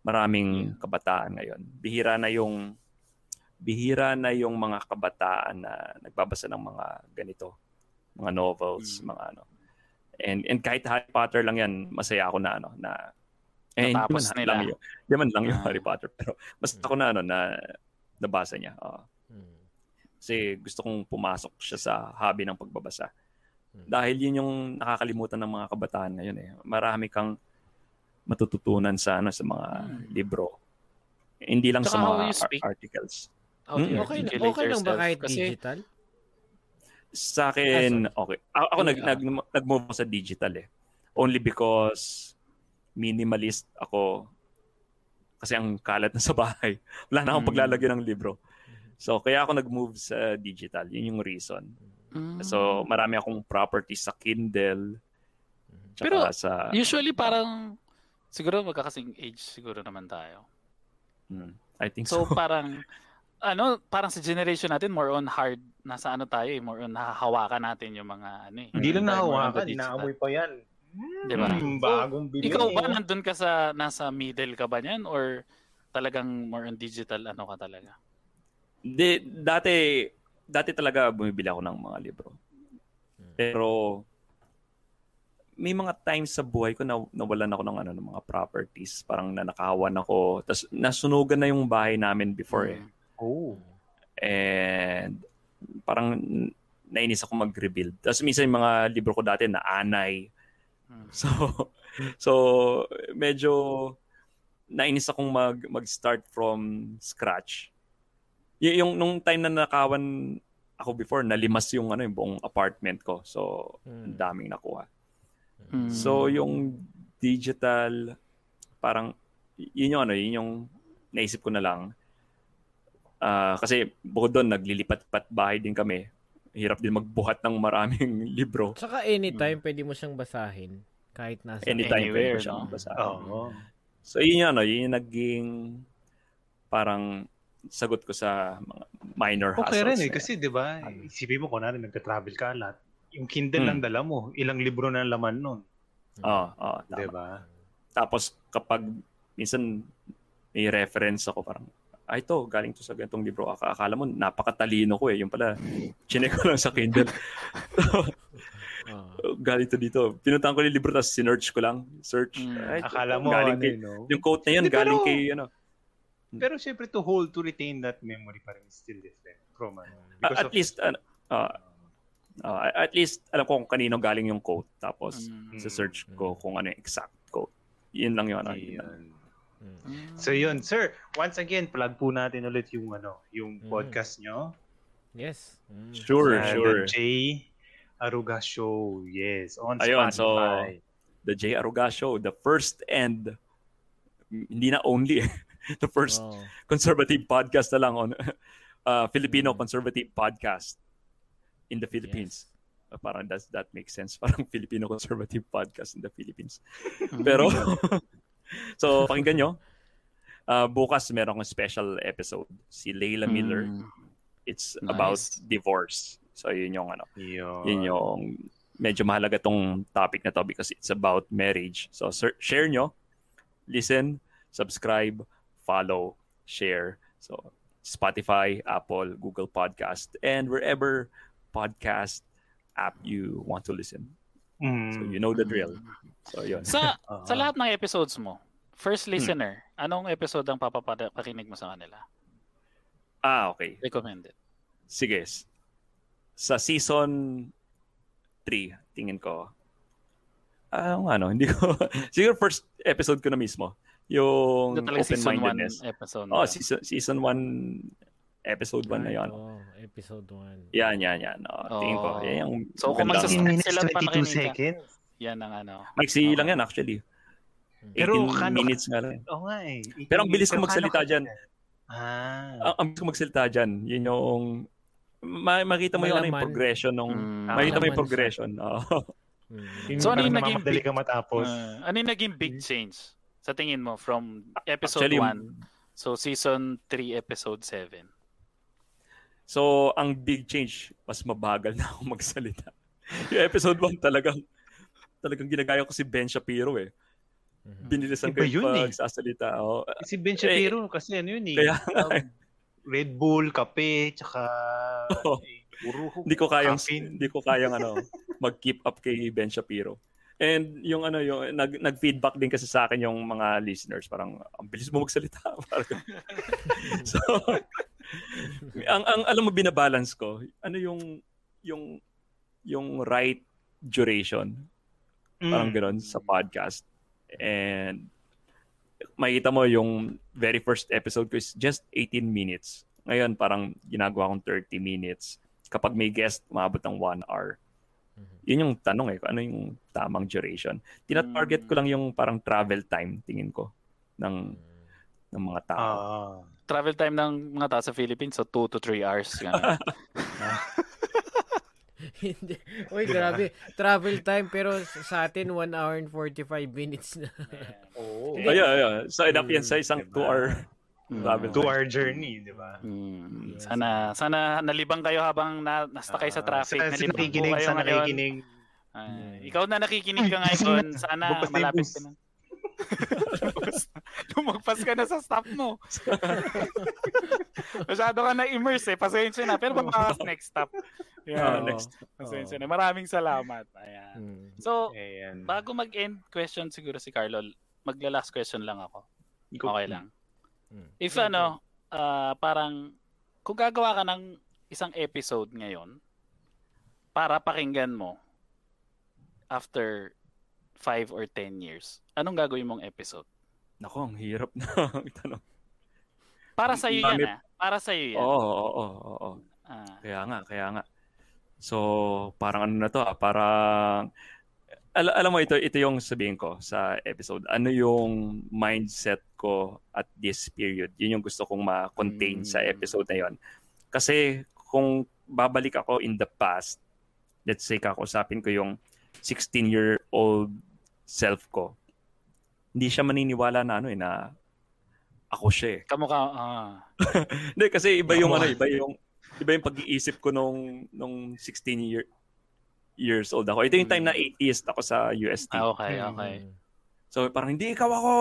maraming kabataan ngayon. Bihira na yung bihira na yung mga kabataan na nagbabasa ng mga ganito, mga novels, Mm. mga ano. And and kahit Harry Potter lang yan, masaya ako na ano na eh, Natapos man nila. lang man lang yung Ah. Harry Potter pero basta ako na ano na nabasa niya. Oo. Mm. Kasi gusto kong pumasok siya sa hobby ng pagbabasa. Hmm. Dahil yun yung nakakalimutan ng mga kabataan ngayon eh. Marami kang matututunan sa ano sa mga Hmm. libro. Hindi lang Tsaka sa mga ar- articles. Mm. do you Okay, articulate okay lang ba kahit Kasi, digital? Sa akin, okay. Ako, ako nag, Ah. nag, nag-move sa digital eh. Only because minimalist ako kasi ang kalat na sa bahay. Wala na akong Mm. paglalagyan ng libro. So, kaya ako nag-move sa digital. Yun yung reason. Mm. So, marami akong properties sa Kindle. Pero, sa... usually parang siguro magkakasing age siguro naman tayo. Hmm, I think So so. parang ano, parang sa generation natin, more on hard, nasa ano tayo eh, more on nahahawakan natin yung mga ano eh. Hindi lang digital. inaamoy pa yan. Di ba? Hmm, bagong bili. Ikaw ba, eh. nandun ka sa, nasa middle ka ba niyan? Or talagang more on digital, ano ka talaga? Di, dati, dati talaga bumibili ako ng mga libro. Pero, may mga times sa buhay ko na nawalan ako ng ano ng mga properties, parang nanakawan ako. Tapos nasunugan na yung bahay namin before eh. Oh. And parang nainis ako mag-rebuild. Tapos minsan yung mga libro ko dati na anay. Hmm. So so medyo nainis akong mag mag-start from scratch. Y- yung nung time na nakawan ako before, nalimas yung ano yung buong apartment ko. So ang Mm. daming nakuha. Mm. So yung digital parang yun yung ano, yun yung naisip ko na lang. Ah, kasi bukod doon naglilipat-pat bahay din kami. Hirap din magbuhat ng maraming libro. Tsaka anytime pwede mo siyang basahin kahit nasa Anytime Anywhere, pwede ko siyang no? basahin. Oo. So yun yung ano, yun yung naging parang sagot ko sa mga minor Okay hassles. rin eh, na- kasi di ba, Ano? isipin mo kung ano, nagka-travel ka lahat. Yung Kindle Hmm. lang dala mo, ilang libro na laman nun. Oo, oo, tama. Di ba? Tapos kapag minsan may reference ako parang ay to galing to sa ganitong libro. Aka- Akala mo napakatalino ko eh. Yung pala, chinek ko lang sa Kindle. Oo. galing to dito. Pinuntahan ko yung libro tapos sinearch ko lang. Search. Mm. Ay, Akala mo, galing ano kay, yun, no? yung quote na yun Hindi, galing pero- kay ano. Pero syempre to hold, to retain that memory pa rin is still different from ano. Because at of- least ano, ah, ah, at least alam ko kung kanino galing yung quote tapos Mm. sa search ko kung ano yung exact quote. Yun lang yun. ano, yun lang. Ayun. Mm. So yun, sir, once again, plug po natin ulit yung ano, yung Mm. podcast nyo. Yes. Mm. Sure, Na sure. The J. Aruga Show. Yes, on Ayun, so- Spotify. The J. Aruga Show, the first and hindi na only the first Oo. conservative podcast na lang on uh, Filipino Mm. conservative podcast in the Philippines. Uh, parang does that make sense? Parang Filipino conservative podcast in the Philippines. Pero so pakinggan nyo. Uh, bukas meron akong special episode si Layla Miller. Mm. It's Nice. about divorce. So yun yung ano, Yun. yun yung medyo mahalaga tong topic na to because it's about marriage. So sir, share nyo, listen, subscribe, follow, share. So Spotify, Apple, Google Podcast, and wherever podcast app you want to listen. Mm. So you know the drill. So yun. Sa, Oo. sa lahat ng episodes mo, first Hmm. listener, anong episode ang papapakinig mo sa kanila? Ah, okay. Recommended. Sige. Sa season 3, tingin ko. Ah, ano, ano, hindi ko. siguro first episode ko na mismo. Yung Ito talaga season 1 open-mindedness. episode. Oh, season, season 1, episode 1 na yun. Oo, episode 1. Yan, yan, yan. Oh, tingin ko. Oh. Yan yung So, kung magandang- 15 magsas- minutes, sila pa 22 nakinig seconds. Yan ang ano. Maiksi Okay. lang yan actually. Pero 18 kano- minutes nga lang. Oo nga eh. Pero ang bilis ko magsalita kano- dyan. Ah. Ang, ang bilis ko magsalita dyan. Yun yung... Ma- makita mo yung, ano, yung progression nung... Mm. makita mo yung progression. Mm. Yung So, ano yung naging namamadali big- ka matapos. Uh, ano yung naging big change sa tingin mo from episode Actually, 1 so season 3 episode 7? So, ang big change, mas mabagal na ako magsalita. yung episode 1 talagang talagang ginagaya ko si Ben Shapiro eh. Mhm. Binilisan ko yung yun eh. pagsasalita. Oh, Si Ben Shapiro, kasi ano yun eh. kaya um, Red Bull, kape, tsaka Oo. eh, puro hindi ko kayang hindi ko kayang ano mag-keep up kay Ben Shapiro. And yung ano yung nag nag-feedback din kasi sa akin yung mga listeners parang ang bilis mo magsalita. Parang- so ang ang alam mo binabalance ko, ano yung yung yung right duration parang Mm. gano'n sa podcast. And makita mo yung very first episode ko is just 18 minutes. Ngayon parang ginagawa kong 30 minutes. Kapag may guest, umabot ng 1 hour. Mhm. Yun yung tanong eh, kung ano yung tamang duration. Tina-target ko lang yung parang travel time, tingin ko, ng, ng mga tao. Ah. Travel time ng mga tao sa Philippines so 2 to 3 hours. ganun. Hindi. Uy, grabe. Travel time pero sa atin 1 hour and 45 minutes na. Oo. Oh, yeah, yeah. So enough yan sa isang Diba? 2 hour Travel To time. our journey, di ba? Mm. Yes. Sana sana nalibang kayo habang na, nasta kayo sa traffic. Sa nalibang nakikinig, kayo sa ngayon. nakikinig. Ay, Mm. ikaw na nakikinig ka ngayon. Sana na malapit ka na. Lumagpas ka na sa stop mo. Masyado ka na-immerse eh. Pasensya na. Pero baka next stop. Ah, Yeah, next. Pasensya na. Maraming salamat. Ayan. Mm. So, Ayan. bago mag-end question siguro si Carlo, magla-last question lang ako. Okay lang. Mm. If ano, ah, parang kung gagawa ka ng isang episode ngayon para pakinggan mo after 5 or 10 years, anong gagawin mong episode? Nako, ang hirap na itanong. Para sa iyo yan ah. Para sa iyo yan. Oo, oo, oo, oo. Ah, Kaya nga, kaya nga. So, parang ano na to ah, parang al- alam mo ito ito yung sabihin ko sa episode. Ano yung mindset ko at this period? Yun yung gusto kong ma-contain sa Mm. episode na yon. Kasi kung babalik ako in the past, let's say kakausapin ko yung 16-year-old self ko. Hindi siya maniniwala na ano eh na ako siya eh. kamukha ah. Hindi kasi iba yung ano, iba yung iba yung pag-iisip ko nung nung 16 year, years old ako. Ito yung time na atheist ako sa UST. Ah, okay, okay. Mm. So parang hindi ikaw ako.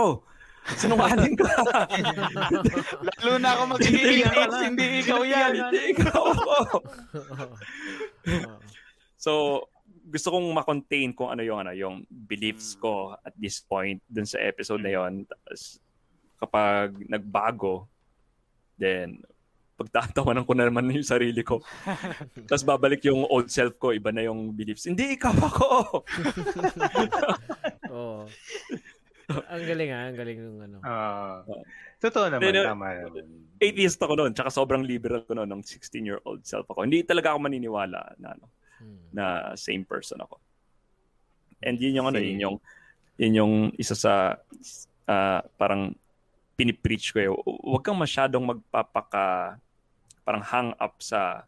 Sinungaling ka. Lalo na ako magiging Hindi, ikaw yan. hindi ikaw ako. So gusto kong ma-contain kung ano yung ano yung beliefs Mm. ko at this point dun sa episode na yon. Tapos, kapag nagbago then pagtatawanan ko na naman yung sarili ko. Tapos babalik yung old self ko, iba na yung beliefs. Hindi, ikaw ako! Oo. Ang galing ah, ang galing ng ano. Ah, totoo naman, Pero- tama naman. Atheist ako noon, tsaka sobrang liberal ko noon, ng 16-year-old self ako. Hindi talaga ako maniniwala na, ano, Mm. na same person ako. And yun yung ano, Same. yun yung, yun yung isa sa ah, parang pinipreach ko eh. Hu- Huwag kang masyadong magpapaka parang hang up sa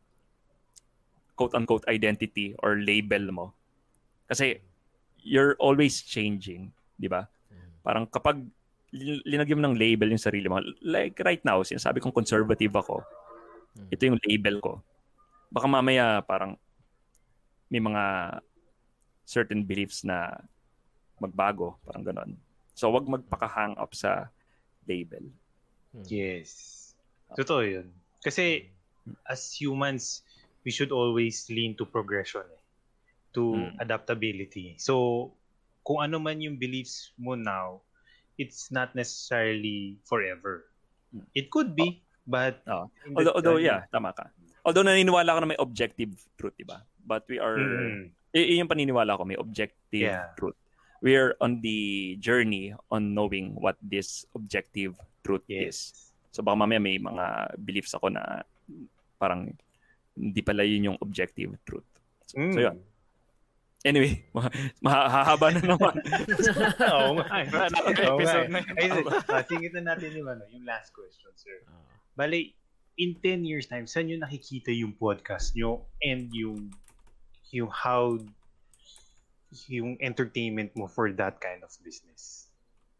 quote-unquote identity or label mo. Kasi you're always changing, di ba? Mm. Parang kapag lin- linagyan mo ng label yung sarili mo, like right now, sinasabi kong conservative ako, Mm. ito yung label ko. Baka mamaya parang may mga certain beliefs na magbago, parang ganon. So, wag magpaka-hang up sa label. Yes. Totoo yun. Kasi as humans, we should always lean to progression eh. To Mm. adaptability. So, kung ano man yung beliefs mo now, it's not necessarily forever. It could be, but in the- Although, although yeah, tama ka. Although naniniwala ko na may objective truth, di ba? But we are, Mm. y- yun yung paniniwala ko, may objective Yeah. truth. We are on the journey on knowing what this objective truth is. So baka mamaya may mga beliefs ako na parang hindi pala yun yung objective truth. So, Mm. so yun. Anyway, ma- mahahaba na naman. Oo nga. eh. Oo nga episode eh. na yun. Ah, singit na natin yung, ano, yung last question, sir. Oo. Bale, in 10 years time, saan nyo nakikita yung podcast nyo and yung yung how yung entertainment mo for that kind of business?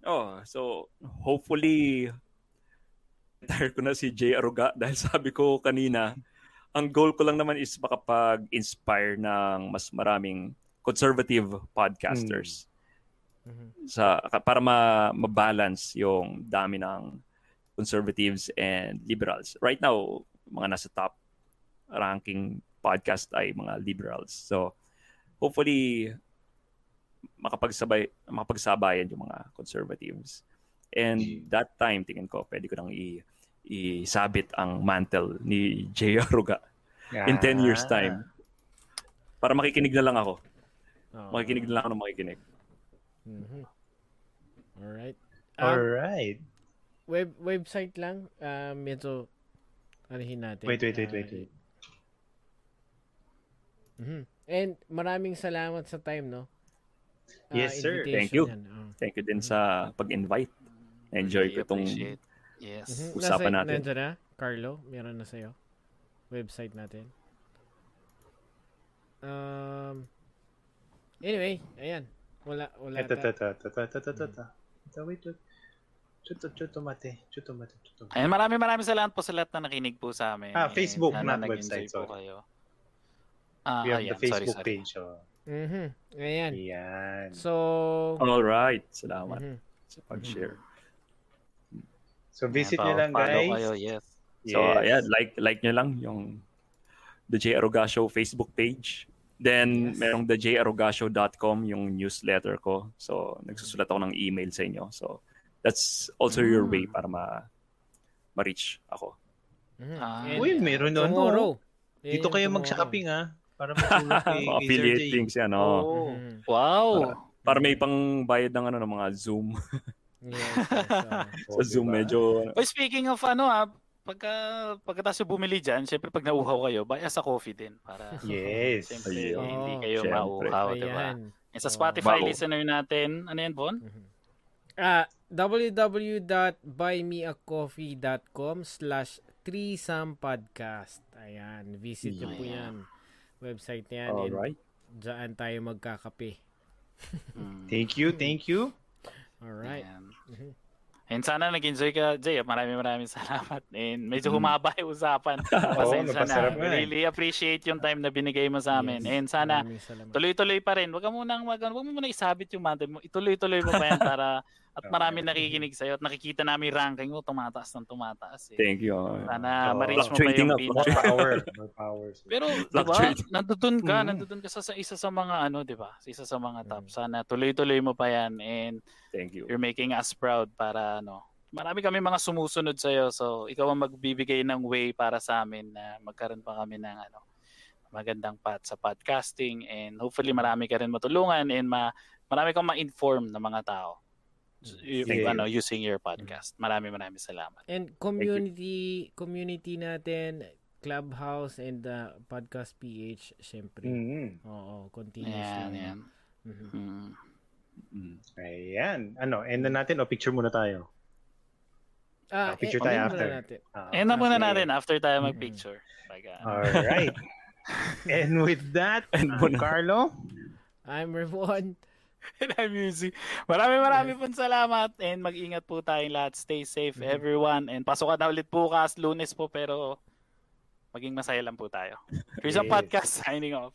oh, so hopefully retire ko na si Jay Aruga dahil sabi ko kanina, ang goal ko lang naman is makapag-inspire ng mas maraming conservative podcasters. Mhm. sa para ma, balance yung dami ng conservatives and liberals. Right now, mga nasa top ranking podcast ay mga liberals. So, hopefully makapagsabay makapagsabayan yung mga conservatives. And that time, tingin ko, pwede ko nang i isabit ang mantle ni J. Aruga in 10 years Ah. time. Para makikinig na lang ako. Oo. Makikinig na lang ako ng makikinig. Mhm. Alright. Um, Alright. web website lang uh, medyo anahin natin. Wait, wait, wait, Ah, wait, wait. mhm. And maraming salamat sa time, no? Ah, Yes, sir. Thank you. yan, oo. Thank you din sa pag-invite. Enjoy ko itong Appreciate. Yes. Mhm. Usapan Nasa- natin. Nandiyan na, Carlo, meron na sa'yo. Website natin. Um, anyway, ayan. Wala, wala Ito, ta- ito, ito, ito, ito, ito, ito, ito. Ito, wait, wait. Chuto, chuto mate. Chuto mate. Chuto mate. Ayun, maraming maraming salamat po sa lahat na nakinig po sa amin. Ah, Facebook, sana not website, po sorry. kayo. Ah, We have ayan, the Facebook sorry, sorry. page. Oh. Mhm. Ayan. Yan. So, All right. Salamat mhm. sa pag-share. So visit Ayan, nyo lang guys. Kayo, yes. So, ayan, like like nyo lang yung The J. Aruga Show Facebook page. Then, Yes. merong thejArugashow.com yung newsletter ko. So, nagsusulat ako ng email sa inyo. So, that's also your Mm. way para ma ma-reach ako. Mhm. Ah. Uy, meron nun. tomorrow. no? Dito kayo mag-shopping ha. Para matulog kay, affiliate links yan, oh. Oo. Mhm. Wow! Para, para may pang bayad ng ano ng mga Zoom. Yes, yes, ah. sa Zoom diba? medyo But speaking of ano ah, pagka pagkatapos yung bumili dyan, syempre pag nauhaw kayo, buy us a coffee din para Yes. syempre Ayun. hindi kayo Syempre. mauhaw, di ba? Ayan. And sa. Spotify Wow. listener natin, ano yan, Bon? Mhm. Ah, www.buymeacoffee.com slash podcast. Ayan, visit nyo po yan. Website na yan. all and right. Diyan tayo magkakape. Mm. Thank you, thank you. Alright. Ayan. Mhm. And sana nag-enjoy ka, Jay. Maraming maraming salamat. And medyo Mm. humaba yung usapan. Pasensya na. eh. Really appreciate yung time na binigay mo sa amin. Yes. And sana tuloy-tuloy pa rin. Wag ka munang wag, wag mo muna isabit yung mother mo. Ituloy-tuloy mo pa yan para at marami nakikinig sa'yo at nakikita namin ranking mo tumataas ng tumataas. Eh. Thank you. Sana Oo. ma-reach mo pa yung pinaka. More power. More powers. Pero, di ba, ka, nandoon ka sa, sa isa sa mga ano, di ba? Sa isa sa mga top. Mhm. Sana tuloy-tuloy mo pa yan and Thank you. you're making us proud para ano. Marami kami mga sumusunod sa iyo. So, ikaw ang magbibigay ng way para sa amin na magkaroon pa kami ng ano magandang path sa podcasting and hopefully marami ka rin matulungan and ma marami kang ma-inform ng mga tao. Y- Thank you. ano using your podcast. Marami marami salamat. And community community natin, Clubhouse and the Podcast PH, syempre. Mhm. Oo, continuous Ayan, ayan. Mhm. Mm. Mm. Ayan. Ano, end na natin o picture muna tayo? Ah, Ah, picture eh, tayo after. muna natin? Ah, Eh na muna okay. natin after tayo Mhm. mag-picture. Pag, ah, Alright. And with that, And I'm. Carlo. I'm Revon. And I'm Yuzi. Maraming maraming pong salamat and mag-ingat po tayong lahat. Stay safe Mhm. everyone and pasukan na ulit bukas, lunes po pero maging masaya lang po tayo. Here's a Yes. podcast signing off.